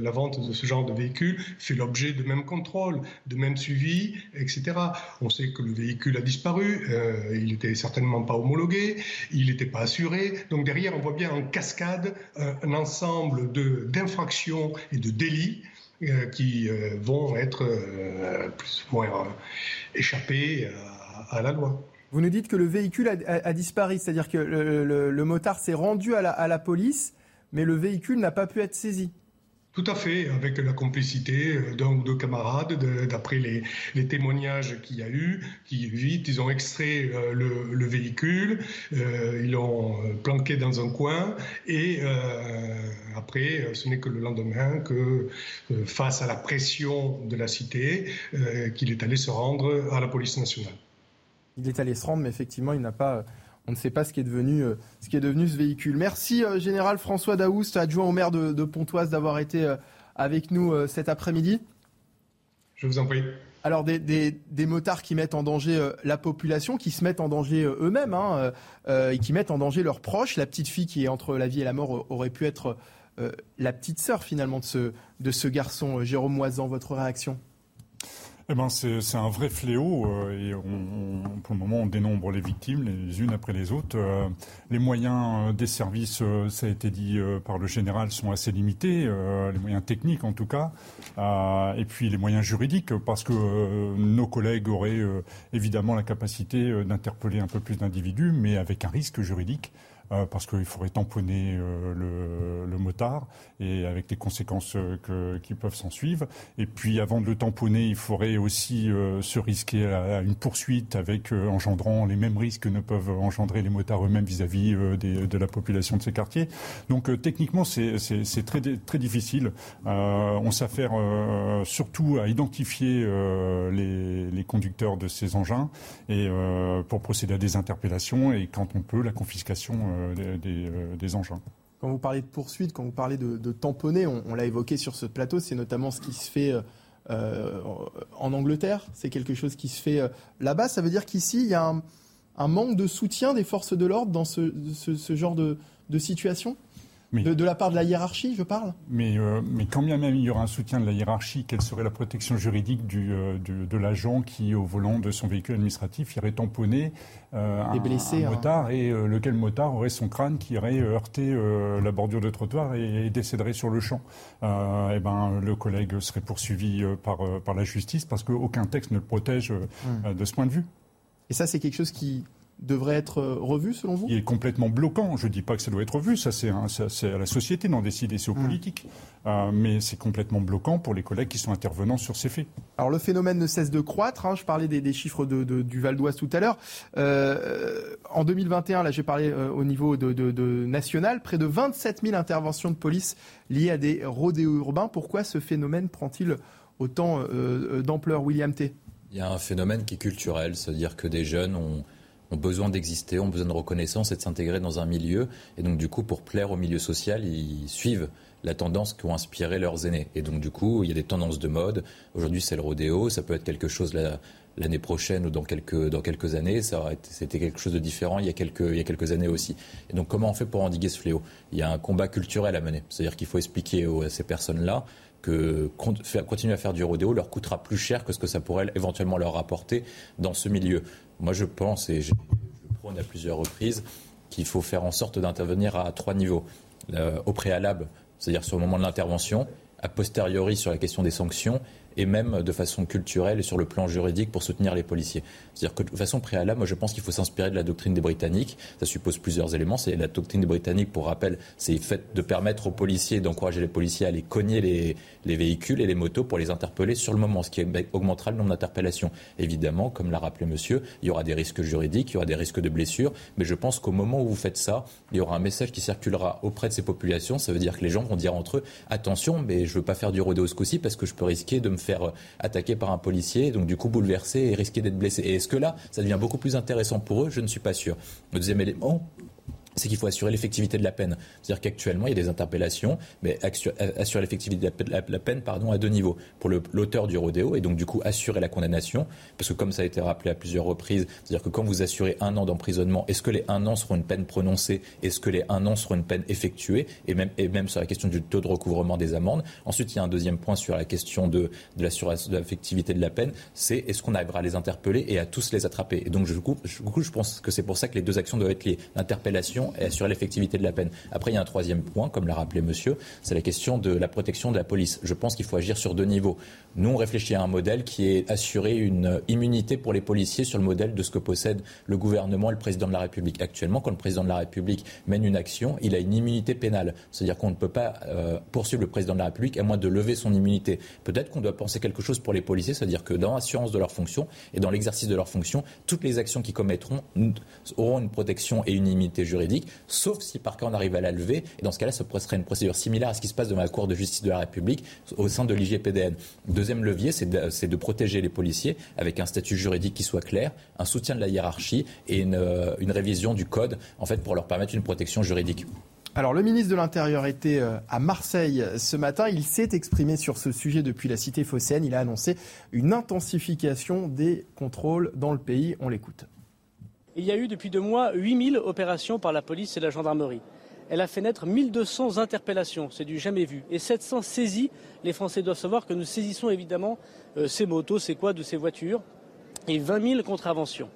Speaker 20: la vente de ce genre de véhicule fait l'objet de même contrôle, de même suivi, etc. On sait que le véhicule a disparu, euh, il n'était certainement pas homologué, il n'était pas assuré. Donc derrière, on voit bien en cascade un ensemble d'infractions et de délits euh, qui euh, vont être euh, moins échappés à, la loi.
Speaker 1: Vous nous dites que le véhicule a, disparu, c'est-à-dire que le, motard s'est rendu à la police, mais le véhicule n'a pas pu être saisi.
Speaker 20: Tout à fait, avec la complicité euh, d'un ou deux camarades, d'après les, témoignages qu'il y a eu, qui vite, ils ont extrait euh, le, véhicule, euh, ils l'ont planqué dans un coin, et après, ce n'est que le lendemain que, face à la pression de la cité, qu'il est allé se rendre à la police nationale.
Speaker 1: Il est allé se rendre, mais effectivement, il n'a pas on ne sait pas ce qui est devenu, euh, ce, qui est devenu ce véhicule. Merci, euh, Général François Daoust, adjoint au maire de, Pontoise, d'avoir été euh, avec nous cet après-midi.
Speaker 20: Je vous en prie.
Speaker 1: Alors des, motards qui mettent en danger la population, qui se mettent en danger eux-mêmes hein, et qui mettent en danger leurs proches. La petite fille qui est entre la vie et la mort aurait pu être la petite sœur finalement de ce, de ce garçon. Jérôme Moisan, votre réaction?
Speaker 21: Eh ben c'est un vrai fléau euh, et on, pour le moment on dénombre les victimes les unes après les autres. Euh, les moyens euh, des services, ça a été dit par le général, sont assez limités, les moyens techniques en tout cas, et puis les moyens juridiques parce que nos collègues auraient évidemment la capacité d'interpeller un peu plus d'individus, mais avec un risque juridique. Euh, parce qu'il faudrait tamponner euh, le, motard et avec les conséquences euh, qui peuvent s'en suivre. Et puis avant de le tamponner, il faudrait aussi se risquer à, une poursuite avec engendrant les mêmes risques que ne peuvent engendrer les motards eux-mêmes vis-à-vis de la population de ces quartiers. Donc techniquement, c'est très, très difficile. on s'affaire surtout à identifier les, les, conducteurs de ces engins et pour procéder à des interpellations et quand on peut, la confiscation euh, euh, des, engins.
Speaker 1: Quand vous parlez de poursuite, quand vous parlez de, tamponner, on, l'a évoqué sur ce plateau, c'est notamment ce qui se fait euh, en Angleterre, c'est quelque chose qui se fait là-bas. Ça veut dire qu'ici, il y a un, manque de soutien des forces de l'ordre dans ce, genre de situation? De, la part de la hiérarchie, je parle
Speaker 21: mais, euh, mais quand bien même il y aura un soutien de la hiérarchie, quelle serait la protection juridique du, euh, de l'agent qui, au volant de son véhicule administratif, irait tamponner euh, un, hein. motard et lequel motard aurait son crâne qui irait heurter la bordure de trottoir et, décéderait sur le champ eh ben, Le collègue serait poursuivi par, par la justice parce qu'aucun texte ne le protège hmm. de ce point de vue.
Speaker 1: Et ça, c'est quelque chose qui devrait être euh, revu selon vous?
Speaker 21: Il est complètement bloquant. Je ne dis pas que ça doit être revu, ça c'est à la société d'en décider, c'est aux hmm. politiques. Euh, mais c'est complètement bloquant pour les collègues qui sont intervenants sur ces faits.
Speaker 1: Alors le phénomène ne cesse de croître. Hein. Je parlais des, chiffres de, du Val d'Oise tout à l'heure. Euh, en 2021, là j'ai parlé au niveau de, national, près de 27 000 interventions de police liées à des rodéos urbains. Pourquoi ce phénomène prend-il autant d'ampleur, William T
Speaker 22: Il y a un phénomène qui est culturel, c'est-à-dire que des jeunes ont
Speaker 23: ont besoin d'exister, ont besoin de reconnaissance et de s'intégrer dans un milieu. Et donc, du coup, pour plaire au milieu social, ils suivent la tendance qu'ont inspiré leurs aînés. Et donc, du coup, il y a des tendances de mode. Aujourd'hui, c'est le rodéo. Ça peut être quelque chose l'année prochaine ou dans quelques, années. C'était quelque chose de différent il y, a quelques, il y a quelques années aussi. Et donc, comment on fait pour endiguer ce fléau? Il y a un combat culturel à mener. C'est-à-dire qu'il faut expliquer à ces personnes-là que continuer à faire du rodéo leur coûtera plus cher que ce que ça pourrait éventuellement leur rapporter dans ce milieu. Moi, je pense, et je prône à plusieurs reprises, qu'il faut faire en sorte d'intervenir à trois niveaux. Euh, au préalable, c'est-à-dire sur le moment de l'intervention, a posteriori sur la question des sanctions et même de façon culturelle et sur le plan juridique pour soutenir les policiers. C'est-à-dire que de façon préalable, moi je pense qu'il faut s'inspirer de la doctrine des Britanniques. Ça suppose plusieurs éléments. C'est la doctrine des Britanniques, pour rappel, c'est fait de permettre aux policiers, d'encourager les policiers à aller cogner les, les, véhicules et les motos pour les interpeller sur le moment, ce qui augmentera le nombre d'interpellations. Évidemment, comme l'a rappelé monsieur, il y aura des risques juridiques, il y aura des risques de blessures, mais je pense qu'au moment où vous faites ça, il y aura un message qui circulera auprès de ces populations. Ça veut dire que les gens vont dire entre eux, attention, mais je ne veux pas faire du rodéo ce coup-ci parce que je peux risquer de me faire attaquer par un policier, donc du coup bouleversé et risquer d'être blessé. Est-ce que là, ça devient beaucoup plus intéressant pour eux Je ne suis pas sûr. Le deuxième élément, c'est qu'il faut assurer l'effectivité de la peine. C'est-à-dire qu'actuellement, il y a des interpellations, mais assurer l'effectivité de la peine pardon, à deux niveaux. Pour l'auteur du rodéo, et donc du coup assurer la condamnation, parce que comme ça a été rappelé à plusieurs reprises, c'est-à-dire que quand vous assurez un an d'emprisonnement, est-ce que les un an seront une peine prononcée? Est-ce que les un an seront une peine effectuée? Et même, sur la question du taux de recouvrement des amendes. Ensuite, il y a un deuxième point sur la question de, de l'effectivité de la peine, c'est est-ce qu'on arrivera à les interpeller et à tous les attraper? Et donc, du coup, je pense que c'est pour ça que les deux actions doivent être liées. L'interpellation et assurer l'effectivité de la peine. Après, il y a un troisième point, comme l'a rappelé monsieur, c'est la question de la protection de la police. Je pense qu'il faut agir sur deux niveaux. Nous, on réfléchit à un modèle qui est assurer une immunité pour les policiers sur le modèle de ce que possède le gouvernement et le président de la République. Actuellement, quand le président de la République mène une action, il a une immunité pénale. C'est-à-dire qu'on ne peut pas euh, poursuivre le président de la République à moins de lever son immunité. Peut-être qu'on doit penser quelque chose pour les policiers, c'est-à-dire que dans l'assurance de leurs fonctions et dans l'exercice de leurs fonctions, toutes les actions qu'ils commettront auront une protection et une immunité juridique, sauf si par cas on arrive à la lever. Et dans ce cas-là, ce serait une procédure similaire à ce qui se passe dans la Cour de justice de la République au sein de l'IGPDN. Deuxième levier, c'est de, protéger les policiers avec un statut juridique qui soit clair, un soutien de la hiérarchie et une, euh, une révision du code, en fait, pour leur permettre une protection juridique.
Speaker 1: Alors le ministre de l'Intérieur était euh, à Marseille ce matin. Il s'est exprimé sur ce sujet depuis la cité phocéenne. Il a annoncé une intensification des contrôles dans le pays. On l'écoute.
Speaker 7: Il y a eu depuis deux mois 8000 opérations par la police et la gendarmerie. Elle a fait naître 1200 interpellations, c'est du jamais vu. Et 700 saisies. Les Français doivent savoir que nous saisissons évidemment euh, ces motos, ces quoi de ces voitures, et 20 000 contraventions.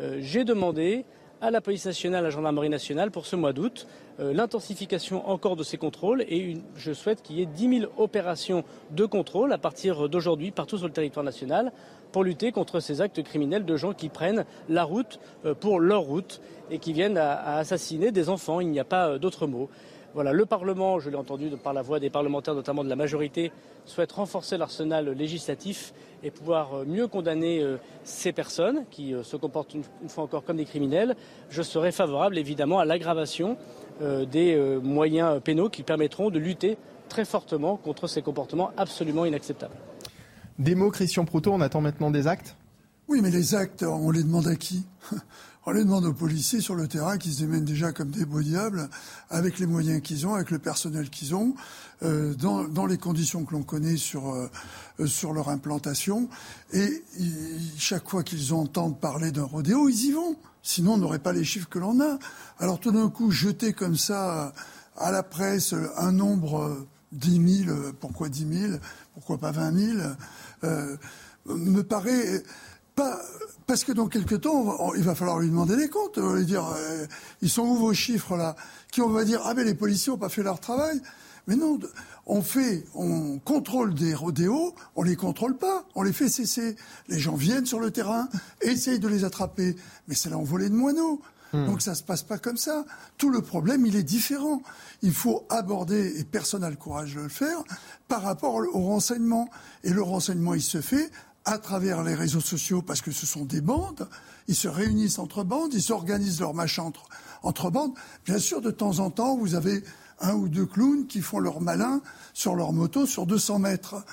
Speaker 7: Euh, j'ai demandé à la police nationale, à la gendarmerie nationale pour ce mois d'août, euh, l'intensification encore de ces contrôles et je souhaite qu'il y ait 10 000 opérations de contrôle à partir d'aujourd'hui partout sur le territoire national pour lutter contre ces actes criminels de gens qui prennent la route euh, pour leur route et qui viennent à, assassiner des enfants. Il n'y a pas euh, d'autre mot. Le Parlement, je l'ai entendu par la voix des parlementaires, notamment de la majorité, souhaite renforcer l'arsenal législatif et pouvoir euh, mieux condamner ces personnes qui se comportent une, fois encore comme des criminels. Je serai favorable évidemment à l'aggravation des moyens pénaux qui permettront de lutter très fortement contre ces comportements absolument inacceptables.
Speaker 1: Des mots, Christian Proutot, on attend maintenant des actes
Speaker 4: Oui, mais les actes, on les demande à qui [LAUGHS] On les demande aux policiers sur le terrain qui se démènent déjà comme des beaux diables, avec les moyens qu'ils ont, avec le personnel qu'ils ont, euh, dans, les conditions que l'on connaît sur, euh, sur leur implantation. Et chaque fois qu'ils entendent parler d'un rodéo, ils y vont. Sinon, on n'aurait pas les chiffres que l'on a. Alors tout d'un coup, jeter comme ça à la presse un nombre 10 000, pourquoi 10 000, pourquoi pas 20 000 euh, me paraît pas parce que dans quelques temps, il va falloir lui demander des comptes. On va lui dire, euh, ils sont où vos chiffres là? Qui on va dire, ah mais les policiers n'ont pas fait leur travail. Mais non, on fait, on contrôle des rodéos, on les contrôle pas, on les fait cesser. Les gens viennent sur le terrain, essayent de les attraper, mais c'est l'envolée de moineaux. Hmm. Donc ça se passe pas comme ça. Tout le problème, il est différent. Il faut aborder, et personne n'a le courage de le faire, par rapport au renseignement. Et le renseignement, il se fait à travers les réseaux sociaux, parce que ce sont des bandes. Ils se réunissent entre bandes, ils s'organisent leur machin entre, entre bandes. Bien sûr, de temps en temps, vous avez un ou deux clowns qui font leur malin sur leur moto sur 200 mètres.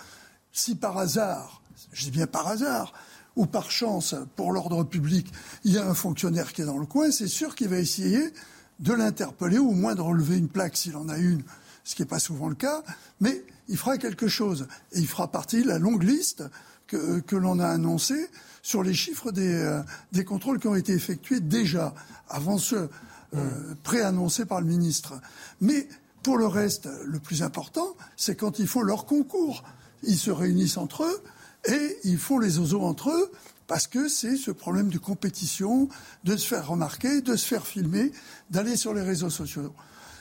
Speaker 4: Si par hasard, je dis bien par hasard, ou par chance, pour l'ordre public, il y a un fonctionnaire qui est dans le coin, c'est sûr qu'il va essayer de l'interpeller ou au moins de relever une plaque s'il en a une, ce qui n'est pas souvent le cas, mais il fera quelque chose. Et il fera partie de la longue liste que, l'on a annoncée sur les chiffres des, euh, des, contrôles qui ont été effectués déjà, avant ceux euh, préannoncés par le ministre. Mais pour le reste, le plus important, c'est quand ils font leur concours. Ils se réunissent entre eux et ils font les oiseaux entre eux parce que c'est ce problème de compétition, de se faire remarquer, de se faire filmer, d'aller sur les réseaux sociaux.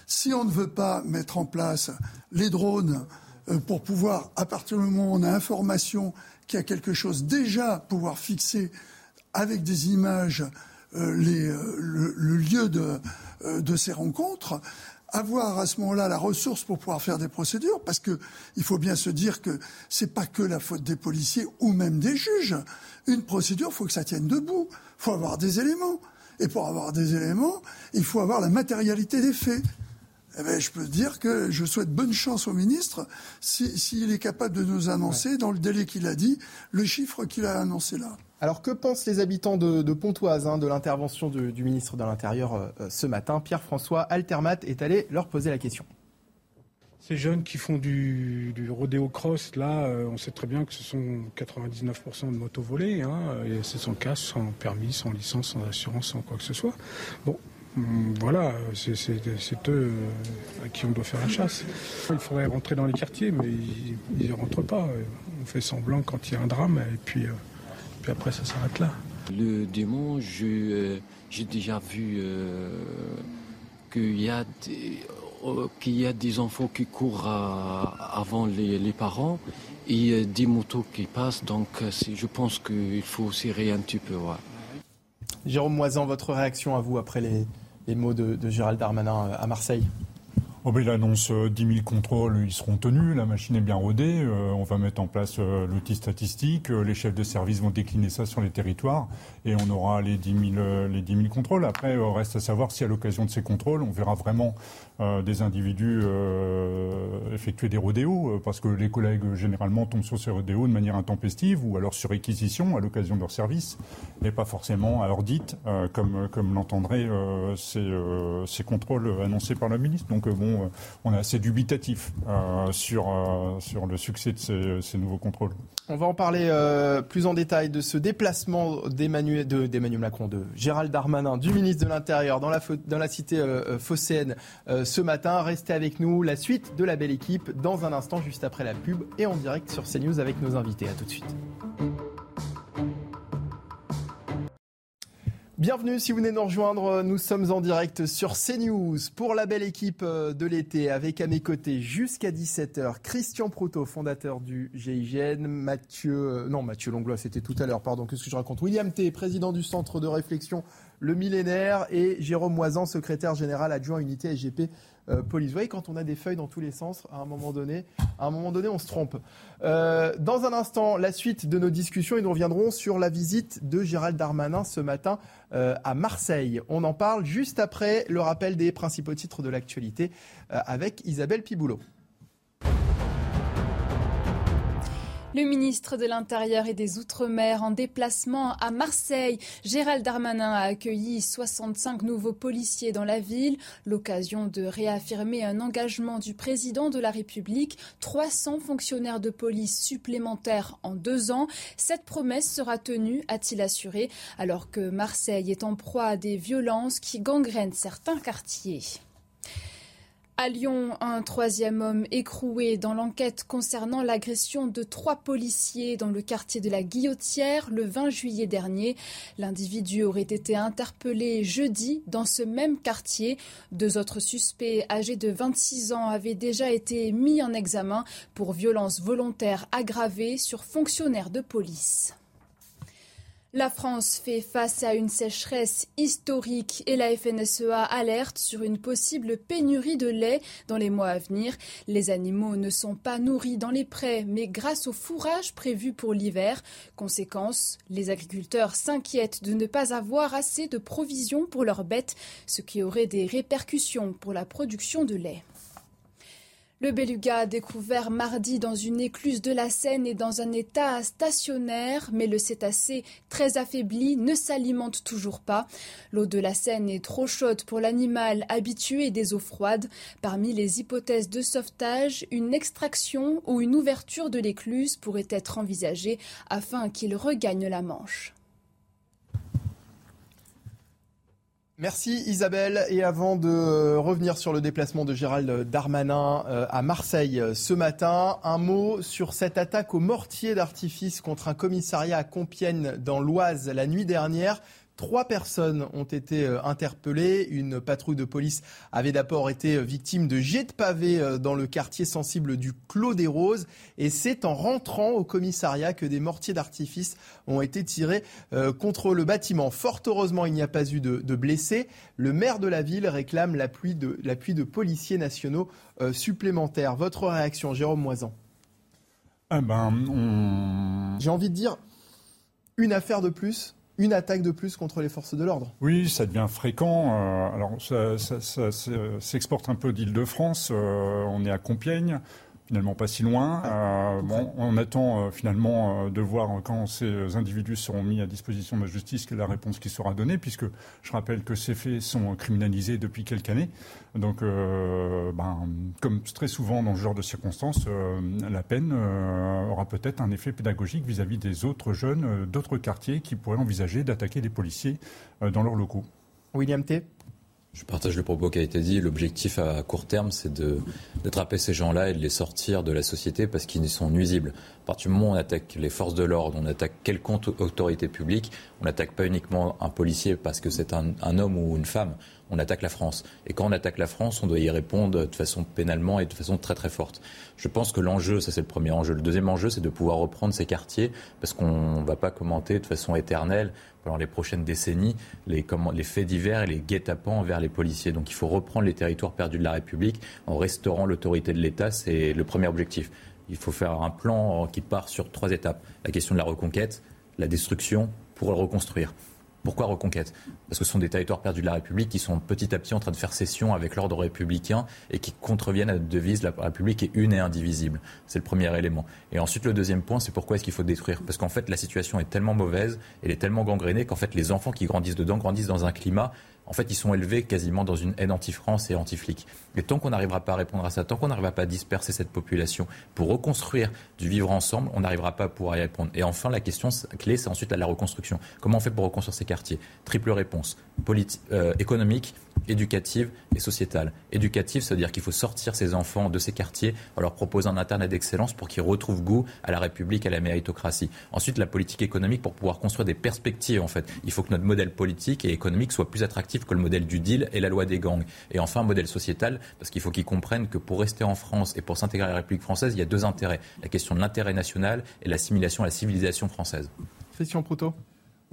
Speaker 4: Si on ne veut pas mettre en place les drones euh, pour pouvoir, à partir du moment où on a information qu'il y a quelque chose, déjà pouvoir fixer avec des images euh, euh, le, lieu de ces rencontres, avoir à ce moment-là la ressource pour pouvoir faire des procédures, parce que il faut bien se dire que c'est pas que la faute des policiers ou même des juges. Une procédure, faut que ça tienne debout. Faut avoir des éléments. Et pour avoir des éléments, il faut avoir la matérialité des faits. Eh bien, je peux dire que je souhaite bonne chance au ministre s'il si, est capable de nous annoncer, dans le délai qu'il a dit, le chiffre qu'il a annoncé là.
Speaker 1: Alors que pensent les habitants de, de Pontoise hein, de l'intervention du, du, ministre de l'Intérieur euh, ce matin? Pierre-François Altermat est allé leur poser la question.
Speaker 24: Ces jeunes qui font du, du rodéo cross, là, euh, on sait très bien que ce sont 99% de motos volées, hein, et c'est sans casque, sans permis, sans licence, sans assurance, sans quoi que ce soit. Bon, voilà, c'est eux à qui on doit faire la chasse. Il faudrait rentrer dans les quartiers, mais ils ne rentrent pas. On fait semblant quand il y a un drame, et puis... Euh, puis après ça s'arrête là.
Speaker 22: Le dimanche, euh, j'ai déjà vu euh, qu'il y, a des, euh, y a des enfants qui courent à, avant les, les, parents et des motos qui passent, donc je pense qu'il faut serrer un petit peu. Ouais.
Speaker 1: Jérôme Moisan, votre réaction à vous après les, les mots de, Gérald Darmanin à Marseille
Speaker 21: Oh ben, il annonce 10 euh, 000 contrôles, ils seront tenus, la machine est bien rodée, euh, on va mettre en place euh, l'outil statistique, les chefs de service vont décliner ça sur les territoires et on aura les 10 000, les 10 000 contrôles. Après, reste à savoir si à l'occasion de ces contrôles, on verra vraiment des individus effectuer des rodéos, parce que les collègues généralement tombent sur ces rodéos de manière intempestive ou alors sur réquisition à l'occasion de leur service, et pas forcément à leur dite, comme, comme l'entendraient ces, ces contrôles annoncés par le ministre. Donc bon, euh, on est assez dubitatif euh, sur, euh, sur le succès de ces, nouveaux contrôles.
Speaker 1: On va en parler plus en détail de ce déplacement d'Emmanuel, Macron, de Gérald Darmanin, du ministre de l'Intérieur dans la, dans la cité phocéenne ce matin. Restez avec nous. La suite de la belle équipe dans un instant, juste après la pub et en direct sur CNews avec nos invités. À tout de suite. Bienvenue si vous venez nous rejoindre, nous sommes en direct sur CNews pour la belle équipe euh, de l'été avec à mes côtés jusqu'à 17h Christian Proutot, fondateur du GIGN, Mathieu, euh, non Mathieu Longlois c'était tout à l'heure, pardon, qu'est-ce que je raconte? William T, président du centre de réflexion Le Millénaire et Jérôme Moisan, secrétaire général adjoint unité SGP euh, police. Vous voyez, quand on a des feuilles dans tous les sens, à un moment donné, on se trompe. Euh, dans un instant, la suite de nos discussions et nous reviendrons sur la visite de Gérald Darmanin ce matin euh, à Marseille. On en parle juste après le rappel des principaux titres de l'actualité euh, avec Isabelle Piboulot.
Speaker 5: Le ministre de l'Intérieur et des Outre-mer en déplacement à Marseille, Gérald Darmanin a accueilli 65 nouveaux policiers dans la ville, l'occasion de réaffirmer un engagement du président de la République, 300 fonctionnaires de police supplémentaires en deux ans. Cette promesse sera tenue, a-t-il assuré, alors que Marseille est en proie à des violences qui gangrènent certains quartiers. À Lyon, un troisième homme écroué dans l'enquête concernant l'agression de trois policiers dans le quartier de la Guillotière le 20 juillet dernier. L'individu aurait été interpellé jeudi dans ce même quartier. Deux autres suspects âgés de 26 ans avaient déjà été mis en examen pour violence volontaire aggravée sur fonctionnaires de police. La France fait face à une sécheresse historique et la FNSEA alerte sur une possible pénurie de lait dans les mois à venir. Les animaux ne sont pas nourris dans les prés, mais grâce au fourrage prévu pour l'hiver. Conséquence, les agriculteurs s'inquiètent de ne pas avoir assez de provisions pour leurs bêtes, ce qui aurait des répercussions pour la production de lait. Le beluga découvert mardi dans une écluse de la Seine est dans un état stationnaire, mais le cétacé, très affaibli, ne s'alimente toujours pas. L'eau de la Seine est trop chaude pour l'animal habitué des eaux froides. Parmi les hypothèses de sauvetage, une extraction ou une ouverture de l'écluse pourrait être envisagée afin qu'il regagne la Manche.
Speaker 1: Merci Isabelle. Et avant de euh, revenir sur le déplacement de Gérald Darmanin euh, à Marseille euh, ce matin, un mot sur cette attaque au mortier d'artifice contre un commissariat à Compiègne dans l'Oise la nuit dernière. Trois personnes ont été euh, interpellées. Une patrouille de police avait d'abord été euh, victime de jets de pavés euh, dans le quartier sensible du Clos des Roses. Et c'est en rentrant au commissariat que des mortiers d'artifice ont été tirés contre le bâtiment. Fort heureusement, il n'y a pas eu de, blessés. Le maire de la ville réclame l'appui de, de policiers nationaux supplémentaires. Votre réaction, Jérôme Moisan?
Speaker 21: Ah ben,
Speaker 1: J'ai envie de dire une affaire de plus une attaque de plus contre les forces de l'ordre.
Speaker 21: Oui, ça devient fréquent. Euh, alors, ça, s'exporte un peu d'Île-de-France. Euh, on est à Compiègne finalement pas si loin. Euh, bon, on attend euh, finalement euh, de voir quand ces individus seront mis à disposition de la justice quelle est la réponse qui sera donnée, puisque je rappelle que ces faits sont criminalisés depuis quelques années. Donc, ben, comme très souvent dans ce genre de circonstances, la peine aura peut-être un effet pédagogique vis-à-vis des autres jeunes d'autres quartiers qui pourraient envisager d'attaquer des policiers dans leurs locaux.
Speaker 1: William T.
Speaker 23: Je partage le propos qui a été dit. L'objectif à court terme, c'est d'attraper ces gens-là et de les sortir de la société parce qu'ils sont nuisibles. À partir du moment où on attaque les forces de l'ordre, on attaque quelconque autorité publique, on n'attaque pas uniquement un policier parce que c'est un, un, homme ou une femme, on attaque la France. Et quand on attaque la France, on doit y répondre de façon pénalement et de façon très très forte. Je pense que l'enjeu, ça c'est le premier enjeu. Le deuxième enjeu, c'est de pouvoir reprendre ces quartiers parce qu'on ne va pas commenter de façon éternelle pendant les prochaines décennies les, faits divers et les guet-apens envers les policiers. Donc il faut reprendre les territoires perdus de la République en restaurant l'autorité de l'État. C'est le premier objectif. Il faut faire un plan qui part sur trois étapes. La question de la reconquête, la destruction pour le reconstruire. Pourquoi reconquête? Parce que ce sont des territoires perdus de la République qui sont petit à petit en train de faire cession avec l'ordre républicain et qui contreviennent à la devise la République est une et indivisible. C'est le premier élément. Et ensuite, le deuxième point, c'est pourquoi est-ce qu'il faut détruire? Parce qu'en fait, la situation est tellement mauvaise, elle est tellement gangrénée qu'en fait, les enfants qui grandissent dedans grandissent dans un climat en fait, ils sont élevés quasiment dans une haine anti-France et anti-flic. Et tant qu'on n'arrivera pas à répondre à ça, tant qu'on n'arrivera pas à disperser cette population pour reconstruire du vivre ensemble, on n'arrivera pas à pouvoir y répondre. Et enfin, la question clé, c'est ensuite la reconstruction. Comment on fait pour reconstruire ces quartiers? Triple réponse. Euh, économique, éducative et sociétale. Éducative, c'est-à-dire qu'il faut sortir ces enfants de ces quartiers en leur proposant un Internet d'excellence pour qu'ils retrouvent goût à la République, à la méritocratie. Ensuite, la politique économique pour pouvoir construire des perspectives, en fait. Il faut que notre modèle politique et économique soit plus attractif que le modèle du deal et la loi des gangs. Et enfin, modèle sociétal, parce qu'il faut qu'ils comprennent que pour rester en France et pour s'intégrer à la République française, il y a deux intérêts. La question de l'intérêt national et l'assimilation à la civilisation française.
Speaker 1: Christian Proto.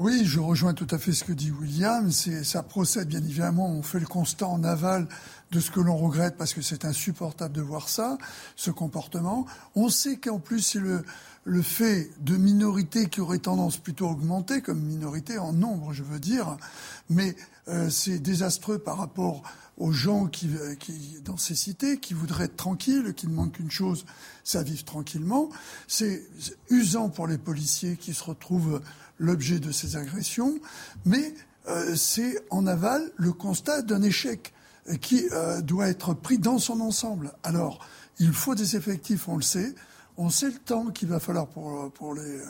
Speaker 4: Oui, je rejoins tout à fait ce que dit William. Ça procède bien évidemment, on fait le constat en aval de ce que l'on regrette parce que c'est insupportable de voir ça, ce comportement. On sait qu'en plus c'est le, le fait de minorités qui auraient tendance plutôt à augmenter, comme minorité en nombre, je veux dire, mais euh, c'est désastreux par rapport aux gens qui, qui, dans ces cités, qui voudraient être tranquilles, qui ne manquent qu'une chose, c'est vivre tranquillement. C'est usant pour les policiers qui se retrouvent l'objet de ces agressions, mais euh, c'est en aval le constat d'un échec qui euh, doit être pris dans son ensemble. Alors, il faut des effectifs, on le sait. On sait le temps qu'il va falloir pour, pour, les,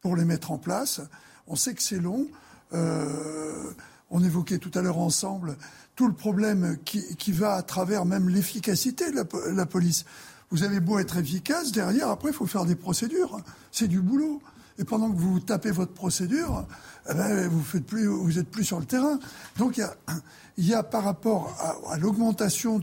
Speaker 4: pour les mettre en place. On sait que c'est long. Euh, on évoquait tout à l'heure ensemble tout le problème qui, qui va à travers même l'efficacité de la, police. Vous avez beau être efficace, derrière, après, il faut faire des procédures. C'est du boulot. Et pendant que vous tapez votre procédure, eh ben, vous faites plus, êtes plus sur le terrain. Donc il y a, par rapport à, l'augmentation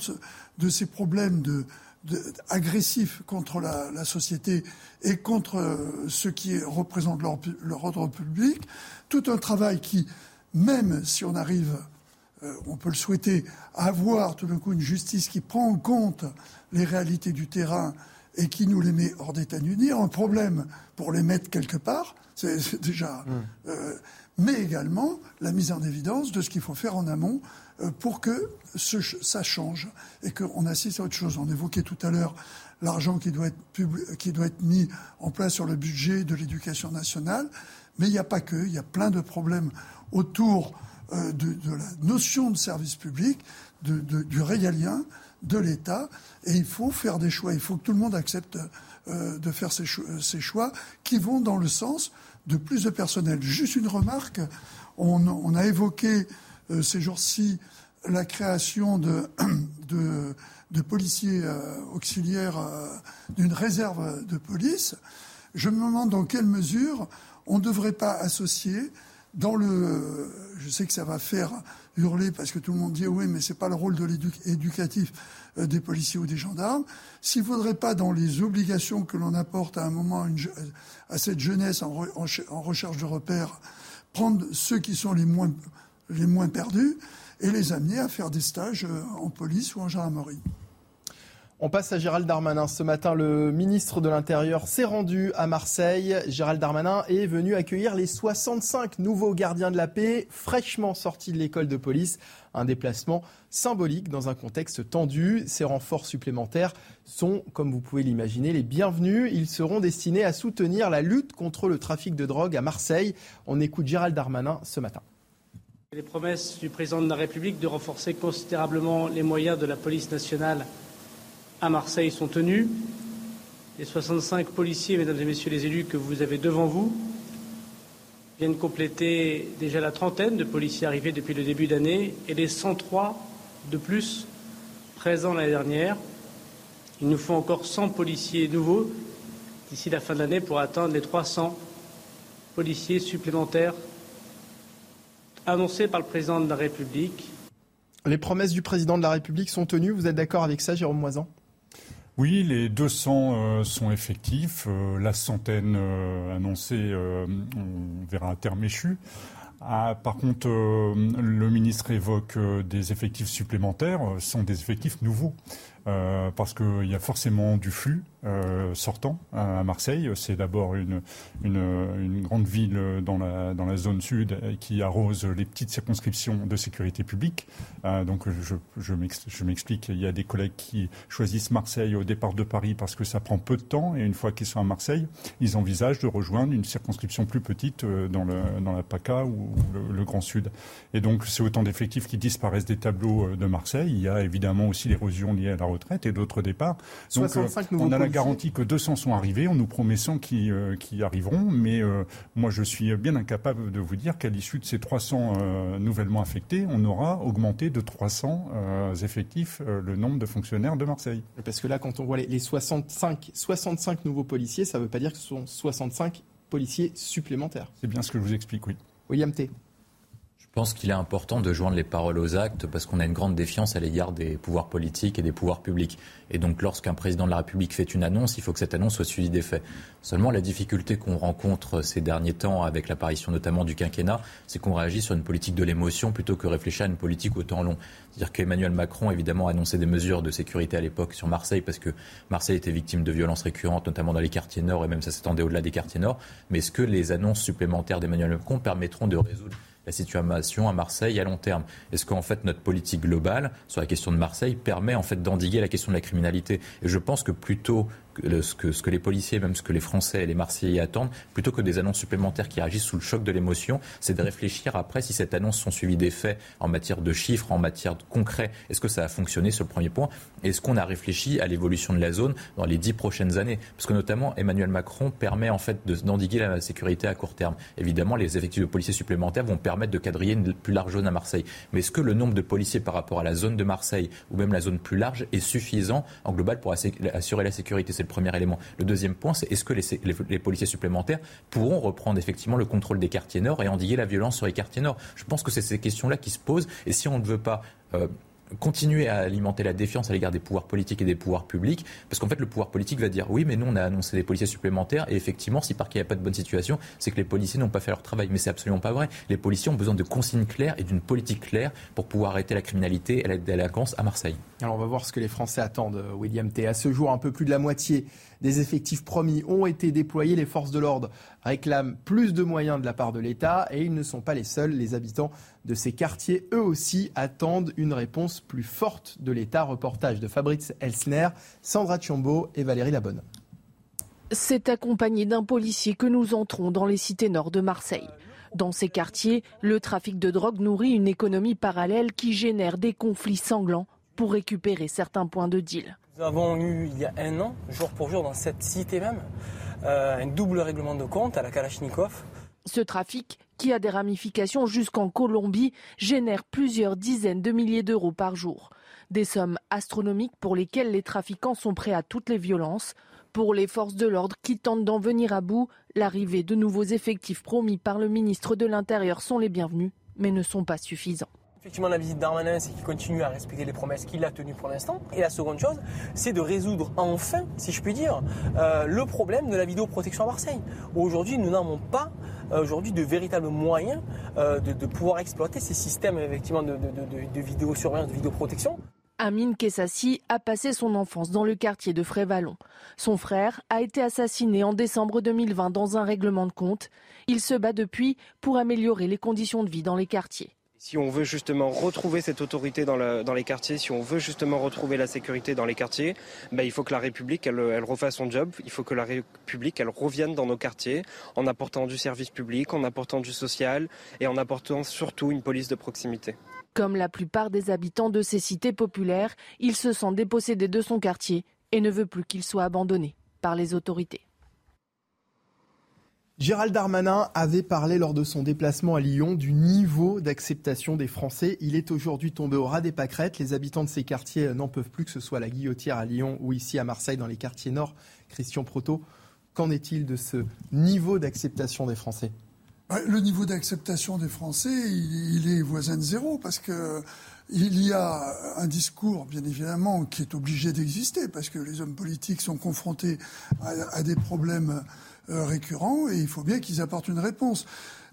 Speaker 4: de, ces problèmes de, de agressifs contre la, la, société et contre ceux qui représentent leur, leur, ordre public, tout un travail qui, même si on arrive, euh, on peut le souhaiter, à avoir tout d'un coup une justice qui prend en compte les réalités du terrain et qui nous les met hors d'état d'unir. Un problème pour les mettre quelque part, c'est déjà. Mmh. Euh, mais également la mise en évidence de ce qu'il faut faire en amont euh, pour que ça change et qu'on assiste à autre chose. On évoquait tout à l'heure l'argent qui, doit être qui doit être mis en place sur le budget de l'éducation nationale, mais il n'y a pas que, il y a plein de problèmes autour euh, de, la notion de service public, du régalien, de l'État, et il faut faire des choix. Il faut que tout le monde accepte euh, de faire ces, choix qui vont dans le sens de plus de personnel. Juste une remarque, on, a évoqué euh, ces jours-ci la création de, [CLEARS THROAT] de, policiers auxiliaires d'une réserve de police. Je me demande dans quelle mesure on ne devrait pas associer dans le, je sais que ça va faire hurler parce que tout le monde dit oui, mais c'est pas le rôle de l'éducatif euh, des policiers ou des gendarmes. S'il faudrait pas dans les obligations que l'on apporte à un moment à, cette jeunesse en, en, recherche de repères, prendre ceux qui sont les moins les moins perdus et les amener à faire des stages euh, en police ou en gendarmerie.
Speaker 1: On passe à Gérald Darmanin. Ce matin, le ministre de l'Intérieur s'est rendu à Marseille. Gérald Darmanin est venu accueillir les 65 nouveaux gardiens de la paix fraîchement sortis de l'école de police. Un déplacement symbolique dans un contexte tendu. Ces renforts supplémentaires sont, comme vous pouvez l'imaginer, les bienvenus. Ils seront destinés à soutenir la lutte contre le trafic de drogue à Marseille. On écoute Gérald Darmanin ce matin.
Speaker 7: Les promesses du président de la République de renforcer considérablement les moyens de la police nationale à Marseille sont tenus. Les 65 policiers, mesdames et messieurs les élus, que vous avez devant vous viennent compléter déjà la trentaine de policiers arrivés depuis le début d'année et les 103 de plus présents l'année dernière. Il nous faut encore 100 policiers nouveaux d'ici la fin de l'année pour atteindre les 300 policiers supplémentaires annoncés par le président de la République.
Speaker 1: Les promesses du président de la République sont tenues. Vous êtes d'accord avec ça, Jérôme Moisan?
Speaker 21: Oui, les 200 euh, sont effectifs. Euh, la centaine euh, annoncée, on verra à terme échu. Ah, par contre, le ministre évoque des effectifs supplémentaires, ce sont des effectifs nouveaux. Euh, parce qu'il y a forcément du flux euh, sortant à Marseille. C'est d'abord une, une, grande ville dans la, dans la zone sud qui arrose les petites circonscriptions de sécurité publique. Euh, donc je, je m'explique, il y a des collègues qui choisissent Marseille au départ de Paris parce que ça prend peu de temps et une fois qu'ils sont à Marseille, ils envisagent de rejoindre une circonscription plus petite dans, le, dans la PACA ou le, le Grand Sud. Et donc c'est autant d'effectifs qui disparaissent des tableaux de Marseille. Il y a évidemment aussi l'érosion liée à la retraite et d'autres départs. Donc, euh, on a la garantie que 200 sont arrivés. On nous promet 100 qui, euh, qui arriveront. Mais euh, moi, je suis bien incapable de vous dire qu'à l'issue de ces 300 nouvellement affectés, on aura augmenté de 300 effectifs le nombre de fonctionnaires de Marseille.
Speaker 1: Parce que là, quand on voit les, 65, 65 nouveaux policiers, ça ne veut pas dire que ce sont 65 policiers supplémentaires.
Speaker 21: C'est bien ce que je vous explique, oui.
Speaker 1: William T.
Speaker 23: Je pense qu'il est important de joindre les paroles aux actes parce qu'on a une grande défiance à l'égard des pouvoirs politiques et des pouvoirs publics. Et donc lorsqu'un président de la République fait une annonce, il faut que cette annonce soit suivie des faits. Seulement la difficulté qu'on rencontre ces derniers temps avec l'apparition notamment du quinquennat, c'est qu'on réagit sur une politique de l'émotion plutôt que réfléchir à une politique au temps long. C'est-à-dire qu'Emmanuel Macron évidemment a annoncé des mesures de sécurité à l'époque sur Marseille parce que Marseille était victime de violences récurrentes, notamment dans les quartiers nord et même ça s'étendait au-delà des quartiers nord. Mais est-ce que les annonces supplémentaires d'Emmanuel Macron permettront de résoudre la situation à Marseille à long terme. Est-ce qu'en fait notre politique globale sur la question de Marseille permet en fait d'endiguer la question de la criminalité? Et je pense que plutôt ce que, ce que les policiers, même ce que les Français et les Marseillais attendent, plutôt que des annonces supplémentaires qui réagissent sous le choc de l'émotion, c'est de réfléchir après si cette annonce sont suivies des faits en matière de chiffres, en matière de concret. Est-ce que ça a fonctionné sur le premier point? Est-ce qu'on a réfléchi à l'évolution de la zone dans les dix prochaines années? Parce que notamment Emmanuel Macron permet en fait d'endiguer la sécurité à court terme. Évidemment, les effectifs de policiers supplémentaires vont permettre de quadriller une plus large zone à Marseille. Mais est-ce que le nombre de policiers par rapport à la zone de Marseille ou même la zone plus large est suffisant en global pour assurer la sécurité? Premier élément. Le deuxième point, c'est est-ce que les, policiers supplémentaires pourront reprendre effectivement le contrôle des quartiers nord et endiguer la violence sur les quartiers nord? Je pense que c'est ces questions-là qui se posent. Et si on ne veut pas euh, continuer à alimenter la défiance à l'égard des pouvoirs politiques et des pouvoirs publics, parce qu'en fait le pouvoir politique va dire oui mais nous on a annoncé des policiers supplémentaires et effectivement si par qu'il n'y a pas de bonne situation, c'est que les policiers n'ont pas fait leur travail. Mais c'est absolument pas vrai. Les policiers ont besoin de consignes claires et d'une politique claire pour pouvoir arrêter la criminalité et la délinquance à Marseille.
Speaker 1: Alors on va voir ce que les Français attendent, William T. À ce jour, un peu plus de la moitié des effectifs promis ont été déployés. Les forces de l'ordre réclament plus de moyens de la part de l'État et ils ne sont pas les seuls. Les habitants de ces quartiers, eux aussi, attendent une réponse plus forte de l'État. Reportage de Fabrice Elsner, Sandra Chiombo et Valérie Labonne.
Speaker 25: C'est accompagné d'un policier que nous entrons dans les cités nord de Marseille. Dans ces quartiers, le trafic de drogue nourrit une économie parallèle qui génère des conflits sanglants pour récupérer certains points de deal.
Speaker 26: Nous avons eu il y a un an, jour pour jour, dans cette cité même, euh, un double règlement de compte à la Kalachnikov.
Speaker 25: Ce trafic, qui a des ramifications jusqu'en Colombie, génère plusieurs dizaines de milliers d'euros par jour. Des sommes astronomiques pour lesquelles les trafiquants sont prêts à toutes les violences. Pour les forces de l'ordre qui tentent d'en venir à bout, l'arrivée de nouveaux effectifs promis par le ministre de l'Intérieur sont les bienvenus, mais ne sont pas suffisants.
Speaker 26: Effectivement, la visite d'Armanin, c'est qu'il continue à respecter les promesses qu'il a tenues pour l'instant. Et la seconde chose, c'est de résoudre enfin, si je puis dire, euh, le problème de la vidéoprotection à Marseille. Aujourd'hui, nous n'avons pas euh, aujourd'hui de véritables moyens euh, de, pouvoir exploiter ces systèmes effectivement de, de, vidéosurveillance, de vidéoprotection.
Speaker 25: Amine Kessassi a passé son enfance dans le quartier de Frévalon. Son frère a été assassiné en décembre 2020 dans un règlement de compte. Il se bat depuis pour améliorer les conditions de vie dans les quartiers.
Speaker 27: Si on veut justement retrouver cette autorité dans, les quartiers, si on veut justement retrouver la sécurité dans les quartiers, ben, il faut que la République elle, refasse son job. Il faut que la République elle revienne dans nos quartiers en apportant du service public, en apportant du social et en apportant surtout une police de proximité.
Speaker 25: Comme la plupart des habitants de ces cités populaires, il se sent dépossédé de son quartier et ne veut plus qu'il soit abandonné par les autorités.
Speaker 1: Gérald Darmanin avait parlé lors de son déplacement à Lyon du niveau d'acceptation des Français. Il est aujourd'hui tombé au ras des pâquerettes. Les habitants de ces quartiers n'en peuvent plus, que ce soit la Guillotière à Lyon ou ici à Marseille dans les quartiers nord. Christian Proto, qu'en est-il de ce niveau d'acceptation des Français?
Speaker 4: Le niveau d'acceptation des Français, il, est voisin de zéro parce que il y a un discours, bien évidemment, qui est obligé d'exister parce que les hommes politiques sont confrontés à, des problèmes euh, récurrents et il faut bien qu'ils apportent une réponse.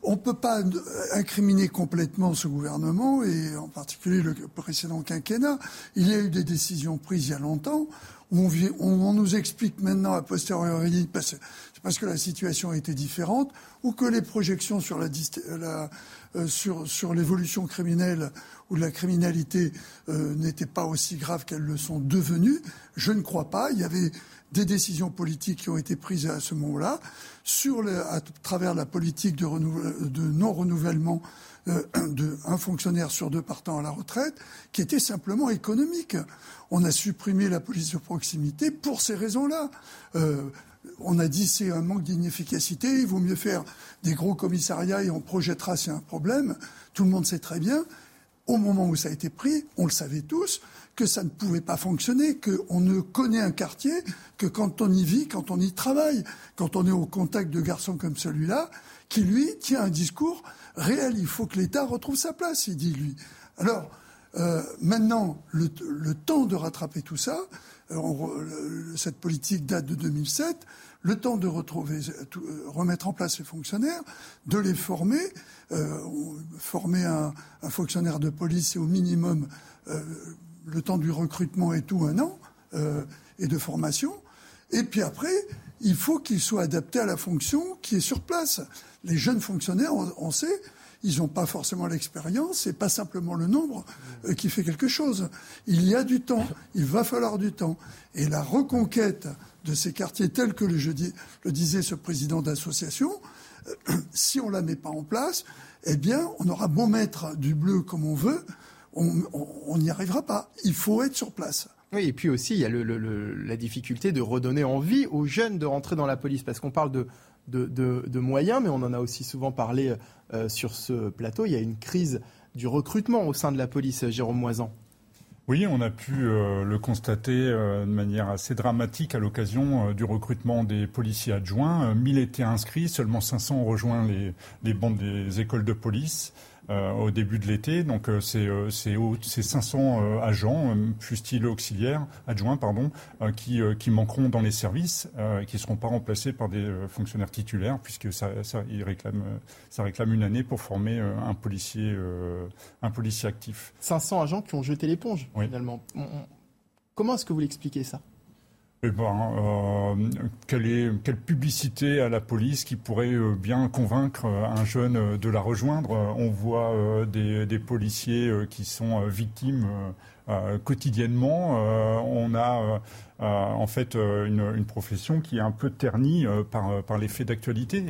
Speaker 4: On ne peut pas incriminer complètement ce gouvernement et en particulier le précédent quinquennat. Il y a eu des décisions prises il y a longtemps. On, on nous explique maintenant a posteriori, parce, parce que la situation était différente, ou que les projections sur la, euh, sur, sur l'évolution criminelle ou de la criminalité euh, n'étaient pas aussi graves qu'elles le sont devenues. Je ne crois pas. Il y avait des décisions politiques qui ont été prises à ce moment-là, à travers la politique de, non-renouvellement euh, [CLEARS THROAT] d'un fonctionnaire sur deux partant à la retraite, qui était simplement économique. On a supprimé la police de proximité pour ces raisons-là. Euh, on a dit c'est un manque d'inefficacité, il vaut mieux faire des gros commissariats et on projettera a un problème. Tout le monde sait très bien, au moment où ça a été pris, on le savait tous, que ça ne pouvait pas fonctionner, qu'on ne connaît un quartier que quand on y vit, quand on y travaille, quand on est au contact de garçons comme celui-là, qui lui tient un discours réel. Il faut que l'État retrouve sa place, il dit lui. Alors, euh, maintenant, le, temps de rattraper tout ça, euh, cette politique date de 2007, le temps de retrouver, euh, remettre en place ces fonctionnaires, de les former, former un, un, fonctionnaire de police, c'est au minimum le temps du recrutement et tout un an euh, et de formation. Et puis après, il faut qu'il soit adapté à la fonction qui est sur place. Les jeunes fonctionnaires, on, sait, ils n'ont pas forcément l'expérience, c'est pas simplement le nombre euh, qui fait quelque chose. Il y a du temps, il va falloir du temps. Et la reconquête de ces quartiers tels que le, le disait ce président d'association, euh, [CLEARS THROAT] si on la met pas en place, eh bien, on aura beau mettre du bleu comme on veut, on n'y arrivera pas. Il faut être sur place.
Speaker 1: Oui, et puis aussi, il y a la difficulté de redonner envie aux jeunes de rentrer dans la police, parce qu'on parle de, moyens, mais on en a aussi souvent parlé euh, sur ce plateau. Il y a une crise du recrutement au sein de la police, Jérôme Moisan.
Speaker 21: Oui, on a pu euh, le constater euh, de manière assez dramatique à l'occasion du recrutement des policiers adjoints. 1000 étaient inscrits, seulement 500 ont rejoint les, les bandes des écoles de police. Au début de l'été. Donc c'est c'est 500 agents, fustiles auxiliaires, adjoints, pardon, qui, qui manqueront dans les services et qui ne seront pas remplacés par des fonctionnaires titulaires, puisque ça, ça, réclame, ça réclame une année pour former un policier, un policier actif.
Speaker 1: 500 agents qui ont jeté l'éponge, finalement. Comment est-ce que vous l'expliquez ça?
Speaker 21: Eh ben, euh, quelle, est, quelle publicité à la police qui pourrait euh, bien convaincre euh, un jeune de la rejoindre? On voit des, policiers qui sont victimes quotidiennement. on a en fait une, profession qui est un peu ternie par, par les faits d'actualité.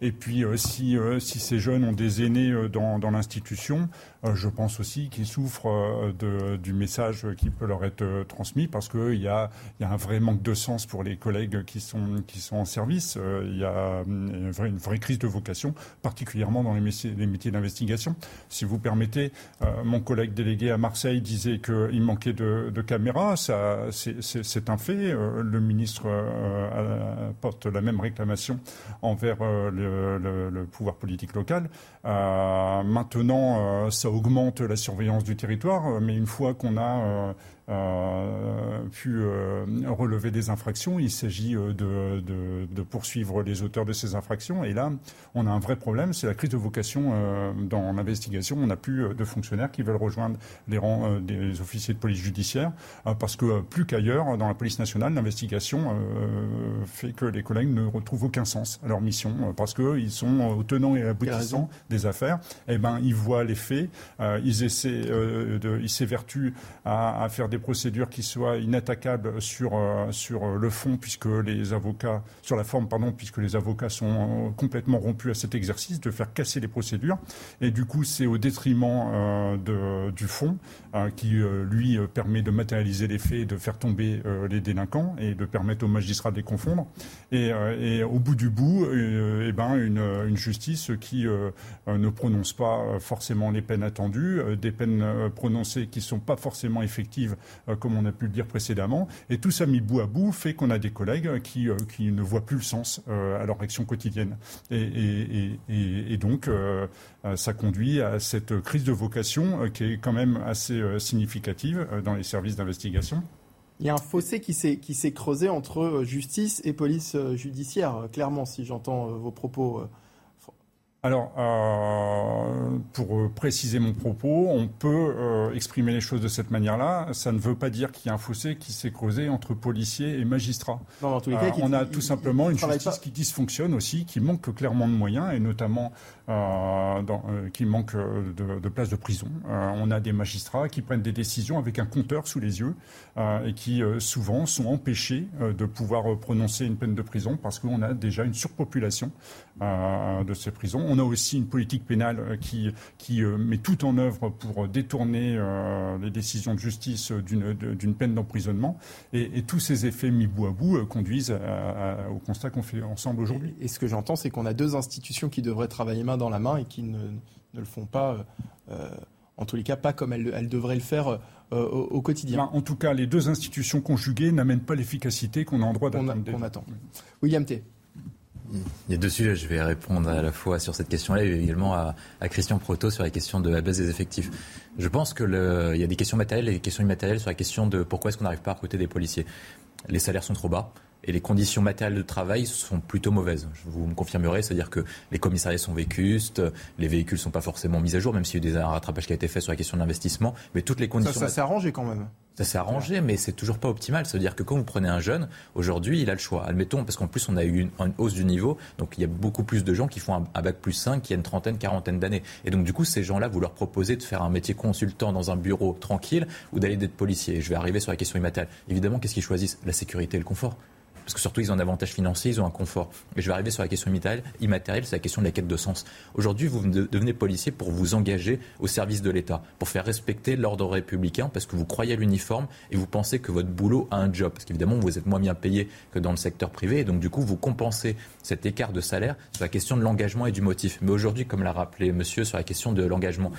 Speaker 21: Et, puis si, ces jeunes ont des aînés dans l'institution, je pense aussi qu'ils souffrent de, du message qui peut leur être transmis parce qu'il y a, un vrai manque de sens pour les collègues qui sont, en service. Il y a une vraie, crise de vocation, particulièrement dans les métiers, d'investigation. Si vous permettez, mon collègue délégué à Marseille disait qu'il manquait de, caméras. C'est un fait. Euh, le ministre euh, porte la même réclamation envers euh, le, pouvoir politique local. maintenant, ça augmente la surveillance du territoire, mais une fois qu'on a euh, pu euh, relever des infractions. Il s'agit euh, de, de, de, poursuivre les auteurs de ces infractions. Et là, on a un vrai problème, c'est la crise de vocation dans l'investigation. On n'a plus de fonctionnaires qui veulent rejoindre les rangs des officiers de police judiciaire parce que plus qu'ailleurs, dans la police nationale, l'investigation fait que les collègues ne retrouvent aucun sens à leur mission parce qu'ils sont au tenant et aboutissant des affaires. Eh ben, ils voient les faits, ils essaient de, ils s'évertuent à, à faire des des procédures qui soient inattaquables sur, euh, sur le fond, puisque les avocats, sur la forme, pardon, puisque les avocats sont euh, complètement rompus à cet exercice, de faire casser les procédures. Et du coup, c'est au détriment euh, de, du fond, qui, lui, permet de matérialiser les faits, de faire tomber les délinquants et de permettre aux magistrats de les confondre. Et, et au bout du bout, eh ben, une, une justice qui ne prononce pas forcément les peines attendues, des peines prononcées qui ne sont pas forcément effectives euh, comme on a pu le dire précédemment. Et tout ça mis bout à bout fait qu'on a des collègues qui, euh, qui ne voient plus le sens euh, à leur action quotidienne. Et, et, donc, ça conduit à cette crise de vocation qui est quand même assez significative dans les services d'investigation.
Speaker 1: Il y a un fossé qui s'est creusé entre justice et police judiciaire, clairement, si j'entends vos propos.
Speaker 21: Alors, euh, pour euh, préciser mon propos, on peut euh, exprimer les choses de cette manière-là. Ça ne veut pas dire qu'il y a un fossé qui s'est creusé entre policiers et magistrats.
Speaker 1: Non, tous les cas,
Speaker 21: on a tout simplement une justice qui dysfonctionne aussi, qui manque clairement de moyens, et notamment dans, qui manque de, de places de prison. on a des magistrats qui prennent des décisions avec un compteur sous les yeux et qui souvent sont empêchés de pouvoir prononcer une peine de prison parce qu'on a déjà une surpopulation de ces prisons on a aussi une politique pénale euh, qui, qui euh, met tout en œuvre pour détourner euh, les décisions de justice d'une peine d'emprisonnement. Et, tous ces effets mis bout à bout conduisent au constat qu'on fait ensemble aujourd'hui.
Speaker 1: Et, ce que j'entends, c'est qu'on a deux institutions qui devraient travailler main dans la main et qui ne, le font pas. en tous les cas, pas comme elles, devraient le faire au, quotidien.
Speaker 21: Ben, en tout cas, les deux institutions conjuguées n'amènent pas l'efficacité qu'on a en droit d'attendre.
Speaker 1: On, attend. William T.
Speaker 23: Il y a deux sujets. Je vais répondre à la fois sur cette question-là et également à, Christian Proto sur la question de la baisse des effectifs. Je pense qu'il y a des questions matérielles et des questions immatérielles sur la question de pourquoi est-ce qu'on n'arrive pas à recruter des policiers. Les salaires sont trop bas et les conditions matérielles de travail sont plutôt mauvaises. Vous me confirmerez, c'est-à-dire que les commissariats sont vécustes, les véhicules ne sont pas forcément mis à jour, même s'il y a eu des rattrapages qui a été fait sur la question de l'investissement, mais toutes les conditions...
Speaker 1: Ça, ça s'est arrangé quand même
Speaker 23: ça s'est arrangé, mais c'est toujours pas optimal. C'est-à-dire que quand vous prenez un jeune, aujourd'hui, il a le choix. Admettons, parce qu'en plus, on a eu une, hausse du niveau, donc il y a beaucoup plus de gens qui font un, bac plus 5 qui a une trentaine, quarantaine d'années. Et donc, du coup, ces gens-là, vous leur proposez de faire un métier consultant dans un bureau tranquille ou d'aller d'être policier. Je vais arriver sur la question immatérielle. Évidemment, qu'est-ce qu'ils choisissent? La sécurité et le confort parce que surtout ils ont un avantage financier, ils ont un confort. Et je vais arriver sur la question immatérielle, c'est la question de la quête de sens. Aujourd'hui, vous devenez policier pour vous engager au service de l'État, pour faire respecter l'ordre républicain, parce que vous croyez à l'uniforme et vous pensez que votre boulot a un job. Parce qu'évidemment, vous êtes moins bien payé que dans le secteur privé, et donc du coup, vous compensez cet écart de salaire sur la question de l'engagement et du motif. Mais aujourd'hui, comme l'a rappelé monsieur sur la question de l'engagement,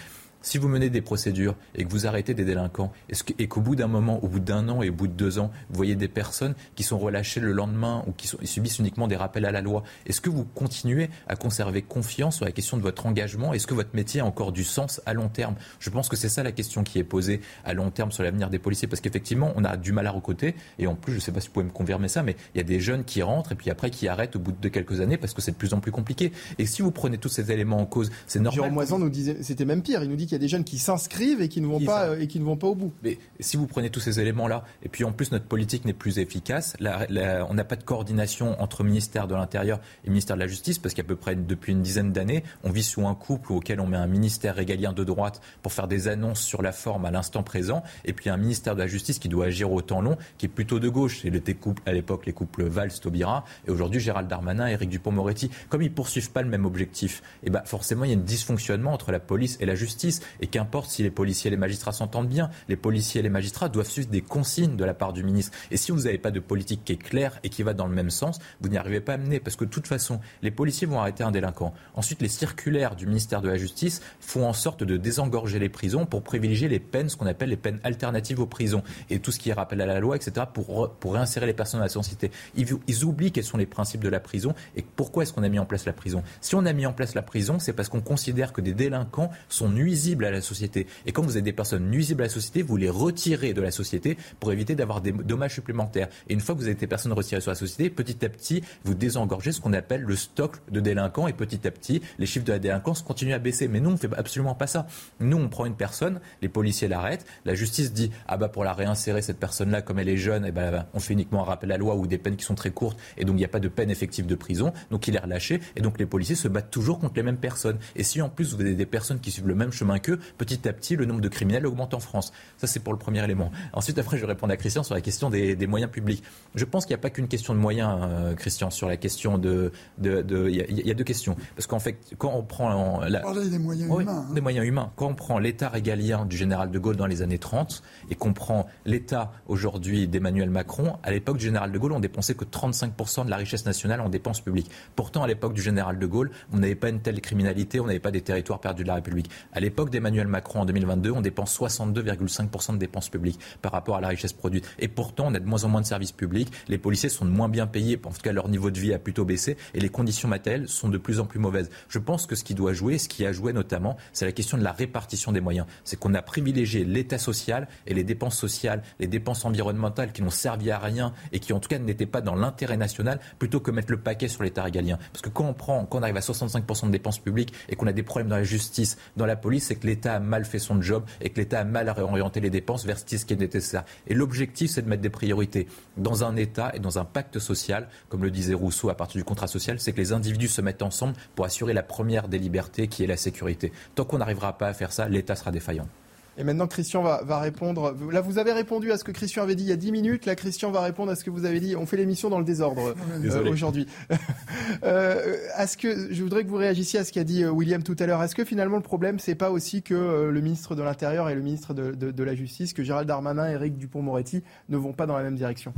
Speaker 23: Si vous menez des procédures et que vous arrêtez des délinquants, et qu'au bout d'un moment, au bout d'un an et au bout de deux ans, vous voyez des personnes qui sont relâchées le lendemain ou qui subissent uniquement des rappels à la loi, est-ce que vous continuez à conserver confiance sur la question de votre engagement? Est-ce que votre métier a encore du sens à long terme? Je pense que c'est ça la question qui est posée à long terme sur l'avenir des policiers, parce qu'effectivement, on a du mal à recoter, et en plus, je ne sais pas si vous pouvez me confirmer ça, mais il y a des jeunes qui rentrent et puis après qui arrêtent au bout de quelques années parce que c'est de plus en plus compliqué. Et si vous prenez tous ces éléments en cause, c'est normal.
Speaker 1: Moisan nous disait, c'était même pire. Il nous dit qu'il y a des jeunes qui s'inscrivent et qui ne vont pas euh, et qui ne vont pas au bout.
Speaker 23: Mais si vous prenez tous ces éléments-là, et puis en plus notre politique n'est plus efficace, on n'a pas de coordination entre ministère de l'Intérieur et ministère de la Justice parce qu'à peu près depuis une dizaine d'années, on vit sous un couple auquel on met un ministère régalien de droite pour faire des annonces sur la forme à l'instant présent, et puis un ministère de la Justice qui doit agir au temps long, qui est plutôt de gauche. C'était à l'époque les couples Valls-Taubira, et aujourd'hui Gérald Darmanin, Éric Dupont-Moretti. Comme ils poursuivent pas le même objectif, et eh ben forcément il y a un dysfonctionnement entre la police et la justice. Et qu'importe si les policiers et les magistrats s'entendent bien, les policiers et les magistrats doivent suivre des consignes de la part du ministre. Et si vous n'avez pas de politique qui est claire et qui va dans le même sens, vous n'y arrivez pas à mener. Parce que de toute façon, les policiers vont arrêter un délinquant. Ensuite, les circulaires du ministère de la Justice font en sorte de désengorger les prisons pour privilégier les peines, ce qu'on appelle les peines alternatives aux prisons. Et tout ce qui est rappel à la loi, etc., pour, pour réinsérer les personnes dans la société. Ils, ils oublient quels sont les principes de la prison et pourquoi est-ce qu'on a mis en place la prison. Si on a mis en place la prison, c'est parce qu'on considère que des délinquants sont nuisibles à la société. Et quand vous avez des personnes nuisibles à la société, vous les retirez de la société pour éviter d'avoir des dommages supplémentaires. Et une fois que vous avez des personnes retirées sur la société, petit à petit, vous désengorgez ce qu'on appelle le stock de délinquants et petit à petit, les chiffres de la délinquance continuent à baisser. Mais nous, on ne fait absolument pas ça. Nous, on prend une personne, les policiers l'arrêtent, la justice dit ah bah pour la réinsérer cette personne-là, comme elle est jeune, et eh ben, on fait uniquement un rappel à la loi ou des peines qui sont très courtes et donc il n'y a pas de peine effective de prison. Donc il est relâché et donc les policiers se battent toujours contre les mêmes personnes. Et si en plus vous avez des personnes qui suivent le même chemin qu'eux, petit à petit le nombre de criminels augmente en France. Ça c'est pour le premier élément. Ensuite après je vais répondre à Christian sur la question des, moyens publics. Je pense qu'il n'y a pas qu'une question de moyens, euh, Christian, sur la question de, de, il, y a, deux questions. Parce qu'en fait quand on prend
Speaker 4: la... des moyens humains.
Speaker 23: Hein. Des moyens humains. Quand on prend l'État régalien du général de Gaulle dans les années 30 et qu'on prend l'État aujourd'hui d'Emmanuel Macron, à l'époque du général de Gaulle on dépensait que 35% de la richesse nationale en dépenses publiques. Pourtant, à l'époque du général de Gaulle, on n'avait pas une telle criminalité, on n'avait pas des territoires perdus de la République. À l'époque d'Emmanuel Macron en 2022, on dépense 62,5% de dépenses publiques par rapport à la richesse produite. Et pourtant, on a de moins en moins de services publics, les policiers sont de moins bien payés, en tout cas leur niveau de vie a plutôt baissé, et les conditions matérielles sont de plus en plus mauvaises. Je pense que ce qui doit jouer, ce qui a joué notamment, c'est la question de la répartition des moyens. C'est qu'on a privilégié l'État social et les dépenses sociales, les dépenses environnementales qui n'ont servi à rien et qui en tout cas n'étaient pas dans l'intérêt national, plutôt que mettre le paquet sur l'État régalien. Parce que quand on prend, quand on arrive à 65% de dépenses publiques et qu'on a des problèmes dans la justice, dans la police, c'est que l'État a mal fait son job et que l'État a mal réorienté les dépenses vers ce qui est nécessaire. Et l'objectif, c'est de mettre des priorités dans un État et dans un pacte social, comme le disait Rousseau à partir du contrat social, c'est que les individus se mettent ensemble pour assurer la première des libertés qui est la sécurité. Tant qu'on n'arrivera pas à faire ça, l'État sera défaillant.
Speaker 1: Et maintenant, Christian va, répondre. Là, vous avez répondu à ce que Christian avait dit il y a 10 minutes. Là, Christian va répondre à ce que vous avez dit. On fait l'émission dans le désordre euh, aujourd'hui. [LAUGHS] euh, ce que je voudrais que vous réagissiez à ce qu'a dit euh, William tout à l'heure. Est-ce que finalement le problème, c'est pas aussi que euh, le ministre de l'Intérieur et le ministre de, la Justice, que Gérald Darmanin et Éric Dupont-Moretti ne vont pas dans la même direction?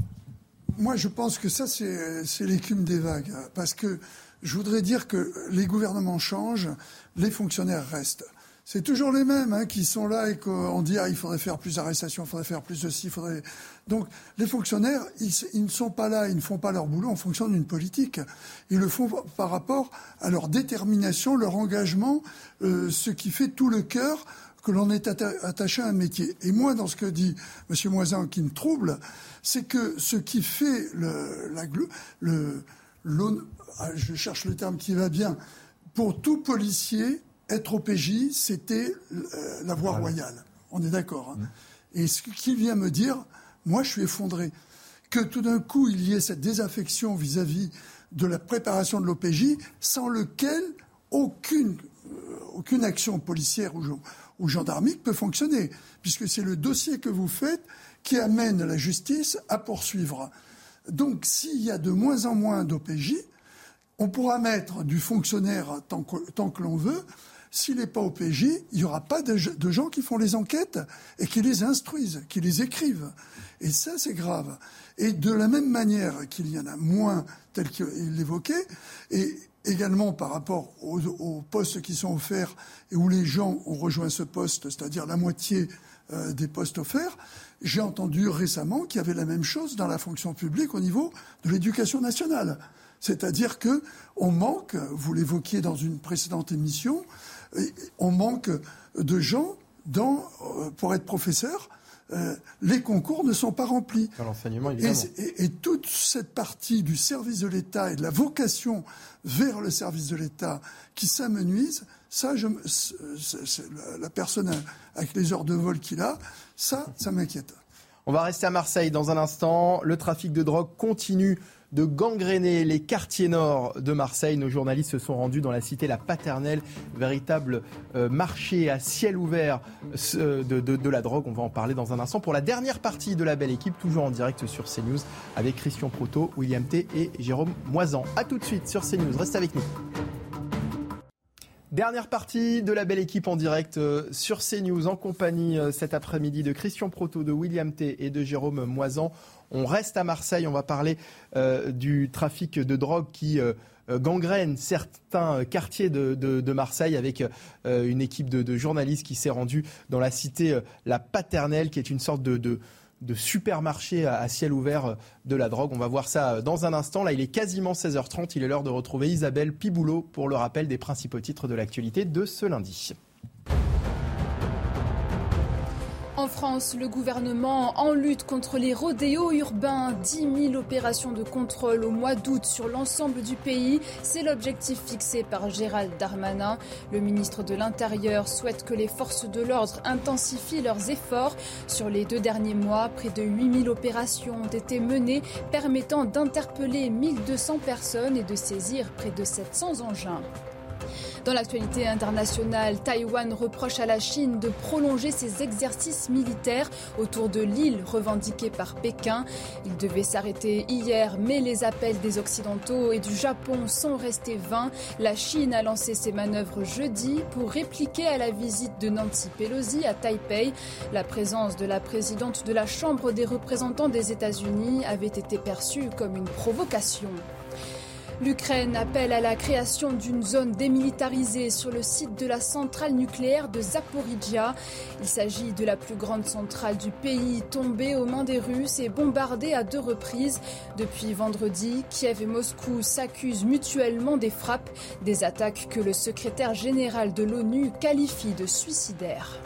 Speaker 4: Moi, je pense que ça, c'est l'écume des vagues. Parce que je voudrais dire que les gouvernements changent, les fonctionnaires restent c'est toujours les mêmes hein, qui sont là et qu'on dit ah, il faudrait faire plus d'arrestations, il faudrait faire plus de ci, il faudrait. Donc les fonctionnaires, ils, ne sont pas là, ils ne font pas leur boulot en fonction d'une politique. Ils le font par rapport à leur détermination, leur engagement, euh, ce qui fait tout le cœur que l'on est attaché à un métier. Et moi, dans ce que dit M. Moisin, qui me trouble, c'est que ce qui fait le, la, le, ah, je cherche le terme qui va bien, pour tout policier, être au PJ, c'était euh, la voie royale. On est d'accord. Hein. Mm. Et ce qu'il vient me dire, moi, je suis effondré. Que tout d'un coup, il y ait cette désaffection vis-à-vis de la préparation de l'OPJ, sans lequel aucune, euh, aucune action policière ou, ou gendarmique peut fonctionner, puisque c'est le dossier que vous faites qui amène la justice à poursuivre. Donc, s'il y a de moins en moins d'OPJ, on pourra mettre du fonctionnaire tant que l'on veut, s'il n'est pas au PJ, il n'y aura pas de, gens qui font les enquêtes et qui les instruisent, qui les écrivent. Et ça, c'est grave. Et de la même manière qu'il y en a moins, tel qu'il l'évoquait, et, également par rapport aux, postes qui sont offerts et où les gens ont rejoint ce poste, c'est-à-dire la moitié euh, des postes offerts. J'ai entendu récemment qu'il y avait la même chose dans la fonction publique au niveau de l'éducation nationale. C'est-à-dire que on manque, vous l'évoquiez dans une précédente émission, on manque de gens dans, euh, pour être professeur euh, les concours ne sont pas remplis.
Speaker 1: l'enseignement,
Speaker 4: Et, toute cette partie du service de l'État et de la vocation vers le service de l'État qui s'amenuise, ça, je, la personne avec les heures de vol qu'il a, ça, ça m'inquiète.
Speaker 1: On va rester à Marseille dans un instant. Le trafic de drogue continue de gangréner les quartiers nord de Marseille. Nos journalistes se sont rendus dans la cité La Paternelle, véritable euh, marché à ciel ouvert euh, de, la drogue. On va en parler dans un instant pour la dernière partie de la belle équipe, toujours en direct sur CNews avec Christian Proto, William T et Jérôme Moisan. A tout de suite sur CNews. Reste avec nous. Dernière partie de la belle équipe en direct euh, sur CNews en compagnie cet après-midi de Christian Proto, de William T et de Jérôme Moisan. On reste à Marseille, on va parler euh, du trafic de drogue qui euh, euh, gangrène certains quartiers de, Marseille avec une équipe de, journalistes qui s'est rendue dans la cité La Paternelle, qui est une sorte de, supermarché à, ciel ouvert de la drogue. On va voir ça dans un instant. Là, il est quasiment 16h30. Il est l'heure de retrouver Isabelle Piboulot pour le rappel des principaux titres de l'actualité de ce lundi.
Speaker 5: En France, le gouvernement en lutte contre les rodéos urbains, 10 000 opérations de contrôle au mois d'août sur l'ensemble du pays, c'est l'objectif fixé par Gérald Darmanin. Le ministre de l'Intérieur souhaite que les forces de l'ordre intensifient leurs efforts. Sur les deux derniers mois, près de 8 000 opérations ont été menées permettant d'interpeller 1200 personnes et de saisir près de 700 engins. Dans l'actualité internationale, Taïwan reproche à la Chine de prolonger ses exercices militaires autour de l'île revendiquée par Pékin. Il devait s'arrêter hier, mais les appels des Occidentaux et du Japon sont restés vains. La Chine a lancé ses manœuvres jeudi pour répliquer à la visite de Nancy Pelosi à Taipei. La présence de la présidente de la Chambre des représentants des États-Unis avait été perçue comme une provocation. L'Ukraine appelle à la création d'une zone démilitarisée sur le site de la centrale nucléaire de Zaporizhia. Il s'agit de la plus grande centrale du pays tombée aux mains des Russes et bombardée à deux reprises. Depuis vendredi, Kiev et Moscou s'accusent mutuellement des frappes, des attaques que le secrétaire général de l'ONU qualifie de suicidaires.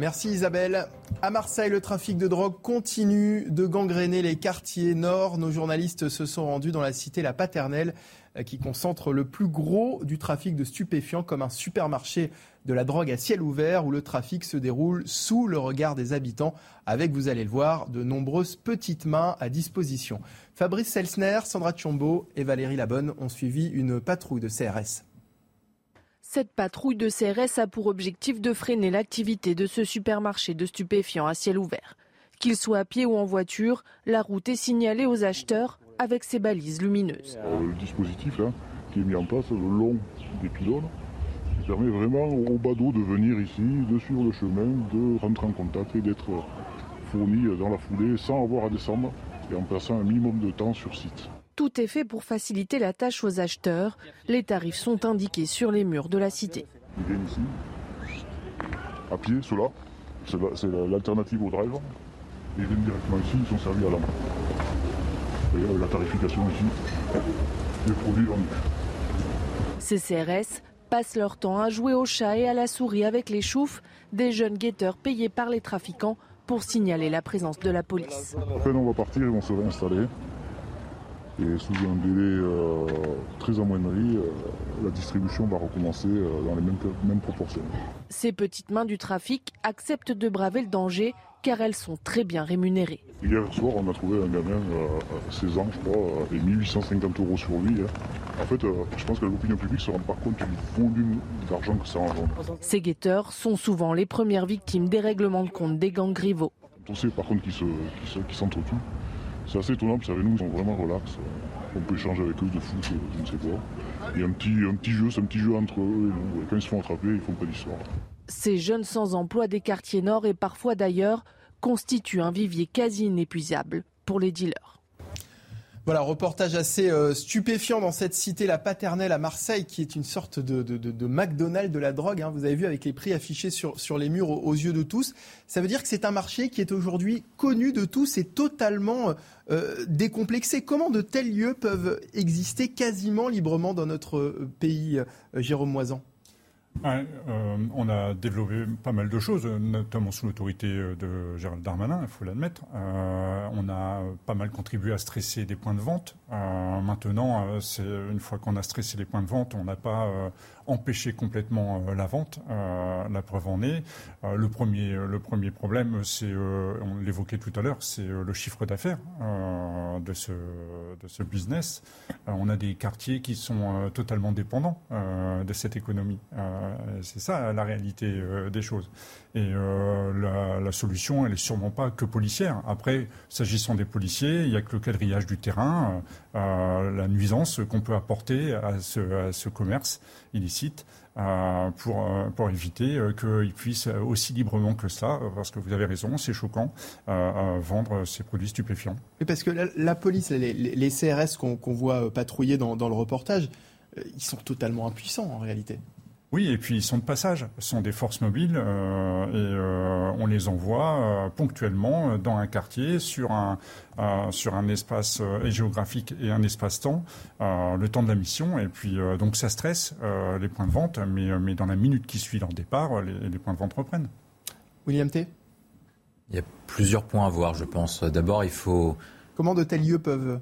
Speaker 1: Merci Isabelle. À Marseille, le trafic de drogue continue de gangréner les quartiers nord. Nos journalistes se sont rendus dans la cité La Paternelle euh, qui concentre le plus gros du trafic de stupéfiants comme un supermarché de la drogue à ciel ouvert où le trafic se déroule sous le regard des habitants avec, vous allez le voir, de nombreuses petites mains à disposition. Fabrice Selsner, Sandra Tchombo et Valérie Labonne ont suivi une patrouille de CRS.
Speaker 25: Cette patrouille de CRS a pour objectif de freiner l'activité de ce supermarché de stupéfiants à ciel ouvert. Qu'il soit à pied ou en voiture, la route est signalée aux acheteurs avec ses balises lumineuses.
Speaker 28: Euh, le dispositif qui est mis en place le long des pylônes permet vraiment aux badauds de venir ici, de suivre le chemin, de rentrer en contact et d'être fournis dans la foulée sans avoir à descendre et en passant un minimum de temps sur site.
Speaker 25: Tout est fait pour faciliter la tâche aux acheteurs. Les tarifs sont indiqués sur les murs de la cité.
Speaker 28: Ils viennent ici, à pied, ceux-là. C'est l'alternative au drive. Ils viennent directement ici, ils sont servis à la main. Et la tarification ici, les produits en
Speaker 25: Ces CRS passent leur temps à jouer au chat et à la souris avec les choufs, des jeunes guetteurs payés par les trafiquants pour signaler la présence de la police.
Speaker 28: Après, on va partir, ils vont se réinstaller. Et sous un délai euh, très amoindri, euh, la distribution va recommencer euh, dans les mêmes, proportions.
Speaker 25: Ces petites mains du trafic acceptent de braver le danger car elles sont très bien rémunérées.
Speaker 28: Hier soir, on a trouvé un gamin à 16 ans, je crois, et 1850 euros sur lui. Hein. En fait, je pense que l'opinion publique ne se rend pas compte du volume d'argent que ça engendre.
Speaker 25: Ces guetteurs sont souvent les premières victimes des règlements de compte des gangs rivaux.
Speaker 28: On sait par contre qu'ils s'entretuent. C'est assez étonnant parce qu'avec nous, ils sont vraiment relax. On peut échanger avec eux de foot, je ne sais y a un petit, un petit jeu, c'est un petit jeu entre eux et. Quand ils se font attraper, ils font pas d'histoire.
Speaker 25: Ces jeunes sans emploi des quartiers nord et parfois d'ailleurs constituent un vivier quasi inépuisable pour les dealers.
Speaker 1: Voilà, reportage assez euh, stupéfiant dans cette cité, la paternelle à Marseille, qui est une sorte de, de, McDonald's de la drogue. Hein. Vous avez vu avec les prix affichés sur, les murs aux, yeux de tous. Ça veut dire que c'est un marché qui est aujourd'hui connu de tous et totalement euh, décomplexé. Comment de tels lieux peuvent exister quasiment librement dans notre euh, pays, euh, Jérôme Moisan?
Speaker 21: Euh, on a développé pas mal de choses, notamment sous l'autorité de Gérald Darmanin, il faut l'admettre. Euh, on a pas mal contribué à stresser des points de vente. Euh, maintenant, c'est une fois qu'on a stressé les points de vente, on n'a pas empêcher complètement euh, la vente. Euh, la preuve en est. Euh, le, premier, le premier problème, c'est, on l'évoquait tout à l'heure, c'est le chiffre d'affaires de, ce, de ce business. on a des quartiers qui sont totalement dépendants de cette économie. c'est ça la réalité des choses. Et la, la, solution, elle est sûrement pas que policière. Après, s'agissant des policiers, il n'y a que le quadrillage du terrain, la nuisance qu'on peut apporter à ce, commerce illicite euh, pour, euh, pour éviter euh, qu'ils puissent aussi librement que ça, parce que vous avez raison, c'est choquant, vendre ces produits stupéfiants.
Speaker 1: Et parce que la, police, les, CRS qu'on voit patrouiller dans le reportage, ils sont totalement impuissants en réalité.
Speaker 21: Oui, et puis ils sont de passage, ce sont des forces mobiles euh, et euh, on les envoie euh, ponctuellement dans un quartier sur un, sur un espace géographique et un espace-temps, le temps de la mission. Et puis donc ça stresse les points de vente, mais, mais dans la minute qui suit leur départ, les, les points de vente reprennent.
Speaker 1: William T.
Speaker 23: Il y a plusieurs points à voir, je pense. D'abord, il faut.
Speaker 1: Comment de tels lieux peuvent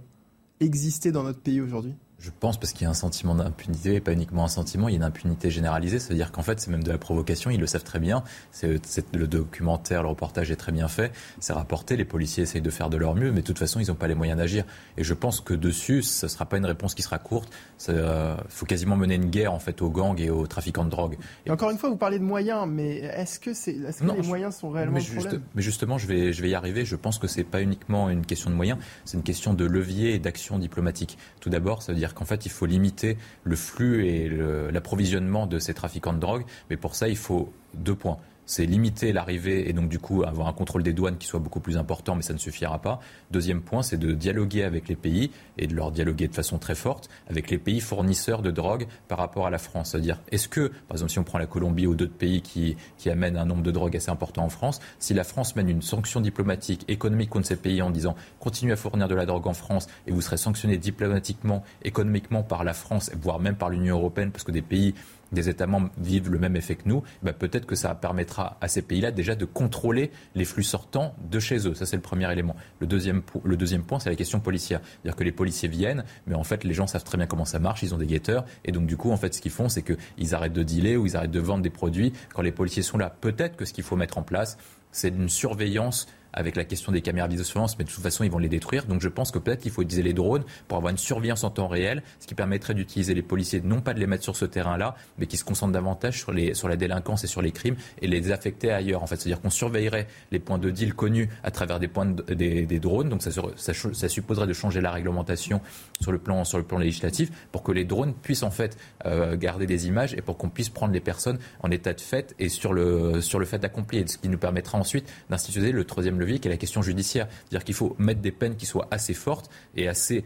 Speaker 1: exister dans notre pays aujourd'hui?
Speaker 23: Je pense parce qu'il y a un sentiment d'impunité, et pas uniquement un sentiment, il y a une impunité généralisée. Ça veut dire qu'en fait, c'est même de la provocation, ils le savent très bien. C'est, le documentaire, le reportage est très bien fait. C'est rapporté, les policiers essayent de faire de leur mieux, mais de toute façon, ils n'ont pas les moyens d'agir. Et je pense que dessus, ce ne sera pas une réponse qui sera courte. Il euh, faut quasiment mener une guerre en fait aux gangs et aux trafiquants de drogue.
Speaker 1: Et, encore une fois, vous parlez de moyens, mais est-ce que, les moyens sont réellement
Speaker 23: mais,
Speaker 1: problème?
Speaker 23: mais justement, je vais, je vais y arriver. Je pense que c'est pas uniquement une question de moyens, c'est une question de levier et d'action diplomatique. Tout d'abord, ça veut dire qu'en fait, il faut limiter le flux et l'approvisionnement de ces trafiquants de drogue. Mais pour ça, il faut deux points c'est limiter l'arrivée et donc du coup avoir un contrôle des douanes qui soit beaucoup plus important, mais ça ne suffira pas. Deuxième point, c'est de dialoguer avec les pays et de leur dialoguer de façon très forte avec les pays fournisseurs de drogue par rapport à la France. C'est-à-dire, est-ce que, par exemple, si on prend la Colombie ou d'autres pays qui, qui amènent un nombre de drogues assez important en France, si la France mène une sanction diplomatique, économique contre ces pays en disant continuez à fournir de la drogue en France et vous serez sanctionné diplomatiquement, économiquement par la France, voire même par l'Union européenne, parce que des pays des États membres vivent le même effet que nous, bah, peut-être que ça permettra à ces pays-là déjà de contrôler les flux sortants de chez eux. Ça, c'est le premier élément. Le deuxième, le deuxième point, c'est la question policière. C'est-à-dire que les policiers viennent, mais en fait, les gens savent très bien comment ça marche, ils ont des guetteurs, et donc du coup, en fait, ce qu'ils font, c'est qu'ils arrêtent de dealer ou ils arrêtent de vendre des produits quand les policiers sont là. Peut-être que ce qu'il faut mettre en place, c'est une surveillance avec la question des caméras de vidéosurveillance, mais de toute façon, ils vont les détruire. Donc je pense que peut-être qu'il faut utiliser les drones pour avoir une surveillance en temps réel, ce qui permettrait d'utiliser les policiers, non pas de les mettre sur ce terrain-là, mais qui se concentrent davantage sur, les, sur la délinquance et sur les crimes et les affecter ailleurs. En fait, c'est-à-dire qu'on surveillerait les points de deal connus à travers des, points des, drones. Donc ça, ça, supposerait de changer la réglementation sur le plan, sur le plan législatif pour que les drones puissent en fait euh, garder des images et pour qu'on puisse prendre les personnes en état de fait et sur le, sur le fait accompli. Ce qui nous permettra ensuite d'instituer le troisième levier qui est la question judiciaire. C'est-à-dire qu'il faut mettre des peines qui soient assez fortes et assez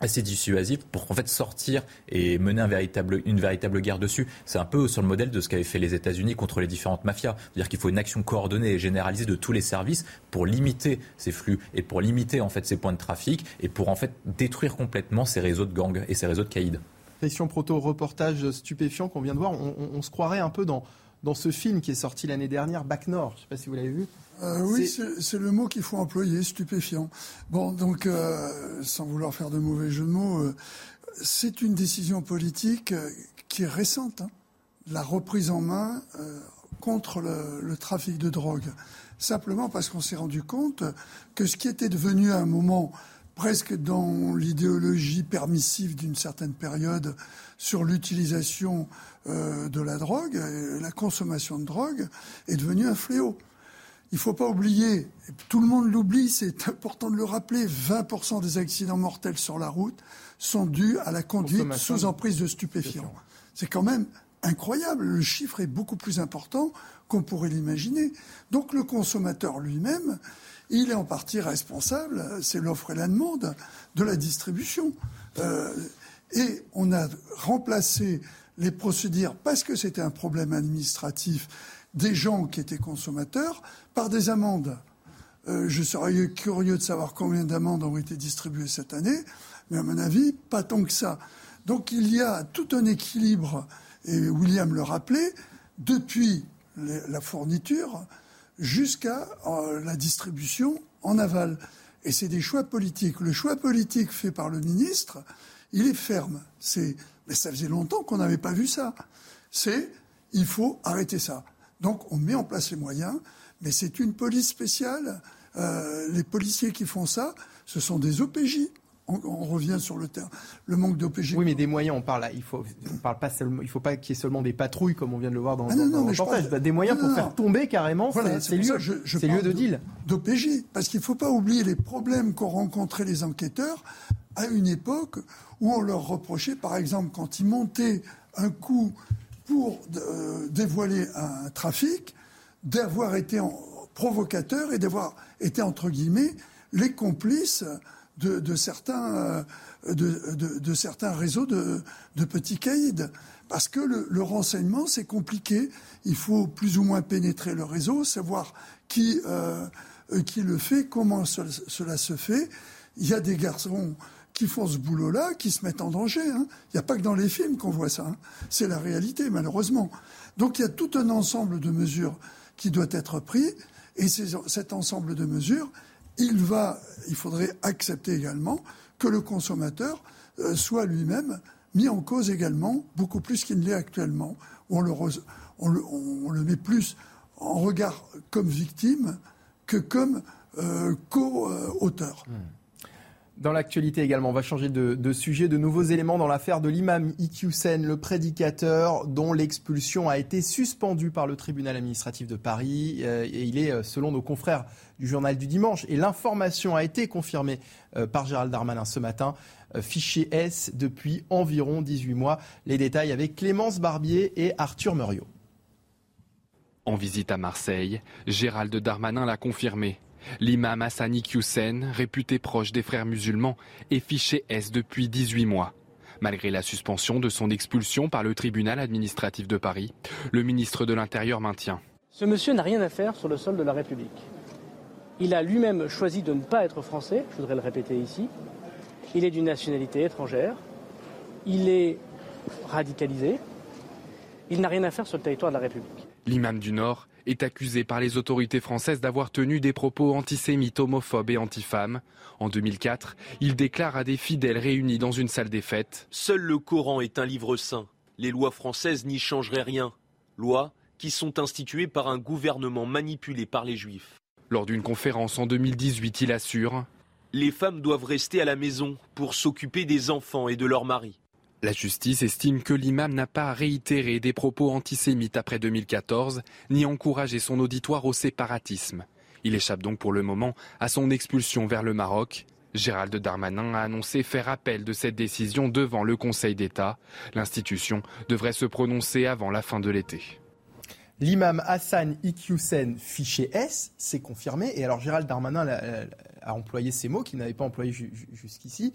Speaker 23: assez dissuasives pour en fait sortir et mener un véritable, une véritable guerre dessus. C'est un peu sur le modèle de ce qu'avaient fait les États-Unis contre les différentes mafias. C'est-à-dire qu'il faut une action coordonnée et généralisée de tous les services pour limiter ces flux et pour limiter en fait ces points de trafic et pour en fait détruire complètement ces réseaux de gangs et ces réseaux de caïds.
Speaker 1: Question proto-reportage stupéfiant qu'on vient de voir. On, se croirait un peu dans, dans ce film qui est sorti l'année dernière, Back North. Je ne sais pas si vous l'avez vu.
Speaker 4: Euh, oui, c'est le mot qu'il faut employer, stupéfiant. Bon, donc, euh, sans vouloir faire de mauvais jeux de mots, euh, c'est une décision politique qui est récente. Hein. la reprise en main contre le, le, trafic de drogue. Simplement parce qu'on s'est rendu compte que ce qui était devenu à un moment presque dans l'idéologie permissive d'une certaine période sur l'utilisation de la drogue, la consommation de drogue, est devenu un fléau. Il ne faut pas oublier, tout le monde l'oublie, c'est [LAUGHS] important de le rappeler, 20% des accidents mortels sur la route sont dus à la conduite sous emprise de stupéfiants. C'est quand même incroyable. Le chiffre est beaucoup plus important qu'on pourrait l'imaginer. Donc le consommateur lui-même, il est en partie responsable, c'est l'offre et la demande, de la distribution. Euh, et on a remplacé les procédures, parce que c'était un problème administratif, des gens qui étaient consommateurs, par des amendes. Euh, je serais curieux de savoir combien d'amendes ont été distribuées cette année, mais à mon avis, pas tant que ça. Donc il y a tout un équilibre, et William le rappelait, depuis la fourniture jusqu'à euh, la distribution en aval. Et c'est des choix politiques. Le choix politique fait par le ministre, il est ferme. C'est, mais ça faisait longtemps qu'on n'avait pas vu ça. C'est, il faut arrêter ça. Donc on met en place les moyens, mais c'est une police spéciale. Euh, les policiers qui font ça, ce sont des OPJ on, revient sur le terme, le manque d'OPG.
Speaker 1: Oui, mais des moyens, on parle, il faut, parle pas seulement, il faut pas qu'il y ait seulement des patrouilles comme on vient de le voir dans, ah le reportage. Des moyens pour faire tomber carrément ces, lieux, lieux de deal.
Speaker 4: D'OPJ, parce qu'il ne faut pas oublier les problèmes qu'ont rencontrés les enquêteurs à une époque où on leur reprochait, par exemple, quand ils montaient un coup pour euh, dévoiler un trafic, d'avoir été en, provocateur et d'avoir été entre guillemets les complices de, certains, euh, certains réseaux de, petits caïds. Parce que le, renseignement, c'est compliqué. Il faut plus ou moins pénétrer le réseau, savoir qui, euh, qui le fait, comment cela se fait. Il y a des garçons qui font ce boulot-là, qui se mettent en danger. Hein. Il n'y a pas que dans les films qu'on voit ça. Hein. C'est la réalité, malheureusement. Donc il y a tout un ensemble de mesures qui doit être pris. Et cet ensemble de mesures, il, va, il faudrait accepter également que le consommateur euh, soit lui-même mis en cause également, beaucoup plus qu'il ne l'est actuellement. On le, met plus en regard comme victime que comme euh, co-auteur. Hmm.
Speaker 1: Dans l'actualité également, on va changer de, sujet. De nouveaux éléments dans l'affaire de l'imam Iqiyoussen, le prédicateur dont l'expulsion a été suspendue par le tribunal administratif de Paris. Euh, et il est, euh, selon nos confrères du journal du dimanche, et l'information a été confirmée euh, par Gérald Darmanin ce matin, fiché S depuis environ 18 mois. Les détails avec Clémence Barbier et Arthur Muriot.
Speaker 29: En visite à Marseille, Gérald Darmanin l'a confirmé. L'imam Hassani Hussein, réputé proche des frères musulmans, est fiché S depuis 18 mois. Malgré la suspension de son expulsion par le tribunal administratif de Paris, le ministre de l'Intérieur maintient.
Speaker 7: Ce monsieur n'a rien à faire sur le sol de la République. Il a lui-même choisi de ne pas être français, je voudrais le répéter ici. Il est d'une nationalité étrangère. Il est radicalisé. Il n'a rien à faire sur le territoire de la République.
Speaker 29: L'imam du Nord est accusé par les autorités françaises d'avoir tenu des propos antisémites, homophobes et antifemmes. En 2004, il déclare à des fidèles réunis dans une salle des fêtes
Speaker 30: Seul le Coran est un livre saint. Les lois françaises n'y changeraient rien. Lois qui sont instituées par un gouvernement manipulé par les juifs.
Speaker 29: Lors d'une conférence en 2018, il assure
Speaker 30: Les femmes doivent rester à la maison pour s'occuper des enfants et de leurs maris.
Speaker 29: La justice estime que l'imam n'a pas réitéré des propos antisémites après 2014, ni encouragé son auditoire au séparatisme. Il échappe donc pour le moment à son expulsion vers le Maroc. Gérald Darmanin a annoncé faire appel de cette décision devant le Conseil d'État. L'institution devrait se prononcer avant la fin de l'été.
Speaker 1: L'imam Hassan Iqiyoussen, fiché S, c'est confirmé. Et alors Gérald Darmanin a, employé ces mots qu'il n'avait pas employés jusqu'ici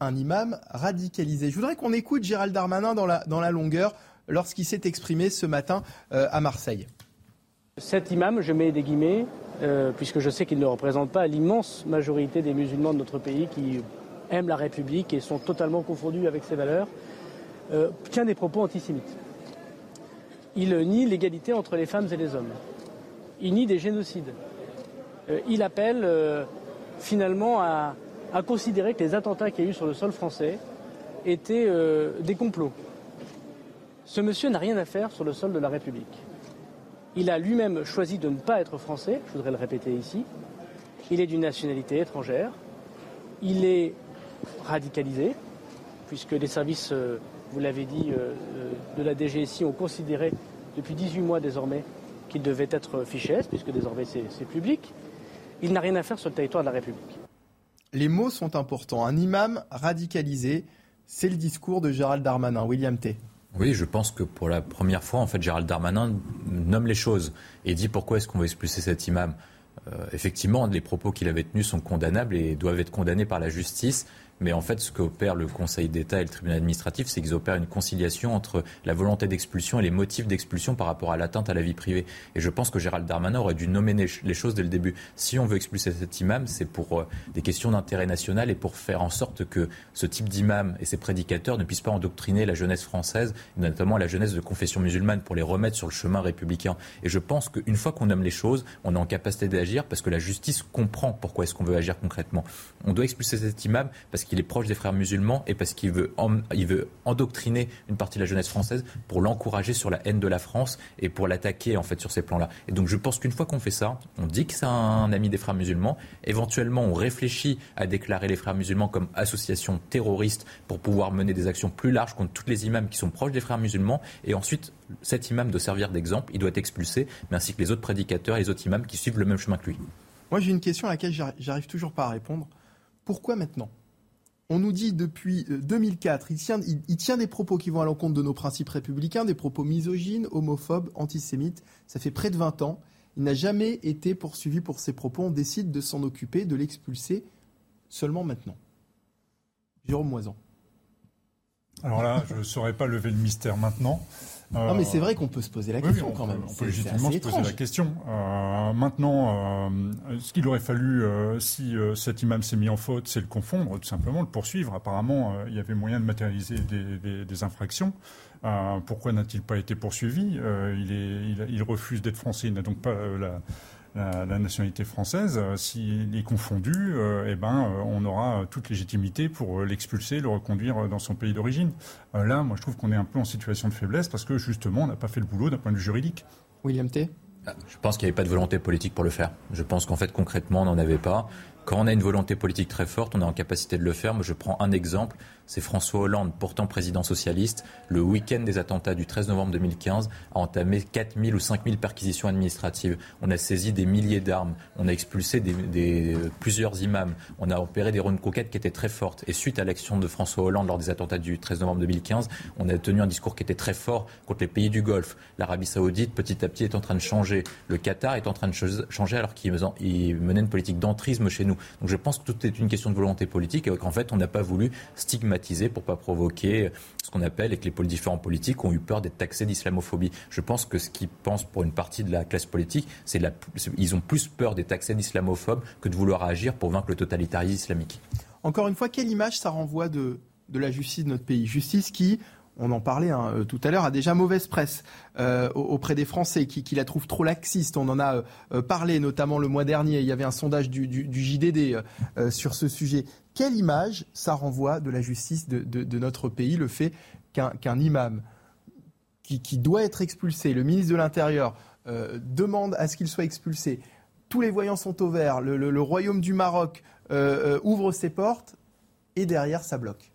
Speaker 1: un imam radicalisé. Je voudrais qu'on écoute Gérald Darmanin dans la, longueur lorsqu'il s'est exprimé ce matin euh, à Marseille.
Speaker 7: Cet imam, je mets des guillemets, euh, puisque je sais qu'il ne représente pas l'immense majorité des musulmans de notre pays qui aiment la République et sont totalement confondus avec ses valeurs, euh, tient des propos antisémites. Il nie l'égalité entre les femmes et les hommes. Il nie des génocides. il appelle finalement à, a considéré que les attentats qu'il y a eu sur le sol français étaient euh, des complots. Ce monsieur n'a rien à faire sur le sol de la République. Il a lui-même choisi de ne pas être français, je voudrais le répéter ici. Il est d'une nationalité étrangère. Il est radicalisé, puisque les services, euh, vous l'avez dit, euh, de la DGSI ont considéré depuis 18 mois désormais qu'il devait être fiché puisque désormais c'est public. Il n'a rien à faire sur le territoire de la République
Speaker 1: les mots sont importants. Un imam radicalisé, c'est le discours de Gérald Darmanin. William T.
Speaker 23: Oui, je pense que pour la première fois, en fait, Gérald Darmanin nomme les choses et dit pourquoi est-ce qu'on va expulser cet imam. Euh, effectivement, les propos qu'il avait tenus sont condamnables et doivent être condamnés par la justice. Mais en fait, ce qu'opère le Conseil d'État et le tribunal administratif, c'est qu'ils opèrent une conciliation entre la volonté d'expulsion et les motifs d'expulsion par rapport à l'atteinte à la vie privée. Et je pense que Gérald Darmanin aurait dû nommer les choses dès le début. Si on veut expulser cet imam, c'est pour euh, des questions d'intérêt national et pour faire en sorte que ce type d'imam et ses prédicateurs ne puissent pas endoctriner la jeunesse française, notamment la jeunesse de confession musulmane, pour les remettre sur le chemin républicain. Et je pense qu'une fois qu'on nomme les choses, on est en capacité d'agir parce que la justice comprend pourquoi est-ce qu'on veut agir concrètement. On doit expulser cet imam parce qu'il est proche des frères musulmans et parce qu'il veut, il veut endoctriner une partie de la jeunesse française pour l'encourager sur la haine de la France et pour l'attaquer en fait sur ces plans-là. Et donc je pense qu'une fois qu'on fait ça, on dit que c'est un ami des frères musulmans. Éventuellement, on réfléchit à déclarer les frères musulmans comme association terroriste pour pouvoir mener des actions plus larges contre tous les imams qui sont proches des frères musulmans. Et ensuite, cet imam doit servir d'exemple, il doit être expulsé, mais ainsi que les autres prédicateurs et les autres imams qui suivent le même chemin que lui.
Speaker 1: Moi, j'ai une question à laquelle j'arrive toujours pas à répondre. Pourquoi maintenant? On nous dit depuis 2004, euh, il tient, des propos qui vont à l'encontre de nos principes républicains, des propos misogynes, homophobes, antisémites. Ça fait près de 20 ans. Il n'a jamais été poursuivi pour ces propos. On décide de s'en occuper, de l'expulser seulement maintenant. Jérôme Moisan.
Speaker 21: Alors là, je ne saurais pas lever le mystère maintenant.
Speaker 1: Non, mais c'est vrai qu'on peut se poser la question quand même.
Speaker 21: On peut légitimement se poser la question. Euh, maintenant, euh, ce qu'il aurait fallu, euh, si cet imam s'est mis en faute, c'est le confondre, tout simplement, le poursuivre. Apparemment, il y avait moyen de matérialiser des, infractions. pourquoi n'a-t-il pas été poursuivi? Il, est, il, refuse d'être français, il n'a donc pas la la, nationalité française, euh, s'il est confondu, euh, eh ben, euh, on aura toute légitimité pour l'expulser, le reconduire dans son pays d'origine. là, moi, je trouve qu'on est un peu en situation de faiblesse parce que justement, on n'a pas fait le boulot d'un point de vue juridique.
Speaker 1: William T.
Speaker 23: Je pense qu'il n'y avait pas de volonté politique pour le faire. Je pense qu'en fait, concrètement, on n'en avait pas. Quand on a une volonté politique très forte, on est en capacité de le faire. je prends un exemple c'est François Hollande, pourtant président socialiste, le week-end des attentats du 13 novembre 2015, a entamé 4000 ou 5000 perquisitions administratives. On a saisi des milliers d'armes, on a expulsé plusieurs imams, on a opéré des rondes coquettes qui étaient très fortes. Et suite à l'action de François Hollande lors des attentats du 13 novembre 2015, on a tenu un discours qui était très fort contre les pays du Golfe. L'Arabie saoudite, petit à petit, est en train de changer. Le Qatar est en train de changer alors qu'il menait une politique d'entrisme chez nous. Donc je pense que tout est une question de volonté politique et qu'en fait, on n'a pas voulu stigmatiser pour pas provoquer ce qu'on appelle et que les différents politiques ont eu peur d'être taxés d'islamophobie. Je pense que ce qu'ils pensent pour une partie de la classe politique, c'est la, ils ont plus peur d'être taxés d'islamophobes que de vouloir agir pour vaincre le totalitarisme islamique.
Speaker 1: Encore une fois, quelle image ça renvoie de, de la justice de notre pays? Justice qui, on en parlait hein, euh, tout à l'heure, a déjà mauvaise presse euh, auprès des Français, qui, la trouvent trop laxiste. On en a euh, parlé, notamment le mois dernier. Il y avait un sondage du, JDD sur ce sujet. Quelle image ça renvoie de la justice de, notre pays, le fait qu'un imam qui, doit être expulsé, le ministre de l'Intérieur demande à ce qu'il soit expulsé, tous les voyants sont au vert, le royaume du Maroc ouvre ses portes, et derrière ça bloque?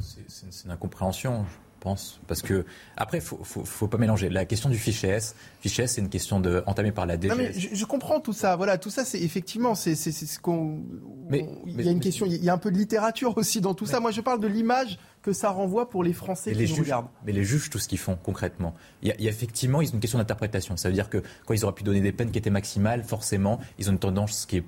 Speaker 23: C'est une incompréhension pense. Parce que, après, il faut, faut, pas mélanger. La question du fichier S, fichier S, c'est une question de, entamée par la DGS.
Speaker 1: je, comprends tout ça. Voilà, tout ça, c'est effectivement, c'est ce qu'on. Mais il y a une question, il y a un peu de littérature aussi dans tout ça. Moi, je parle de l'image que ça renvoie pour les Français qui
Speaker 23: les
Speaker 1: nous regardent.
Speaker 23: Mais les juges, tout ce qu'ils font concrètement. Il y, a, il y a effectivement, ils ont une question d'interprétation. Ça veut dire que quand ils auraient pu donner des peines qui étaient maximales, forcément, ils ont une tendance qui est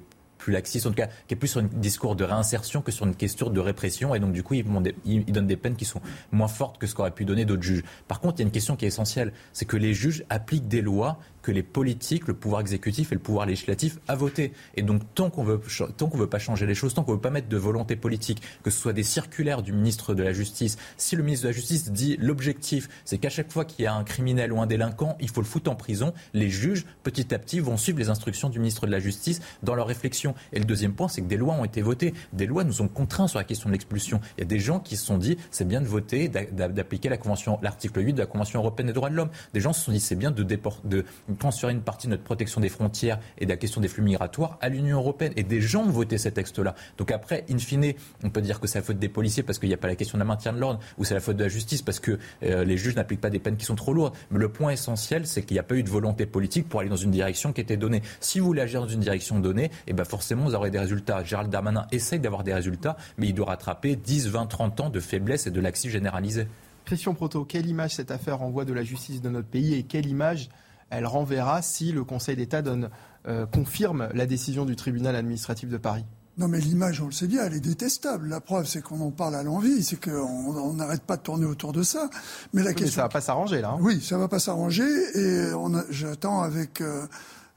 Speaker 23: plus laxiste, en tout cas, qui est plus sur un discours de réinsertion que sur une question de répression. Et donc, du coup, ils, ils donnent des peines qui sont moins fortes que ce qu'auraient pu donner d'autres juges. Par contre, il y a une question qui est essentielle, c'est que les juges appliquent des lois que les politiques, le pouvoir exécutif et le pouvoir législatif a voté. Et donc, tant qu'on veut, tant veut pas changer les choses, tant qu'on veut pas mettre de volonté politique, que ce soit des circulaires du ministre de la Justice, si le ministre de la Justice dit l'objectif, c'est qu'à chaque fois qu'il y a un criminel ou un délinquant, il faut le foutre en prison, les juges, petit à petit, vont suivre les instructions du ministre de la Justice dans leur réflexion. Et le deuxième point, c'est que des lois ont été votées. Des lois nous ont contraints sur la question de l'expulsion. Il y a des gens qui se sont dit, c'est bien de voter, d'appliquer la l'article 8 de la Convention européenne des droits de l'homme. Des gens se sont dit, c'est bien de, de transférer une partie de notre protection des frontières et de la question des flux migratoires à l'Union européenne. Et des gens ont voté ces textes-là. Donc après, in fine, on peut dire que c'est la faute des policiers parce qu'il n'y a pas la question de la maintien de l'ordre, ou c'est la faute de la justice parce que euh, les juges n'appliquent pas des peines qui sont trop lourdes. Mais le point essentiel, c'est qu'il n'y a pas eu de volonté politique pour aller dans une direction qui était donnée. Si vous voulez agir dans une direction donnée, eh ben forcément, vous aurez des résultats. Gérald Darmanin essaye d'avoir des résultats, mais il doit rattraper 10, 20, 30 ans de faiblesse et de laxisme généralisé.
Speaker 1: Christian Proto, quelle image cette affaire envoie de la justice de notre pays et quelle image elle renverra si le Conseil d'État donne, euh, confirme la décision du tribunal administratif de Paris
Speaker 4: non, mais l'image, on le sait bien, elle est détestable. La preuve, c'est qu'on en parle à l'envie, c'est qu'on n'arrête pas de tourner autour de ça. Mais la question.
Speaker 1: ça va pas s'arranger, là. Hein.
Speaker 4: Oui, ça va pas s'arranger, et j'attends avec euh,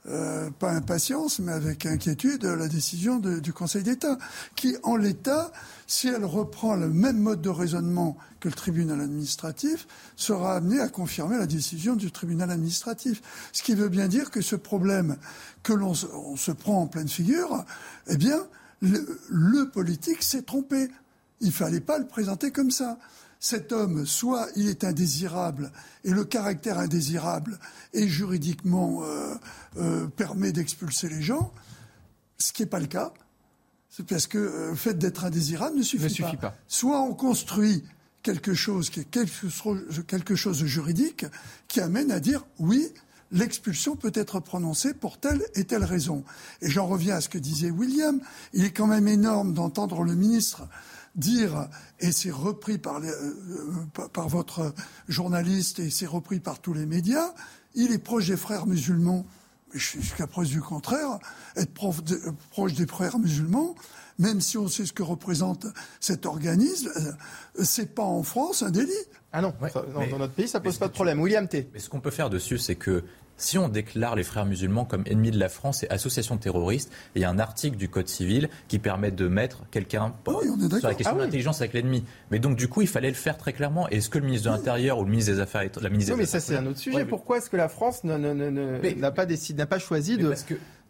Speaker 4: euh, pas impatience, mais avec inquiétude la décision du Conseil d'État, qui, en l'état, si elle reprend le même mode de raisonnement que le tribunal administratif, sera amenée à confirmer la décision du tribunal administratif. Ce qui veut bien dire que ce problème que l'on se prend en pleine figure, eh bien, le, politique s'est trompé. Il ne fallait pas le présenter comme ça. Cet homme, soit il est indésirable, et le caractère indésirable est juridiquement euh, euh, permet d'expulser les gens, ce qui n'est pas le cas. C'est parce que euh, le fait d'être indésirable ne suffit, pas. Soit on construit quelque chose qui est quelque chose de juridique qui amène à dire oui, l'expulsion peut être prononcée pour telle et telle raison. Et j'en reviens à ce que disait William, il est quand même énorme d'entendre le ministre dire, et c'est repris par, euh, euh, par votre journaliste et c'est repris par tous les médias, il est proche des frères musulmans. Jusqu'à preuve du contraire, être proche des frères musulmans, même si on sait ce que représente cet organisme, euh, c'est pas en France un délit.
Speaker 1: Ah non, dans notre pays, ça pose pas de problème. William T.
Speaker 23: Mais ce qu'on peut faire dessus, c'est que si on déclare les frères musulmans comme ennemis de la France et association terroriste, il y a un article du Code civil qui permet de mettre quelqu'un
Speaker 4: ah sur
Speaker 23: la question ah de l'intelligence avec l'ennemi. Mais donc, du coup, il fallait le faire très clairement. Est-ce que le ministre de l'Intérieur ou le ministre des Affaires la ministre
Speaker 1: Non, mais ça, c'est un autre sujet. Pourquoi est-ce que la France n'a pas, décidé, n'a pas choisi de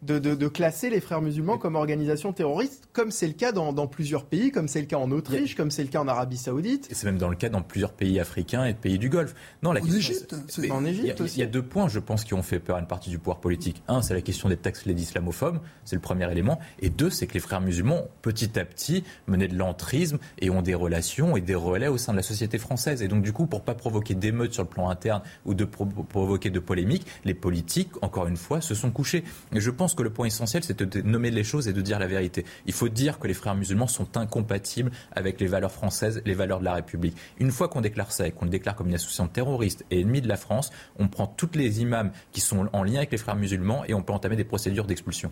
Speaker 1: de, classer les frères musulmans comme organisation terroriste, comme c'est le cas dans, plusieurs pays, comme c'est le cas en Autriche, comme c'est le cas en Arabie Saoudite.
Speaker 23: Et c'est même dans le cas dans plusieurs pays africains et pays du Golfe.
Speaker 4: Non, la en Égypte.
Speaker 1: En Égypte
Speaker 23: Il y, a deux points, je pense, qui ont fait peur à une partie du pouvoir politique. Un, c'est la question des textes islamophobes, c'est le premier élément. Et deux, c'est que les frères musulmans, petit à petit, mené de l'entrisme et ont des relations et des relais au sein de la société française. Et donc, du coup, pour pas provoquer d'émeutes sur le plan interne ou de provoquer de polémiques, les politiques, encore une fois, se sont couchés. Et je pense que le point essentiel, c'est de nommer les choses et de dire la vérité. Il faut dire que les frères musulmans sont incompatibles avec les valeurs françaises, les valeurs de la République. Une fois qu'on déclare ça et qu'on le déclare comme une association terroriste et ennemie de la France, on prend toutes les imams qui sont en lien avec les frères musulmans et on peut entamer des procédures d'expulsion.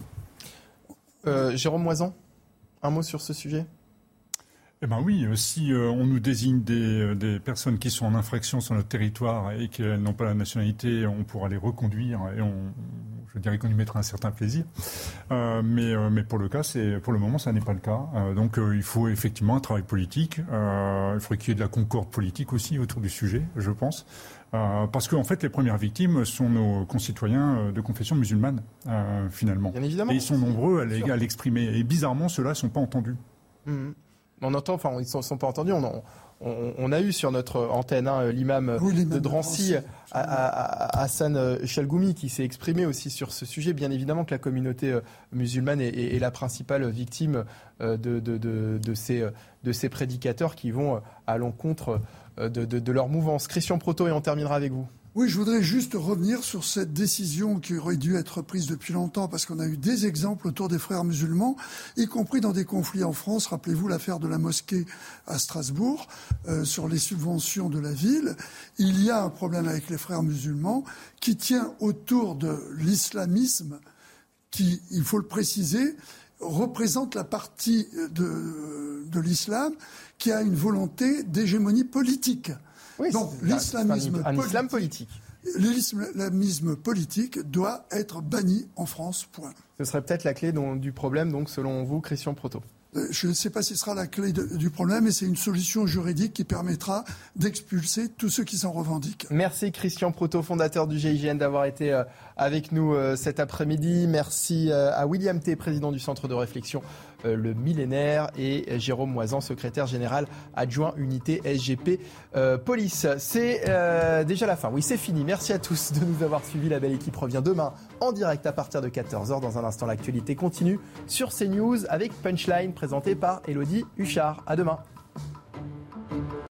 Speaker 1: Euh, Jérôme Moisan, un mot sur ce sujet?
Speaker 21: Eh bien oui, euh, si euh, on nous désigne euh, des, personnes qui sont en infraction sur notre territoire et qu'elles n'ont pas la nationalité, on pourra les reconduire et on, je dirais qu'on y mettra un certain plaisir. mais, mais pour le cas, c'est pour le moment, ça n'est pas le cas. donc il faut effectivement un travail politique. il faut qu'il y ait de la concorde politique aussi autour du sujet, je pense. parce qu'en fait, les premières victimes sont nos concitoyens de confession musulmane, finalement.
Speaker 1: Bien évidemment.
Speaker 21: Et ils sont nombreux à l'exprimer. Et bizarrement, ceux-là ne sont pas entendus.
Speaker 1: Mmh on entend, enfin, ils ne sont, pas entendus. On, a eu sur notre antenne hein, l'imam de Drancy, Hassan Chalgoumi, qui s'est exprimé aussi sur ce sujet. Bien évidemment que la communauté euh, musulmane est, la principale victime euh, de, ces, prédicateurs qui vont euh, à l'encontre de, leur mouvance. Christian Proto, et on terminera avec vous.
Speaker 4: Oui, je voudrais juste revenir sur cette décision qui aurait dû être prise depuis longtemps parce qu'on a eu des exemples autour des frères musulmans, y compris dans des conflits en France. Rappelez-vous l'affaire de la mosquée à Strasbourg euh, sur les subventions de la ville. Il y a un problème avec les frères musulmans qui tient autour de l'islamisme qui, il faut le préciser, représente la partie de, de l'islam qui a une volonté d'hégémonie politique. Donc l'islamisme
Speaker 1: politique.
Speaker 4: L'islamisme politique doit être banni en France, point.
Speaker 1: Ce serait peut-être la clé du problème, donc, selon vous, Christian Proto.
Speaker 4: Euh, je ne sais pas si ce sera la clé du problème, mais c'est une solution juridique qui permettra d'expulser tous ceux qui s'en revendiquent.
Speaker 1: Merci Christian Proto, fondateur du GIGN, d'avoir été euh, avec nous euh, cet après-midi. Merci à William T, président du Centre de réflexion Le Millénaire, et Jérôme Moisan, secrétaire général adjoint unité SGP Police. C'est déjà la fin. Oui, c'est fini. Merci à tous de nous avoir suivis. La belle équipe revient demain en direct à partir de 14h. Dans un instant, l'actualité continue sur CNews avec Punchline présenté par Elodie Huchard. À demain.